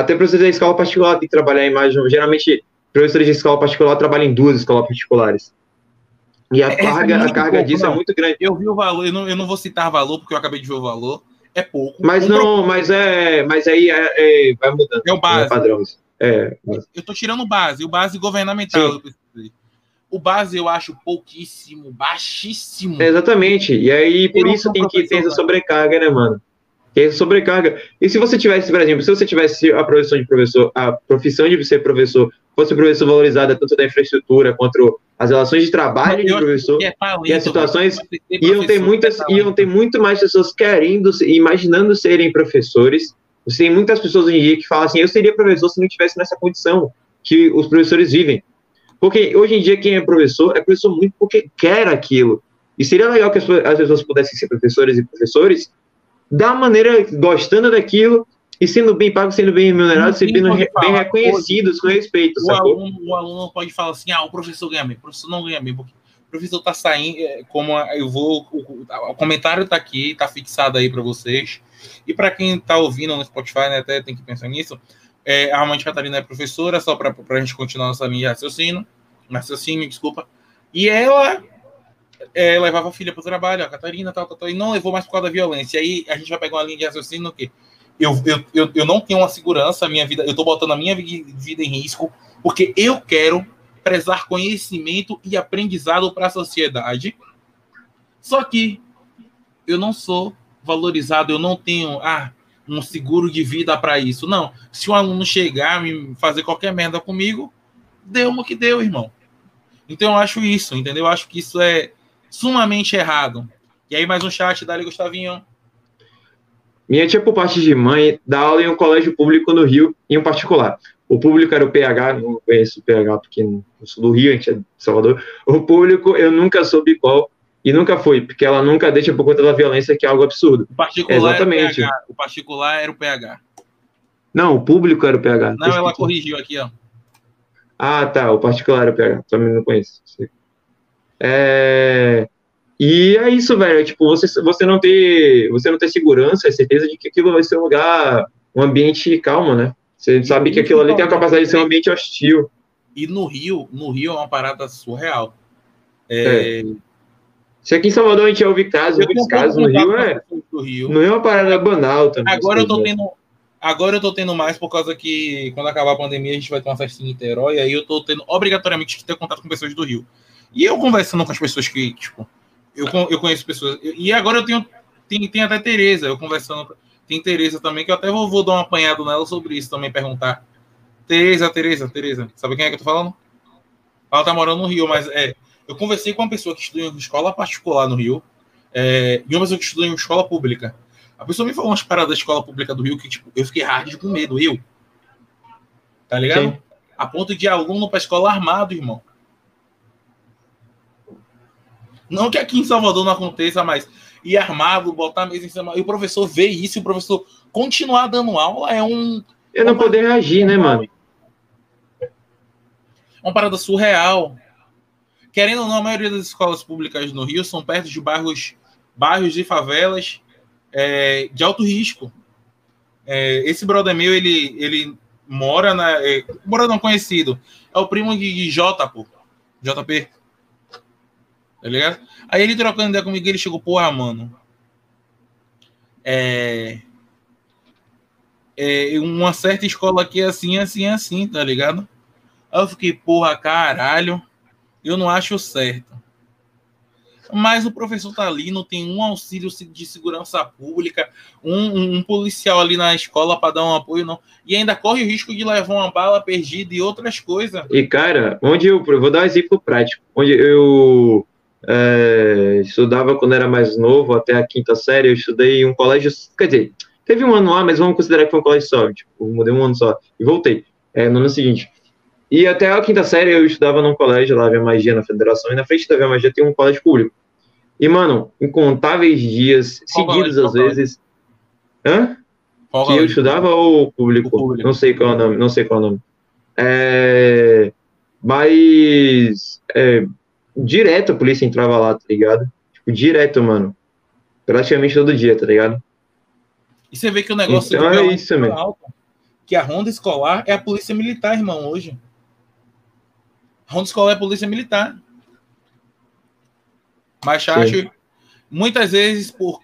[SPEAKER 2] até professores da escola particular tem que trabalhar em mais. Geralmente, professores de escola particular trabalham em duas escolas particulares. E a
[SPEAKER 1] É,
[SPEAKER 2] carga,
[SPEAKER 1] é
[SPEAKER 2] a carga
[SPEAKER 1] pouco,
[SPEAKER 2] disso é
[SPEAKER 1] não.
[SPEAKER 2] muito grande.
[SPEAKER 1] Eu vi o valor, eu não, eu não vou citar valor, porque eu acabei de ver o valor. É pouco.
[SPEAKER 2] Mas
[SPEAKER 1] Um
[SPEAKER 2] não, mas é. Mas aí é, é- vai mudando.
[SPEAKER 1] É o
[SPEAKER 2] Não é
[SPEAKER 1] base.
[SPEAKER 2] padrão. É, mas-
[SPEAKER 1] Eu tô tirando o base, o base governamental. O base eu acho pouquíssimo, baixíssimo.
[SPEAKER 2] É, Exatamente. E aí, por
[SPEAKER 1] Eu
[SPEAKER 2] isso tem que ter essa sobrecarga, né, mano? Tem essa sobrecarga. E se você tivesse, por exemplo, se você tivesse a profissão de professor, a profissão de ser professor, fosse professor valorizada tanto da infraestrutura quanto as relações de trabalho de professor,
[SPEAKER 1] que é
[SPEAKER 2] e as situações iam ter muitas,
[SPEAKER 1] é
[SPEAKER 2] iam ter muito mais pessoas querendo, imaginando serem professores. Você tem muitas pessoas hoje em dia que falam assim, eu seria professor se não tivesse nessa condição que os professores vivem. Porque hoje em dia quem é professor é professor muito porque quer aquilo. E seria legal que as, as pessoas pudessem ser professores e professores da maneira gostando daquilo e sendo bem pagos, sendo bem remunerados,
[SPEAKER 1] Ninguém
[SPEAKER 2] sendo
[SPEAKER 1] falar
[SPEAKER 2] bem reconhecidos com respeito,
[SPEAKER 1] O aluno, o aluno pode falar assim, ah, o professor ganha bem, o professor não ganha bem, porque o professor tá saindo, é, como eu vou, o, o- comentário tá aqui, tá fixado aí para vocês, e para quem tá ouvindo no Spotify, né, até tem que pensar nisso, é, a Armande Catarina é professora, só para a gente continuar nossa linha de raciocínio, raciocínio, desculpa, e ela é, levava a filha para o trabalho, a Catarina, tal, tal, tal, e não levou mais por causa da violência, aí a gente vai pegar uma linha de raciocínio quê? Eu, eu, eu, eu não tenho uma segurança, minha vida, eu tô botando a minha vi- vida em risco, porque eu quero prezar conhecimento e aprendizado para a sociedade. Só que eu não sou valorizado, eu não tenho ah, um seguro de vida para isso. Não. Se um aluno chegar me fazer qualquer merda comigo, deu o que deu, irmão. Então eu acho isso, entendeu? Eu acho que isso é sumamente errado. E aí, mais um chat, dali, Gustavinho.
[SPEAKER 2] Minha tia, por parte de mãe, dá aula em um colégio público no Rio, em um particular. O público era o PH, não conheço o PH porque não sou do Rio, a gente é de Salvador. O público eu nunca soube qual e nunca fui, porque ela nunca deixa por conta da violência, que é algo absurdo.
[SPEAKER 1] O particular
[SPEAKER 2] Exatamente.
[SPEAKER 1] era o PH. O particular era o PH.
[SPEAKER 2] Não, o público era o PH.
[SPEAKER 1] Não, ela corrigiu aqui, ó.
[SPEAKER 2] Ah, tá, o particular era o PH, também não conheço. É... E é isso, velho. Tipo, você, você não ter, você não ter segurança, é certeza de que aquilo vai ser um lugar, um ambiente calmo, né? Você sabe que aquilo ali tem a capacidade de ser um ambiente hostil.
[SPEAKER 1] E no Rio, no Rio é uma parada surreal. É,
[SPEAKER 2] Se aqui em Salvador a gente ouve casos, muitos casos, no Rio é,
[SPEAKER 1] Rio.
[SPEAKER 2] não é uma parada banal também.
[SPEAKER 1] Agora eu tô tendo. Agora eu tô tendo mais por causa que quando acabar a pandemia a gente vai ter uma festa em Niterói, aí eu tô tendo obrigatoriamente que ter contato com pessoas do Rio. E eu conversando com as pessoas que, tipo, eu, eu conheço pessoas. E agora eu tenho. Tem, tem até Tereza, eu conversando. Tem Tereza também, que eu até vou, vou dar um apanhado nela sobre isso também, perguntar. Tereza, Tereza, Tereza. Sabe quem é que eu tô falando? Ela tá morando no Rio, mas é. Eu conversei com uma pessoa que estudou em escola particular no Rio, é, e uma pessoa que estudou em escola pública. A pessoa me falou umas paradas da escola pública do Rio que, tipo, eu fiquei hard com medo, eu. Tá ligado?
[SPEAKER 2] Sim.
[SPEAKER 1] A ponto de aluno pra escola armado, irmão. Não que aqui em Salvador não aconteça, mas ir armado, botar a mesa em cima, e o professor vê isso, e o professor continuar dando aula é um,
[SPEAKER 2] Eu não poder reagir, né, mano?
[SPEAKER 1] é uma parada surreal. Querendo ou não, a maioria das escolas públicas no Rio são perto de bairros, bairros de favelas é, de alto risco. É, esse brother meu, ele, ele mora na. É, mora não conhecido. É o primo de, de J, pô. JP. Tá ligado? Aí ele trocando ideia comigo, ele chegou, porra, mano. É, é, uma certa escola aqui é assim, assim, assim, tá ligado? Aí eu fiquei, porra, caralho, eu não acho certo. Mas o professor tá ali, não tem um auxílio de segurança pública, um, um- um policial ali na escola para dar um apoio, não. E ainda corre o risco de levar uma bala perdida e outras coisas.
[SPEAKER 2] E, cara, onde eu, eu vou dar um exemplo prático. Onde eu é, estudava quando era mais novo, até a quinta série, eu estudei em um colégio. Quer dizer, teve um ano lá, mas vamos considerar que foi um colégio só. Tipo, mudei um ano só e voltei é, no ano seguinte. E até a quinta série eu estudava num colégio lá, Via Magia, na federação, e na frente da Via Magia tem um colégio público. E, mano, incontáveis dias
[SPEAKER 1] Qual
[SPEAKER 2] seguidos,
[SPEAKER 1] colégio?
[SPEAKER 2] às vezes. Hã?
[SPEAKER 1] Qual
[SPEAKER 2] que eu estudava ou público?
[SPEAKER 1] O público.
[SPEAKER 2] Não sei qual é o nome, não sei qual é o nome. É, mas é, direto a polícia entrava lá, tá ligado? Tipo, direto, mano. Praticamente todo dia, tá ligado?
[SPEAKER 1] E você vê que o negócio
[SPEAKER 2] Então é isso,
[SPEAKER 1] é alto. Que a ronda escolar é a polícia militar, irmão, hoje. A ronda escolar é a polícia militar. Mas acho, muitas vezes, por,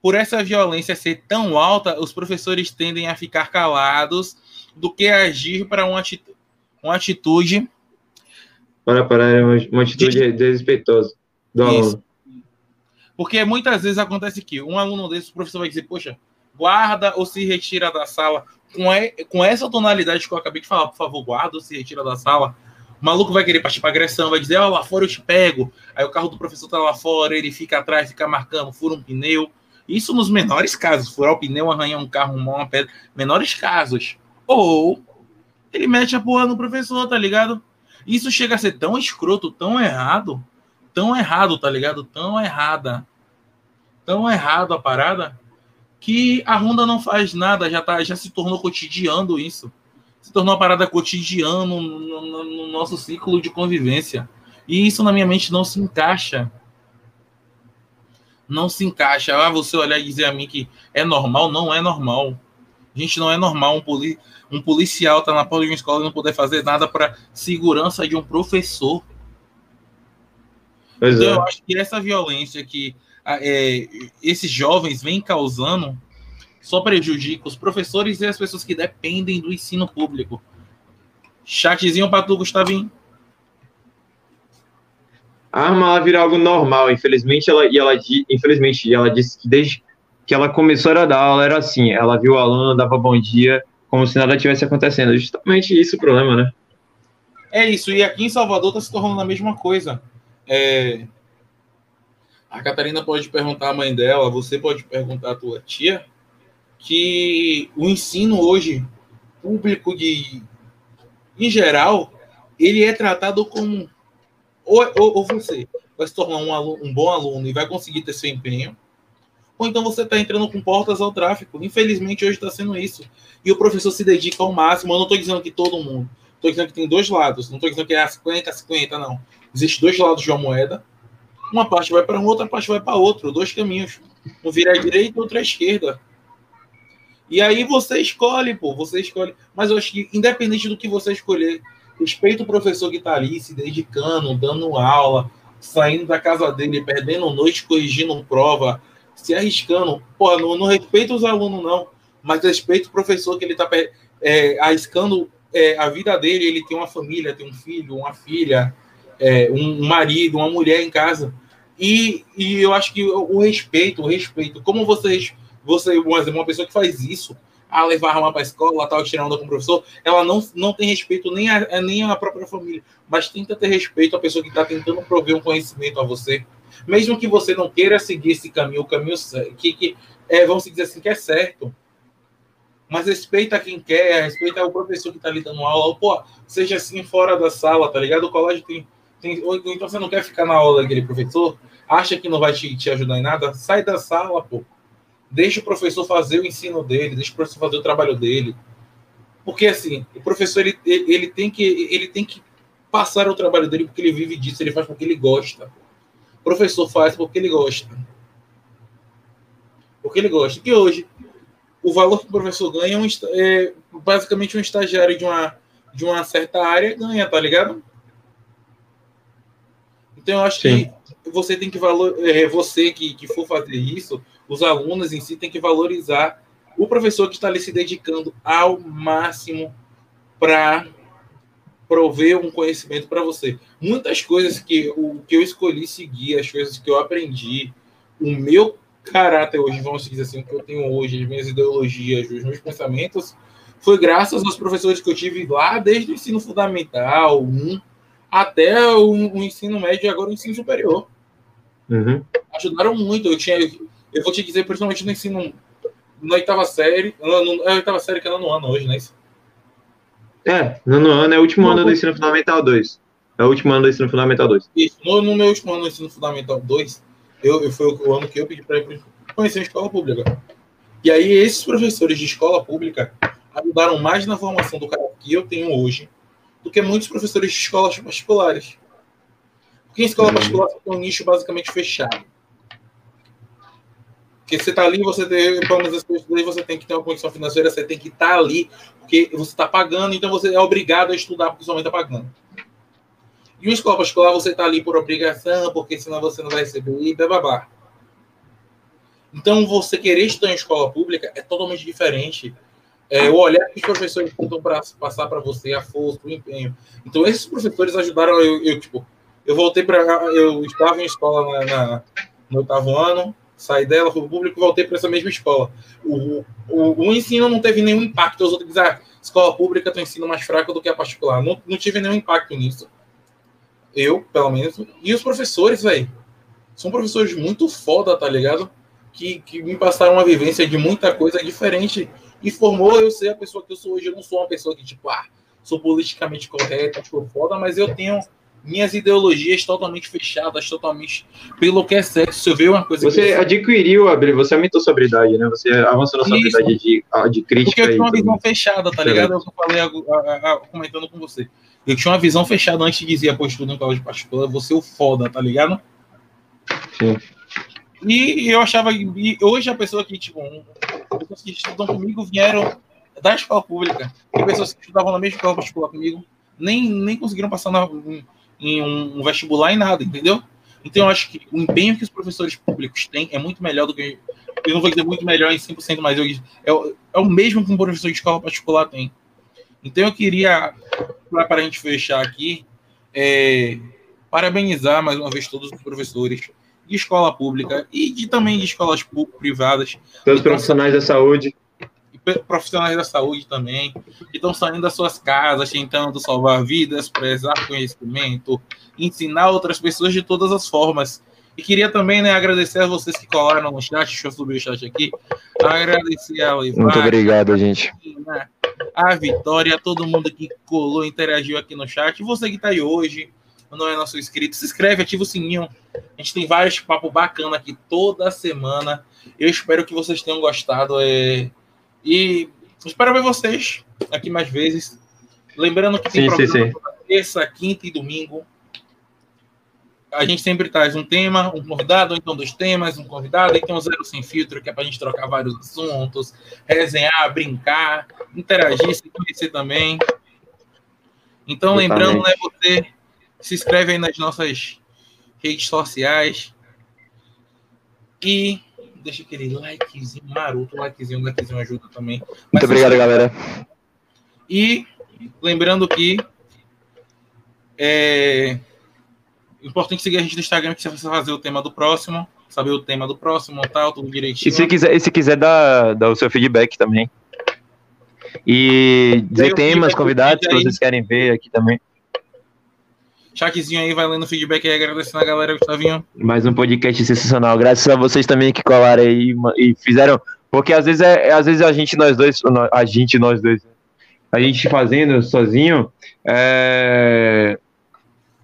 [SPEAKER 1] por essa violência ser tão alta, os professores tendem a ficar calados do que agir para uma atitude, uma atitude
[SPEAKER 2] Para parar, é uma, atitude desrespeitosa do
[SPEAKER 1] Isso.
[SPEAKER 2] aluno.
[SPEAKER 1] Porque muitas vezes acontece que um aluno desse, o professor vai dizer, poxa, guarda ou se retira da sala. Com, e- com essa tonalidade que eu acabei de falar, por favor, guarda ou se retira da sala. O maluco vai querer partir para agressão, vai dizer, ó, lá fora eu te pego. Aí o carro do professor tá lá fora, ele fica atrás, fica marcando, fura um pneu. Isso nos menores casos, furar o pneu, arranhar um carro, arrumar uma pedra, menores casos. Ou ele mete a porra no professor, tá ligado? Isso chega a ser tão escroto, tão errado, tão errado, tá ligado? Tão errada. Tão errado a parada que a Honda não faz nada, já, tá, já se tornou cotidiano isso. Se tornou uma parada cotidiana no, no- no nosso ciclo de convivência. E isso na minha mente não se encaixa. Não se encaixa. Ah, você olhar e dizer a mim que é normal, não é normal. Gente, não é normal um, poli, um policial estar na porta de uma escola e não poder fazer nada para segurança de um professor.
[SPEAKER 2] Pois
[SPEAKER 1] Então,
[SPEAKER 2] é.
[SPEAKER 1] eu acho que essa violência que é, esses jovens vêm causando só prejudica os professores e as pessoas que dependem do ensino público. Chatzinho para tu, Gustavinho.
[SPEAKER 2] A arma ela vira algo normal. Infelizmente, ela, e ela, infelizmente, ela disse que desde que ela começou a dar aula era assim. Ela viu o aluno, dava bom dia, como se nada tivesse acontecendo. Justamente isso o problema, né?
[SPEAKER 1] É isso, e aqui em Salvador está se tornando a mesma coisa. É, A Catarina pode perguntar à mãe dela, você pode perguntar à tua tia, que o ensino hoje, público de. em geral, ele é tratado como. Ou, ou, ou você vai se tornar um, aluno, um bom aluno e vai conseguir ter seu empenho, ou então você está entrando com portas ao tráfico. Infelizmente, hoje está sendo isso. E o professor se dedica ao máximo. Eu não estou dizendo que todo mundo. Estou dizendo que tem dois lados. Não estou dizendo que é 50, 50, não. Existem dois lados de uma moeda. Uma parte vai para um, outra parte vai para outro. Dois caminhos. Um vira à direita, outro à esquerda. E aí você escolhe, pô. Você escolhe. Mas eu acho que, independente do que você escolher, respeita o professor que está ali, se dedicando, dando aula, saindo da casa dele, perdendo noite, corrigindo prova, se arriscando. Pô, não, não respeita os alunos, não. Mas respeita o professor que ele está é, arriscando é, a vida dele, ele tem uma família, tem um filho, uma filha, é, um marido, uma mulher em casa. E, e eu acho que o, respeito, o respeito, como você, você uma pessoa que faz isso, a levar arma para a escola, tal, tirar onda com o professor, ela não, não tem respeito nem a, nem a própria família, mas tenta ter respeito à pessoa que está tentando prover um conhecimento a você. Mesmo que você não queira seguir esse caminho, o caminho que, que é, vamos dizer assim, que é certo, mas respeita quem quer, respeita o professor que está lhe dando aula, pô, seja assim fora da sala, tá ligado? O colégio tem, tem. Ou então você não quer ficar na aula daquele professor, acha que não vai te, te ajudar em nada, sai da sala, pô. Deixa o professor fazer o ensino dele, deixa o professor fazer o trabalho dele. Porque assim, o professor ele, ele, tem, que, ele tem que passar o trabalho dele porque ele vive disso, ele faz porque ele gosta. O professor faz porque ele gosta. Porque ele gosta. Que hoje o valor que o professor ganha é, um, é, basicamente um estagiário de uma, de uma certa área ganha, tá ligado? Então eu acho Sim. que você tem que valor, é, você que, que for fazer isso, os alunos em si tem que valorizar o professor que está ali se dedicando ao máximo para prover um conhecimento para você. Muitas coisas que, o, que eu escolhi seguir, as coisas que eu aprendi, o meu caráter hoje, vamos dizer assim, o que eu tenho hoje, as minhas ideologias, os meus pensamentos, foi graças aos professores que eu tive lá desde o ensino fundamental, um, até o, o, ensino médio e agora o ensino superior.
[SPEAKER 2] Uhum.
[SPEAKER 1] Ajudaram muito. Eu tinha, eu vou te dizer, principalmente no ensino na oitava série, no, no, é a oitava série que é no ano hoje, não é isso?
[SPEAKER 2] É, no ano é o último Não, ano do ensino fundamental 2. É o último ano do ensino fundamental 2.
[SPEAKER 1] Isso, no, no meu último ano do ensino fundamental 2, eu, eu, foi o, ano que eu pedi para conhecer a escola pública. E aí, esses professores de escola pública ajudaram mais na formação do cara que eu tenho hoje do que muitos professores de escolas particulares. Porque em escola particular tem um nicho basicamente fechado. Porque você tá ali, você tem, pelo menos você tem que ter uma condição financeira, você tem que estar tá ali, porque você está pagando, então você é obrigado a estudar porque mãe está pagando. E uma escola particular, você está ali por obrigação, porque senão você não vai receber e blá. Então, você querer estudar em escola pública é totalmente diferente. É, o olhar que os professores tentam pra, passar para você, a força, o empenho. Então, esses professores ajudaram eu, eu tipo, eu voltei para. Eu estava em escola na, na, no oitavo ano, saí dela, fui público voltei para essa mesma escola. O, o, o, ensino não teve nenhum impacto. Os outros dizem, ah, escola pública tem ensino mais fraco do que a particular. Não, não tive nenhum impacto nisso. Eu, pelo menos. E os professores, velho. São professores muito foda, tá ligado? Que, que me passaram uma vivência de muita coisa diferente e formou eu ser a pessoa que eu sou hoje. Eu não sou uma pessoa que, tipo, ah, sou politicamente correta, tipo, foda, mas eu tenho minhas ideologias totalmente fechadas, totalmente pelo que é sexo. Se eu ver uma coisa.
[SPEAKER 2] Você adquiriu, Abri, você aumentou sua habilidade, né? Você avançou na sua Isso. habilidade de, de crítica.
[SPEAKER 1] Porque eu tinha uma visão fechada, tá ligado? É o que eu falei a, a, a, comentando com você. Eu tinha uma visão fechada antes de dizer, pô, estudo em colégio particular, você é o foda, tá ligado?
[SPEAKER 2] Sim.
[SPEAKER 1] E eu achava. E hoje a pessoa que, tipo, pessoas que estudam comigo vieram da escola pública. Tem pessoas que estudavam na mesma escola particular comigo, nem, nem conseguiram passar na, em um, vestibular e nada, entendeu? Então eu acho que o empenho que os professores públicos têm é muito melhor do que. Eu não vou dizer muito melhor em 100%, mas eu, é, é o mesmo que um professor de escola particular tem. Então eu queria, para a gente fechar aqui, é, parabenizar mais uma vez todos os professores de escola pública e de, também de escolas privadas.
[SPEAKER 2] Todos os profissionais da saúde
[SPEAKER 1] profissionais da saúde também, que estão saindo das suas casas, tentando salvar vidas, prezar conhecimento, ensinar outras pessoas de todas as formas. E queria também né, agradecer a vocês que colaram no chat, deixa eu subir o chat aqui, agradecer ao Ivan.
[SPEAKER 2] Muito obrigado, gente.
[SPEAKER 1] Né, a Vitória, todo mundo que colou, interagiu aqui no chat, você que está aí hoje, não é nosso inscrito, se inscreve, ativa o sininho. A gente tem vários papos bacana aqui toda semana. Eu espero que vocês tenham gostado. É... E espero ver vocês aqui mais vezes. Lembrando que tem
[SPEAKER 2] sim, programa sim, sim.
[SPEAKER 1] terça, quinta e domingo. A gente sempre traz um tema, um convidado, ou então dois temas, um convidado, e tem um Zero Sem Filtro, que é para a gente trocar vários assuntos, resenhar, brincar, interagir, se conhecer também. Então, lembrando, né, você se inscreve aí nas nossas redes sociais. E deixa aquele likezinho maroto, likezinho, likezinho ajuda também.
[SPEAKER 2] Muito obrigado, galera.
[SPEAKER 1] E lembrando que é importante seguir a gente no Instagram, que você vai fazer o tema do próximo, saber o tema do próximo, tal, tudo direitinho.
[SPEAKER 2] E se quiser, e se quiser dar, dar o seu feedback também. E dizer temas, convidados que vocês querem ver aqui também.
[SPEAKER 1] Chaquezinho aí vai lendo feedback aí, agradecendo a galera, Gustavinho.
[SPEAKER 2] Mais um podcast sensacional. Graças a vocês também que colaram aí e fizeram. Porque às vezes, é, é, às vezes a gente, nós dois, a gente, nós dois, a gente fazendo sozinho, é...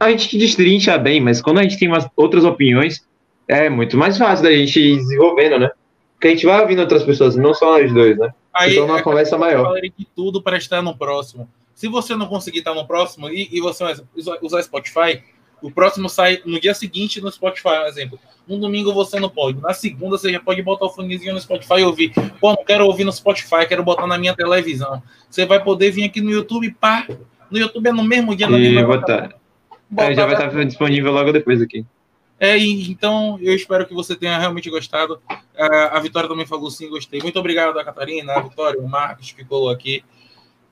[SPEAKER 2] a gente destrincha bem, mas quando a gente tem umas outras opiniões, é muito mais fácil da gente ir desenvolvendo, né? Porque a gente vai ouvindo outras pessoas, não só nós dois, né?
[SPEAKER 1] Aí, então, uma é, conversa maior. de tudo para estar no próximo. Se você não conseguir estar no próximo e, e você usar Spotify, o próximo sai no dia seguinte no Spotify, por exemplo. Um domingo você não pode. Na segunda você já pode botar o fonezinho no Spotify e ouvir. Pô, não quero ouvir no Spotify, quero botar na minha televisão. Você vai poder vir aqui no YouTube, pá. No YouTube é no mesmo dia.
[SPEAKER 2] E mesma botar. botar é, já vai estar disponível logo depois aqui.
[SPEAKER 1] É, então eu espero que você tenha realmente gostado. Uh, a Vitória também falou sim, gostei. Muito obrigado a Catarina, a Vitória, o Marcos que colou aqui.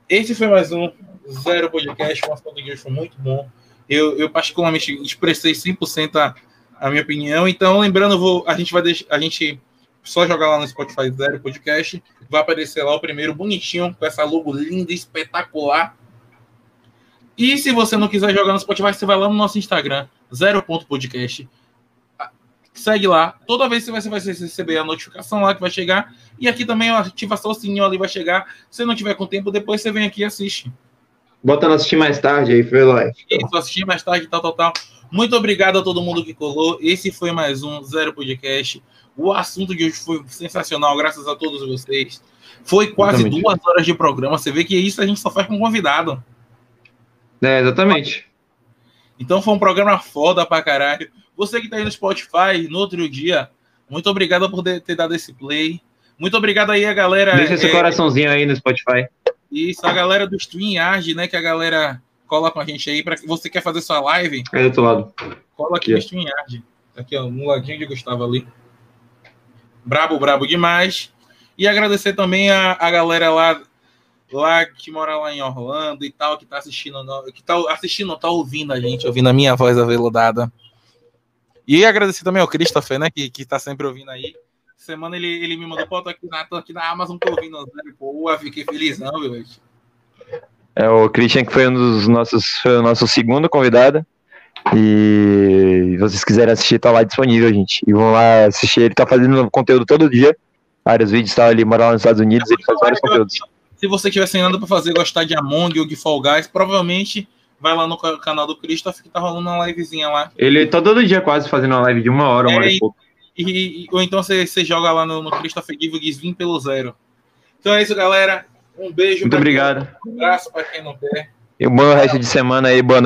[SPEAKER 1] Esse foi mais um Zero Podcast. O assunto de foi muito bom. Eu, eu particularmente expressei 100% a, a minha opinião. Então, lembrando, vou, a gente vai deixar, a gente só jogar lá no Spotify Zero Podcast. Vai aparecer lá o primeiro bonitinho, com essa logo linda, espetacular. E se você não quiser jogar no Spotify, você vai lá no nosso Instagram, zero.podcast segue lá. Toda vez que você vai receber a notificação lá que vai chegar. E aqui também ativa só o sininho ali, vai chegar. Se não tiver com tempo, depois você vem aqui e assiste.
[SPEAKER 2] Bota no assistir mais tarde aí, foi lá.
[SPEAKER 1] Isso, assistir mais tarde, tal, tal, tal. Muito obrigado a todo mundo que colou. Esse foi mais um Zero Podcast. O assunto de hoje foi sensacional, graças a todos vocês. Foi quase exatamente. duas horas de programa. Você vê que isso a gente só faz com convidado.
[SPEAKER 2] É, exatamente.
[SPEAKER 1] Então foi um programa foda pra caralho. Você que está aí no Spotify, no outro dia, Muito obrigado por ter dado esse play. Muito obrigado aí a galera.
[SPEAKER 2] Deixa esse é, coraçãozinho aí no Spotify.
[SPEAKER 1] Isso, a galera do StreamYard, né? Que a galera cola com a gente aí. Para você quer fazer sua live.
[SPEAKER 2] É do outro lado.
[SPEAKER 1] Cola aqui yeah. no StreamYard. Aqui, ó, no ladinho de Gustavo ali. Brabo, brabo demais. E agradecer também a, a galera lá, lá que mora lá em Orlando e tal, que tá assistindo, que tá assistindo, tá ouvindo a gente, ouvindo a minha voz aveludada. E agradecer também ao Christopher, né, que, que tá sempre ouvindo aí. Semana ele, ele me mandou, pô, tô aqui na, tô aqui na Amazon, tô ouvindo, né? Pô, fiquei felizão, meu.
[SPEAKER 4] É o Christian que foi um dos nossos, foi o nosso segundo convidado. E se vocês quiserem assistir, tá lá disponível, gente. E vão lá assistir. Ele tá fazendo conteúdo todo dia. Vários vídeos, tá ali morando nos Estados Unidos, ele faz vários conteúdos.
[SPEAKER 1] Se você estiver sem nada pra fazer, gostar de Among ou de Fall Guys, provavelmente vai lá no canal do Christoph que tá rolando uma livezinha lá.
[SPEAKER 2] Ele tá todo dia quase fazendo uma live de uma hora, uma é, hora e pouco.
[SPEAKER 1] E, ou então você, você joga lá no, no Christoph Gives Vim pelo zero. Então é isso, galera. Um beijo.
[SPEAKER 2] Muito obrigado.
[SPEAKER 1] um abraço para quem não quer.
[SPEAKER 4] E um bom resto de semana aí, boa